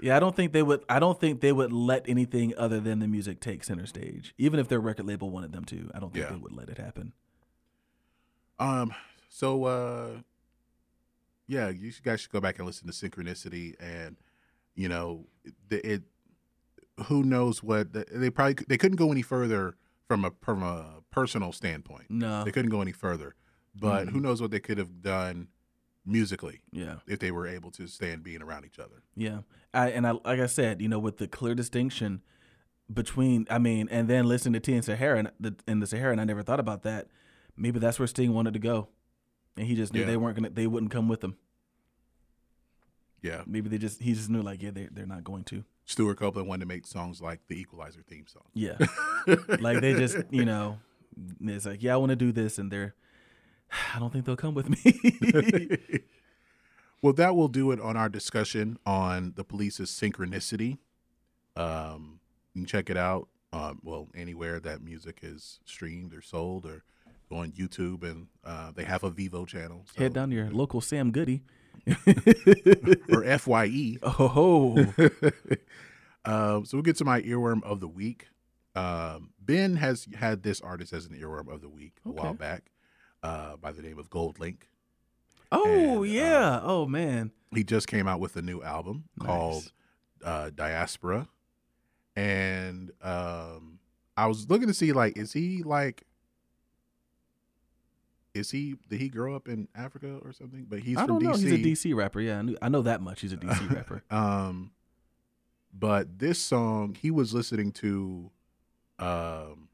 yeah, I don't think they would. I don't think they would let anything other than the music take center stage, even if their record label wanted them to. I don't think Yeah. they would let it happen. Um. So, uh, yeah, you guys should go back and listen to Synchronicity, and you know, it. it who knows what they probably they couldn't go any further from a from a personal standpoint. No. They couldn't go any further, but Mhm. who knows what they could have done musically Yeah. if they were able to stand being around each other. Yeah, I, and I like I said, you know, with the clear distinction between, I mean, and then listen to T and Sahara and the in the Sahara, and I never thought about that. Maybe that's where Sting wanted to go, and he just knew Yeah. they weren't gonna, they wouldn't come with him. Yeah, Maybe they just, he just knew like, yeah, they they're not going to. Stewart Copeland wanted to make songs like the Equalizer theme song. Yeah, like they just, you know, it's like, yeah, I want to do this, and they're, I don't think they'll come with me. well, that will do it on our discussion on the police's synchronicity. Um, you can check it out. Um, well, anywhere that music is streamed or sold, or on YouTube, and uh, they have a Vevo channel. So, Head down to your local Sam Goody. or Fye. Oh. Um, so we'll get to my earworm of the week. Um, ben has had this artist as an earworm of the week a while back, uh, by the name of GoldLink. oh And, yeah, oh man, He just came out with a new album Nice. called uh, Diaspora, and um, I was looking to see like, is he like, is he did he grow up in Africa or something? But he's I from don't know. DC. He's a DC rapper. Yeah, I, knew, I know that much. He's a DC rapper. Um, but this song, he was listening to, um,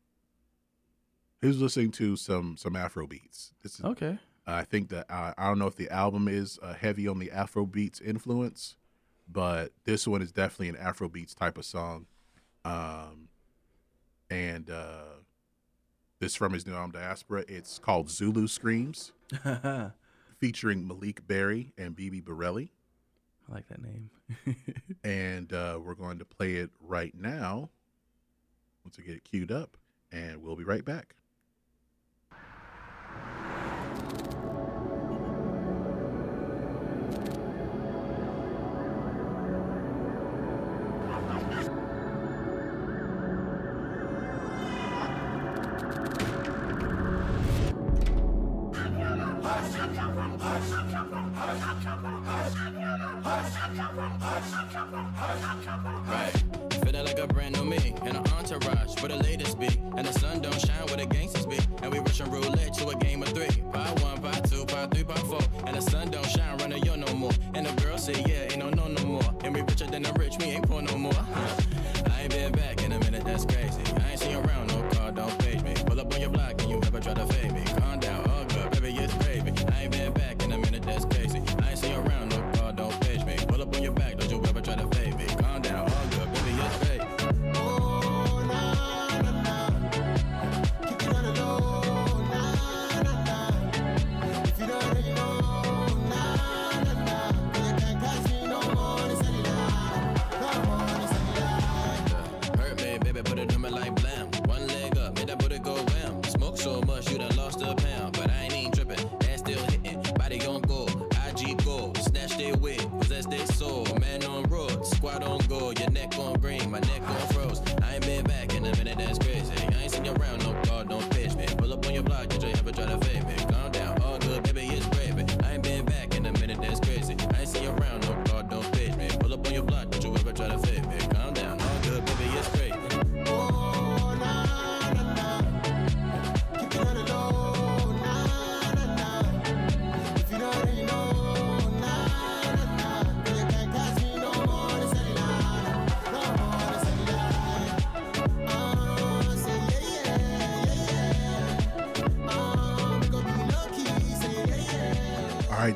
he was listening to some some Afro beats. This is, Okay. I think that I, I don't know if the album is uh, heavy on the Afro beats influence, but this one is definitely an Afro beats type of song. Um, and uh, this from his new album Diaspora. It's called Zulu Screams, featuring Maleek Berry and Bibi Bourelly. I like that name. and uh, we're going to play it right now once we get it queued up, and we'll be right back.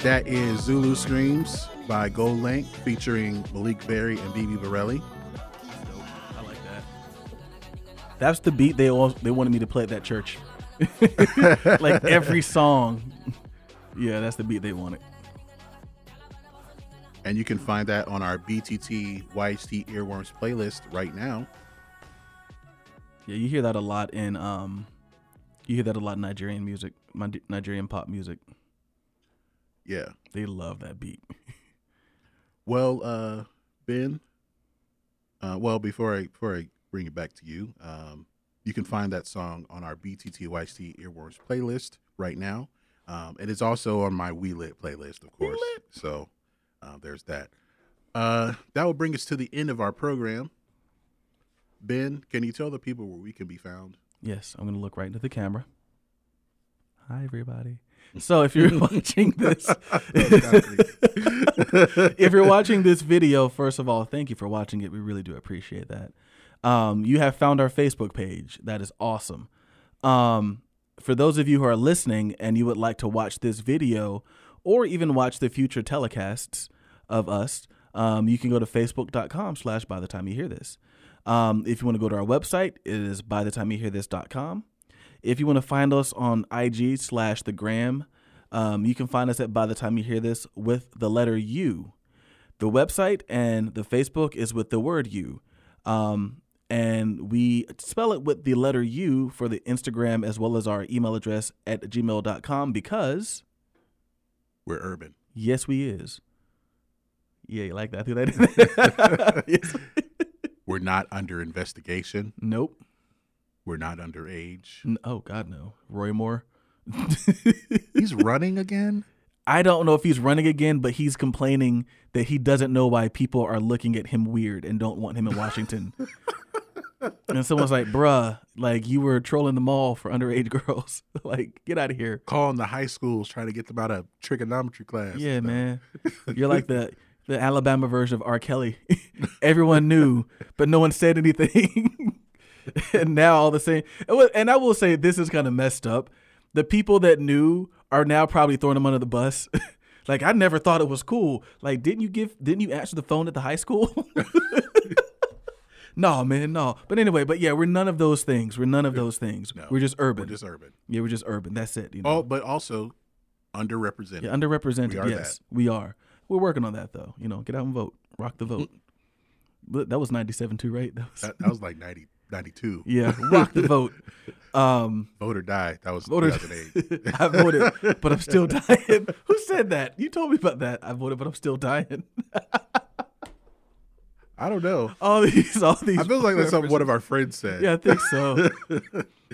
That is Zulu Screams by GoldLink featuring Maleek Berry and Bibi Bourelly. I like that. That's the beat they all they wanted me to play at that church. like every song. Yeah, that's the beat they wanted. And you can find that on our BTT YHT Earworms playlist right now. Yeah, you hear that a lot in um, you hear that a lot in Nigerian music, Ni- Nigerian pop music. Yeah. They love that beat. Well, uh, Ben. Uh, well, before I before I bring it back to you, um, you can find that song on our BTTYC Earworms playlist right now. Um, it is also on my We Lit playlist, of course. So uh, there's that. Uh, that will bring us to the end of our program. Ben, can you tell the people where we can be found? Yes, I'm gonna look right into the camera. Hi, everybody. So if you're watching this, if you're watching this video, first of all, thank you for watching it. We really do appreciate that. Um, you have found our Facebook page. That is awesome. Um, for those of you who are listening and you would like to watch this video or even watch the future telecasts of us, um, you can go to facebook.com slash by the time you hear this. Um, if you want to go to our website, it is by the time you hear this.com. If you want to find us on IG slash the gram, um, you can find us at by the time you hear this with the letter U. The website and the Facebook is with the word U. Um, and we spell it with the letter U for the Instagram as well as our email address at gmail.com because, We're urban. yes, we is. Yeah, you like that? I that yes. We're not under investigation. Nope. We're not underage. N- Oh, God, no. Roy Moore. He's running again. I don't know if he's running again, but he's complaining that he doesn't know why people are looking at him weird and don't want him in Washington. and someone's like, bruh, like you were trolling the mall for underage girls. like, get out of here. Calling the high schools trying to get them out of trigonometry class. Yeah, man. You're like the the Alabama version of R. Kelly. Everyone knew, but no one said anything. and now all the same, and I will say this is kind of messed up. The people that knew are now probably throwing them under the bus. like I never thought it was cool. Like didn't you give? Didn't you answer the phone at the high school? no, man, no. But anyway, but yeah, we're none of those things. We're none of those things. No, we're just urban. We're just urban. yeah, we're just urban. That's it. You know? Oh, but also underrepresented. Yeah, underrepresented. We yes, we are. We're working on that though. You know, get out and vote. Rock the vote. Mm. but that was ninety seven too, right? That was That, that was like 90, 92. yeah. Rock the vote. Um, Vote or die. That was voted. 2008. I voted, but I'm still dying. Who said that? You told me about that. I voted, but I'm still dying. I don't know. All these, all these. I feel like that's something one of our friends said. Yeah, I think so.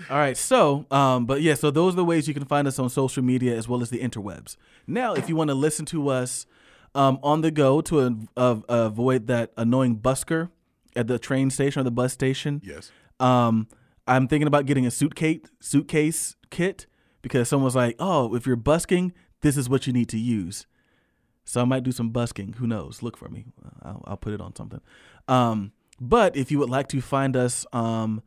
All right, so um, but yeah, so those are the ways you can find us on social media as well as the interwebs. Now, if you want to listen to us um, on the go to a, uh, avoid that annoying busker at the train station or the bus station, Yes. um, I'm thinking about getting a suitcase suitcase kit because someone's like, "Oh, if you're busking, this is what you need to use." So I might do some busking. Who knows? Look for me. I'll, I'll put it on something. Um, but if you would like to find us, um,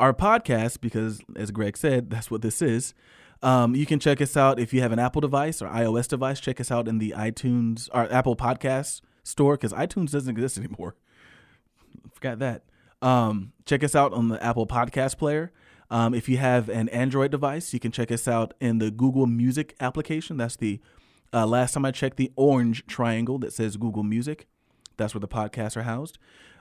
our podcast, because as Greg said, that's what this is. Um, you can check us out if you have an Apple device or iOS device. Check us out in the iTunes or Apple Podcast store because iTunes doesn't exist anymore. Forgot that. Um, check us out on the Apple Podcast Player. Um, if you have an Android device, you can check us out in the Google Music application. That's the uh, last time I checked, the orange triangle that says Google Music. That's where the podcasts are housed.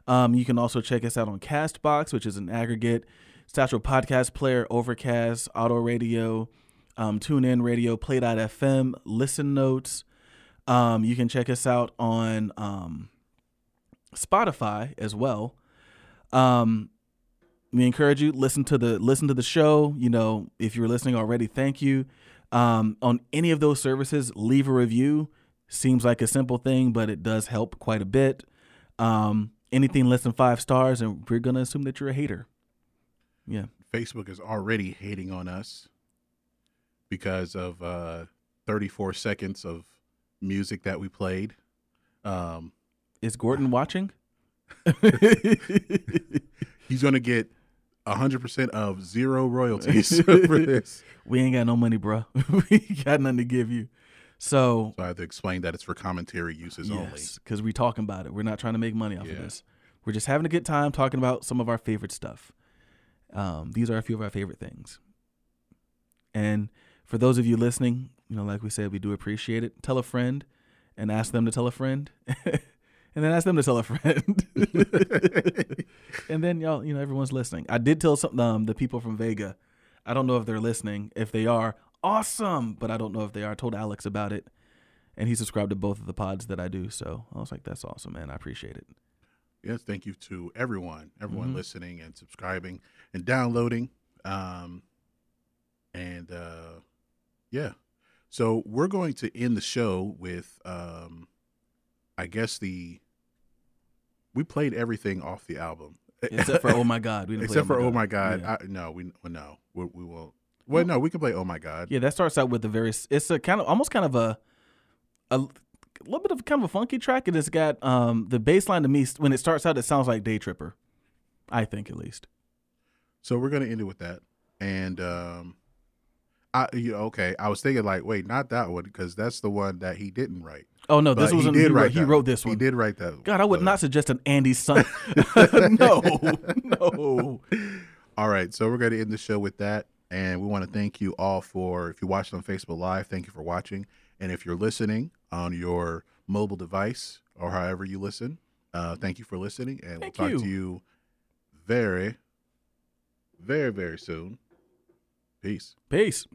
Um, you can also check us out on Castbox, which is an aggregate Satchel Podcast Player, Overcast, Otto Radio, um, TuneIn Radio, Play.fm, Listen Notes. Um, you can check us out on um, Spotify as well. Um, we encourage you listen to the listen to the show. You know, if you're listening already, thank you. Um, on any of those services, leave a review. Seems like a simple thing, but it does help quite a bit. Um, anything less than five stars, and we're gonna assume that you're a hater. Yeah, Facebook is already hating on us because of uh, 34 seconds of music that we played. Um, is Gordon watching? he's going to get 100% of zero royalties for this. We ain't got no money, bro. we got nothing to give you. So So I have to explain that it's for commentary uses only. Yes, because we're talking about it. We're not trying to make money off Yeah. of this. We're just having a good time talking about some of our favorite stuff. Um, these are a few of our favorite things. And for those of you listening, you know, like we said, we do appreciate it. Tell a friend, and ask them to tell a friend, and then ask them to tell a friend, and then y'all, you know, everyone's listening. I did tell some um, the people from Vega. I don't know if they're listening. If they are, awesome. But I don't know if they are. I told Alex about it, and he subscribed to both of the pods that I do. So I was like, that's awesome, man. I appreciate it. Yes, thank you to everyone, everyone Mhm. listening and subscribing and downloading. Um, and uh, yeah, so we're going to end the show with, um, I guess the we played everything off the album Except for Oh My God. We didn't play except for Oh My God. Yeah. I, no, we well, no, we, we won't. Well, no, we can play Oh My God. Yeah, that starts out with a very. It's a kind of almost kind of a a little bit of kind of a funky track. And It has got um the bass line to me when it starts out. It sounds like Day Tripper. I think at least. So we're gonna end it with that. And um, I you okay. I was thinking like, wait, not that one because that's the one that he didn't write. Oh no, this was he did he, wrote, write he wrote this one. He did write that. God, I would but- not suggest an Andy son. no, no. All right, so we're going to end the show with that, and we want to thank you all for if you watched on Facebook Live, thank you for watching, and if you're listening on your mobile device or however you listen, uh, thank you for listening, and Thank we'll talk you. to you very, very, very soon. Peace. Peace.